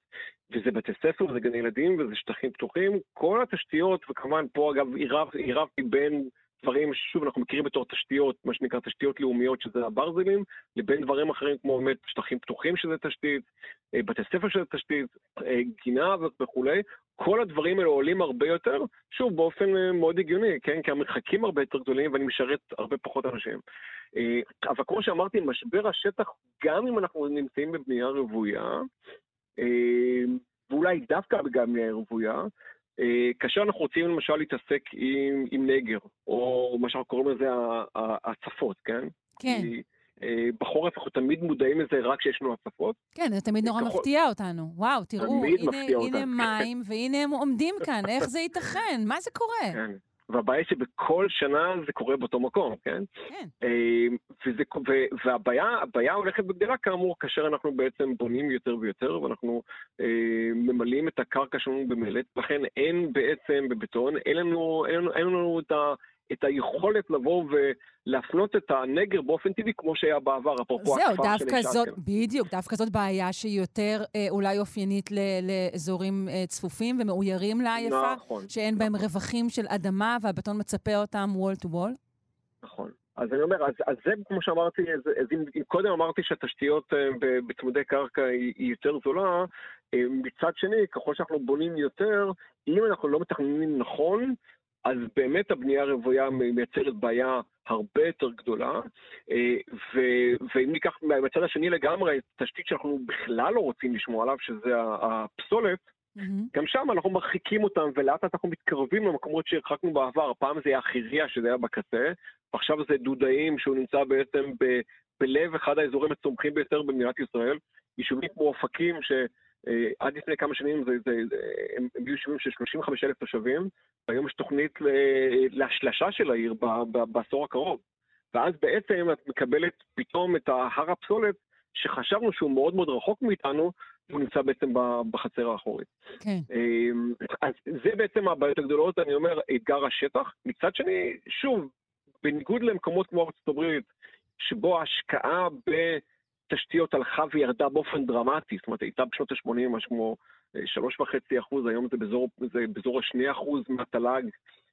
וזה בתי ספר וזה גני ילדים וזה שטחים פתוחים, כל התשתיות, וכמובן פה אגב עירבתי בין דברים ששוב אנחנו מכירים בתור תשתיות, מה שנקרא תשתיות לאומיות שזה הברזלים, לבין דברים אחרים כמו באמת שטחים פתוחים שזה תשתית, אה, בתי ספר שזה תשתית, אה, גינה וכולי, כל הדברים האלה עולים הרבה יותר, שוב באופן אה, מאוד הגיוני, כן? כי המרחקים הרבה יותר גדולים ואני משרת הרבה פחות אנשים. אבל כמו שאמרתי, משבר השטח, גם אם אנחנו נמצאים בבנייה רוויה, ואולי דווקא בגלל בנייה רוויה, אה, כאשר אנחנו רוצים למשל להתעסק עם, עם נגר, או מה שאנחנו קוראים לזה הצפות, כן? כן. כי, אה, בחורף אנחנו תמיד מודעים לזה רק כשיש לנו הצפות. כן, זה תמיד נורא ככל... מפתיע אותנו. וואו, תראו, הנה, הנה מים, והנה הם עומדים כאן, איך זה ייתכן? מה זה קורה? כן. והבעיה היא שבכל שנה זה קורה באותו מקום, כן? כן. אה, וזה, ו, והבעיה הולכת וגדלה כאמור כאשר אנחנו בעצם בונים יותר ויותר ואנחנו אה, ממלאים את הקרקע שלנו במלט, לכן אין בעצם בבטון, אין לנו, אין אין לנו את ה... את היכולת לבוא ולהפנות את הנגר באופן טבעי כמו שהיה בעבר, אפרופו הכפר של זהו, דווקא זאת, בדיוק, דווקא זאת בעיה שהיא יותר אה, אולי אופיינית ל, לאזורים אה, צפופים ומאוירים לעייפה, נכון, שאין נכון. בהם רווחים של אדמה והבטון מצפה אותם וול טו וול? נכון. אז אני אומר, אז, אז זה כמו שאמרתי, אז, אז אם, אם קודם אמרתי שהתשתיות אה, בצמודי קרקע היא, היא יותר זולה, מצד שני, ככל שאנחנו בונים יותר, אם אנחנו לא מתכננים נכון, אז באמת הבנייה הרוויה מייצרת בעיה הרבה יותר גדולה, אה, ו- ואם ניקח מהצד השני לגמרי, תשתית שאנחנו בכלל לא רוצים לשמוע עליו, שזה הפסולת, מהמם. גם שם אנחנו מרחיקים אותם, ולאט לאט אנחנו מתקרבים למקומות שהרחקנו בעבר. פעם זה היה חירייה, שזה היה בקצה, ועכשיו זה דודאים, שהוא נמצא בעצם ב- בלב אחד האזורים הצומחים ביותר במדינת ישראל. יישובים כמו אופקים, שעד לפני כמה שנים זה, זה, זה, הם, הם היו יישובים של 35 אלף תושבים, והיום יש תוכנית ל- להשלשה של העיר ב, ב, בעשור הקרוב. ואז בעצם את מקבלת פתאום את ההר הפסולת, שחשבנו שהוא מאוד מאוד רחוק מאיתנו, הוא נמצא בעצם ב- בחצר האחורית. כן. אמ, אז זה בעצם הבעיות הגדולות, אני אומר, אתגר השטח. מצד שני, שוב, בניגוד למקומות כמו ארצות הברית, שבו ההשקעה בתשתיות הלכה וירדה באופן דרמטי, זאת אומרת, הייתה בשנות ה-80 משהו כמו אה, שלוש וחצי אחוז, היום זה באזור, זה באזור השני אחוז מהתל"ג,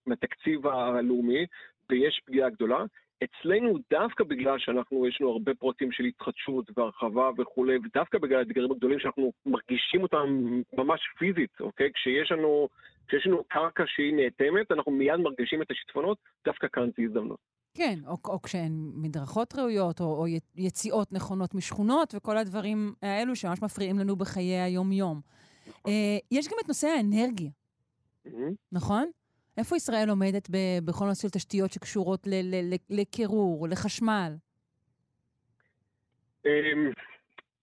מהתקציב הלאומי, ויש פגיעה גדולה. אצלנו, דווקא בגלל שאנחנו, יש לנו הרבה פרויקטים של התחדשות והרחבה וכולי, ודווקא בגלל האתגרים הגדולים שאנחנו מרגישים אותם ממש פיזית, אוקיי? כשיש לנו, כשיש לנו קרקע שהיא נאטמת, אנחנו מיד מרגישים את השיטפונות, דווקא כאן זו הזדמנות. כן, או, או כשהן מדרכות ראויות, או, או יציאות נכונות משכונות, וכל הדברים האלו שממש מפריעים לנו בחיי היום-יום. אה, יש גם את נושא האנרגיה, מהמם. נכון? איפה ישראל עומדת בכל נושא של תשתיות שקשורות לקירור, לחשמל? אמ,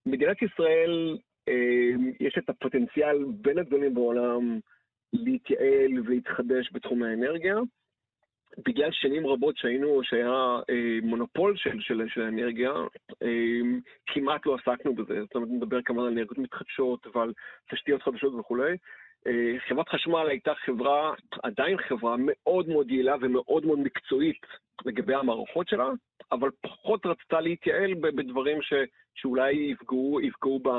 מדינת ישראל, אמ, יש את הפוטנציאל בין הגדולים בעולם להתייעל ולהתחדש בתחום האנרגיה. בגלל שנים רבות שהיינו, שהיה אה, מונופול של, של, של האנרגיה, אה, כמעט לא עסקנו בזה. זאת אומרת, נדבר כמובן על אנרגיות מתחדשות ועל תשתיות חדשות וכולי. אה, חברת חשמל הייתה חברה, עדיין חברה מאוד מאוד יעילה ומאוד מאוד מקצועית לגבי המערכות שלה, אבל פחות רצתה להתייעל בדברים ש, שאולי יפגעו, יפגעו ב,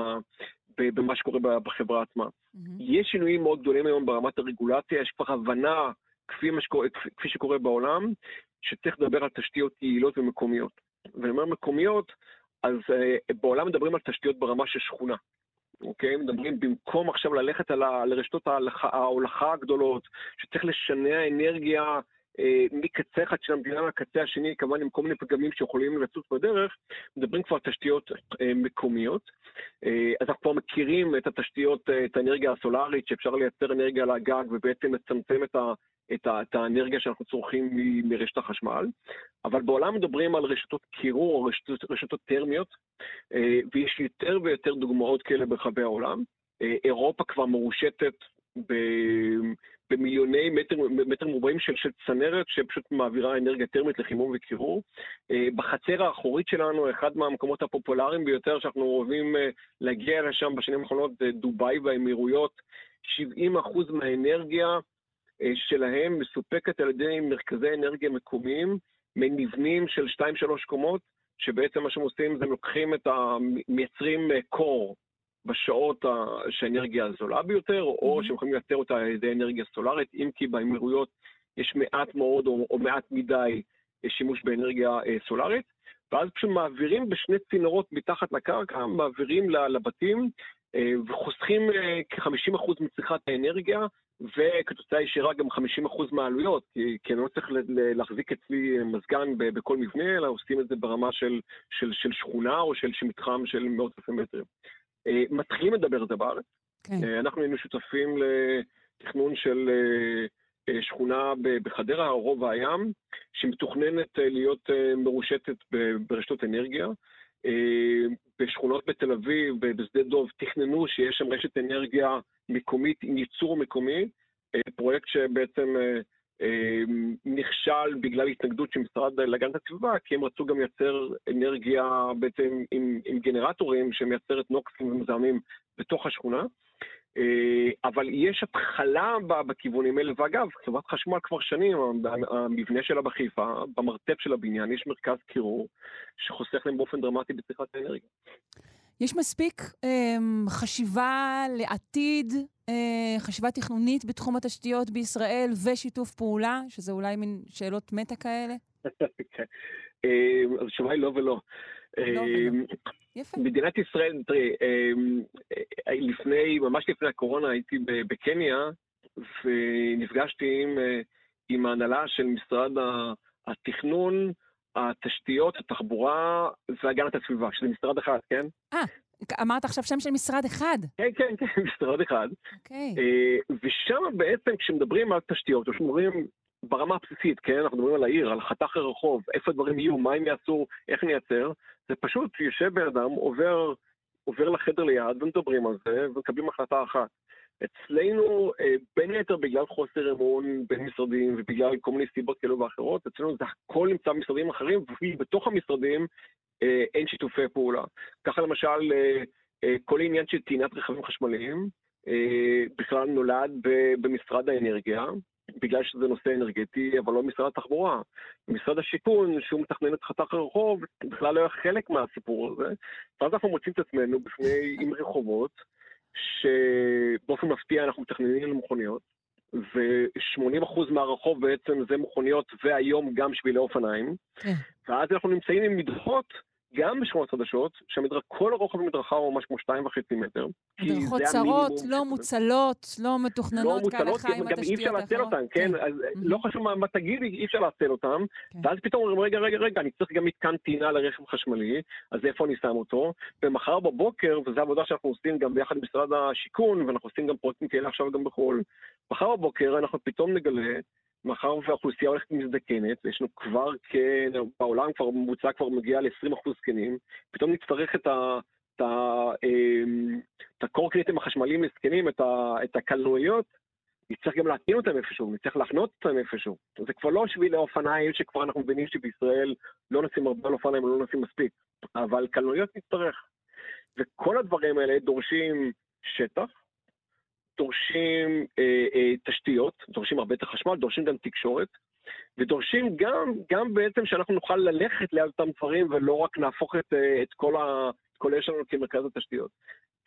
ב, במה שקורה בחברה עצמה. מהמם. יש שינויים מאוד גדולים היום ברמת הרגולציה, יש כבר הבנה, כפי, מה שקורה, כפי, שקורה בעולם, שצריך לדבר על תשתיות יעילות ומקומיות. ואני אומר מקומיות, אז uh, בעולם מדברים על תשתיות ברמה של שכונה. אוקיי? מדברים במקום עכשיו ללכת על ה- לרשתות ההולכה הגדולות, שצריך לשנע אנרגיה אה, מקצה אחד של המדינה לקצה השני, כמובן עם כל מיני פגמים שיכולים לצוץ בדרך, מדברים כבר על תשתיות אה, מקומיות. אה, אז אנחנו כבר מכירים את התשתיות, אה, את האנרגיה הסולארית, שאפשר לייצר אנרגיה על הגג ובעצם לצמצם את, ה, את, ה, את האנרגיה שאנחנו צורכים מ- מרשת החשמל. אבל בעולם מדברים על רשתות קירור או רשתות, רשתות טרמיות, אה, ויש יותר ויותר דוגמאות כאלה ברחבי העולם. אה, אירופה כבר מרושתת ב- במיליוני מטר, מטר מרובעים של, של צנרת שפשוט מעבירה אנרגיה טרמית לחימום וקירור. אה, בחצר האחורית שלנו, אחד מהמקומות הפופולריים ביותר שאנחנו אוהבים להגיע לשם בשנים האחרונות דובאי והאמירויות. 70% מהאנרגיה שלהם מסופקת על ידי מרכזי אנרגיה מקומיים, ממבנים של 2-3 קומות, שבעצם מה שהם עושים זה הם לוקחים את ה... מייצרים אה, קור בשעות ה- שהאנרגיה הזולה ביותר, או מהמם. שהם יכולים לייצר אותה על ידי אנרגיה סולארית, אם כי באמירויות יש מעט מאוד או, או מעט מדי אה, שימוש באנרגיה אה, סולארית, ואז פשוט מעבירים בשני צינורות מתחת לקרקע, מעבירים לבתים, אה, וחוסכים אה, כ-50% מצריכת האנרגיה, וכתוצאה ישירה גם 50% מהעלויות, כי, כי אני לא צריך להחזיק אצלי מזגן בכל מבנה, אלא עושים את זה ברמה של, של, של שכונה או של, מתחם של מאות אלפי מטרים. אה, מתחילים לדבר על זה בארץ. כן. אה, אנחנו היינו שותפים לתכנון של אה, שכונה בחדרה, רובע הים, שמתוכננת להיות מרושתת ברשתות אנרגיה. בשכונות בתל אביב, בשדה דוב, תכננו שיש שם רשת אנרגיה מקומית עם ייצור מקומי, אה, פרויקט שבעצם אה, אה, נכשל בגלל התנגדות של משרד להגנת הסביבה, כי הם רצו גם לייצר אנרגיה בעצם עם, עם גנרטורים שמייצרת נוקסים ומזהמים בתוך השכונה. אבל יש התחלה בכיוונים האלה, ואגב, חברת חשמל כבר שנים, המבנה שלה בחיפה, במרתף של הבניין, יש מרכז קירור שחוסך להם באופן דרמטי בצריכת האנרגיה. יש מספיק אמ, חשיבה לעתיד, אה, חשיבה תכנונית בתחום התשתיות בישראל ושיתוף פעולה, שזה אולי מין שאלות מטה כאלה? אה, אז התשובה היא לא ולא. לא. אה, יפה. מדינת ישראל, תראי, אה, אה, לפני, ממש לפני הקורונה הייתי בקניה, ונפגשתי עם, אה, עם ההנהלה של משרד התכנון, התשתיות, התחבורה והגנת הסביבה, שזה משרד אחד, כן? אה, אמרת עכשיו שם של משרד אחד. כן, כן, כן, משרד אחד. אוקיי. אה, ושם בעצם כשמדברים על תשתיות, או כשמדברים ברמה הבסיסית, כן, אנחנו מדברים על העיר, על חתך הרחוב, איפה הדברים יהיו, מה הם יעשו, איך נייצר, זה פשוט יושב בן אדם, עובר, עובר לחדר ליד ומדברים על זה ומקבלים החלטה אחת. אצלנו, אה, בין היתר בגלל חוסר אמון בין משרדים ובגלל כל מיני סיבות כאלו ואחרות, אצלנו זה הכל נמצא במשרדים אחרים, ובתוך המשרדים אה, אין שיתופי פעולה. ככה למשל, אה, כל עניין של טעינת רכבים חשמליים בכלל נולד במשרד האנרגיה, בגלל שזה נושא אנרגטי, אבל לא משרד התחבורה. משרד השיכון, שהוא מתכנן את חתך הרחוב, בכלל לא היה חלק מהסיפור הזה. ואז אנחנו מוצאים את עצמנו בפני, עם רחובות, שבאופן מפתיע אנחנו מתכננים למכוניות, ו-80% מהרחוב בעצם זה מכוניות, והיום גם שבילי אופניים. כן. ואז אנחנו נמצאים עם מדרכות גם בשכונות חדשות, שכל רוחב המדרכה הוא ממש כמו שתיים וחצי מטר. מדרכות צרות, לא מוצלות, לא מתוכננות לא כהלכה עם התשתיות האחרות. גם אי אפשר לעצל אותן, כן? אז לא חשוב מה תגידי, אי אפשר לעצל אותן. כן. ואז פתאום אומרים, רגע, רגע, רגע, אני צריך גם מתקן טעינה לרכב חשמלי, אז איפה אני שם אותו? ומחר בבוקר, וזו עבודה שאנחנו עושים גם ביחד עם משרד השיכון, ואנחנו עושים גם פרויקטים כאלה עכשיו גם בחו"ל, מחר בבוקר אנחנו פתאום נגלה מאחר והאוכלוסייה הולכת ומזדקנת, יש לנו כבר, כן, בעולם כבר ממוצע כבר מגיע ל-20% זקנים, פתאום נצטרך את ה... את, ה, אמ, החשמליים לזקנים, את, את הקלנועיות, נצטרך גם להטעין אותם איפשהו, נצטרך להחנות אותם איפשהו. זה כבר לא שבילי אופניים שכבר אנחנו מבינים שבישראל לא נשים הרבה על אופניים ולא נשים מספיק, אבל קלנועיות נצטרך. וכל הדברים האלה דורשים שטח, דורשים אה, אה, תשתיות, דורשים הרבה יותר חשמל, דורשים גם תקשורת, ודורשים גם, גם בעצם שאנחנו נוכל ללכת ליד אותם דברים ולא רק נהפוך את, אה, את כל, ה, כל היש שלנו כמרכז התשתיות.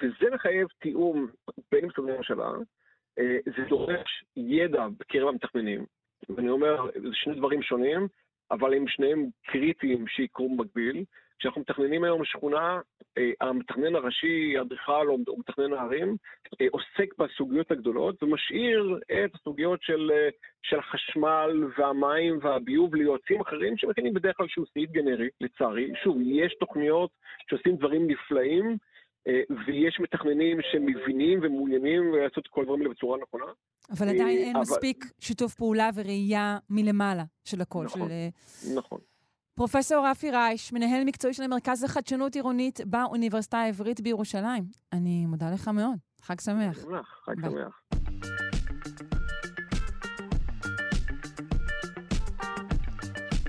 וזה מחייב תיאום בין משרדי הממשלה, אה, זה דורש ידע בקרב המתכננים. ואני אומר, זה שני דברים שונים, אבל הם שניהם קריטיים שיקרו במקביל. כשאנחנו מתכננים היום שכונה, אה, המתכנן הראשי, האדריכל או מתכנן הערים, אה, עוסק בסוגיות הגדולות ומשאיר את הסוגיות של, אה, של החשמל והמים והביוב ליועצים אחרים שמכינים בדרך כלל שהוא סעיף גנרי, לצערי. שוב, יש תוכניות שעושים דברים נפלאים, ויש מתכננים שמבינים ומעוניינים לעשות את כל הדברים האלה בצורה נכונה. אבל עדיין אין אבל... מספיק שיתוף פעולה וראייה מלמעלה של הכל. נכון, של... נכון. פרופסור רפי רייש, מנהל מקצועי של המרכז לחדשנות עירונית באוניברסיטה העברית בירושלים. אני מודה לך מאוד. חג שמח. חג שמח.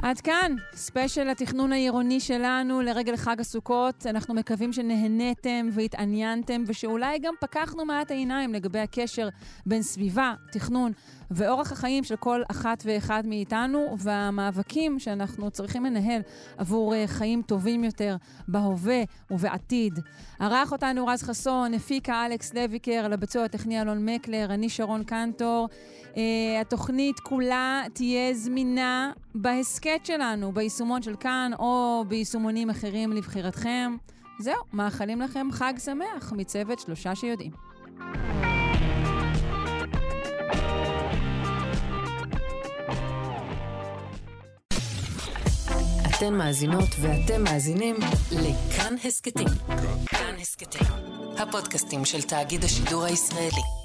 עד כאן, ספיישל התכנון העירוני שלנו לרגל חג הסוכות. אנחנו מקווים שנהניתם והתעניינתם, ושאולי גם פקחנו מעט העיניים לגבי הקשר בין סביבה, תכנון ואורח החיים של כל אחת ואחד מאיתנו, והמאבקים שאנחנו צריכים לנהל עבור אה, חיים טובים יותר בהווה ובעתיד. ערך אותנו רז חסון, הפיקה אלכס לויקר, על הביצוע הטכני אלון מקלר, אני שרון קנטור. Uh, התוכנית כולה תהיה זמינה בהסכת שלנו, ביישומון של כאן או ביישומונים אחרים לבחירתכם. זהו, מאחלים לכם חג שמח מצוות שלושה שיודעים. אתן מאזינות ואתם מאזינים לכאן הסכתים. כאן הסכתים, הפודקאסטים של תאגיד השידור הישראלי.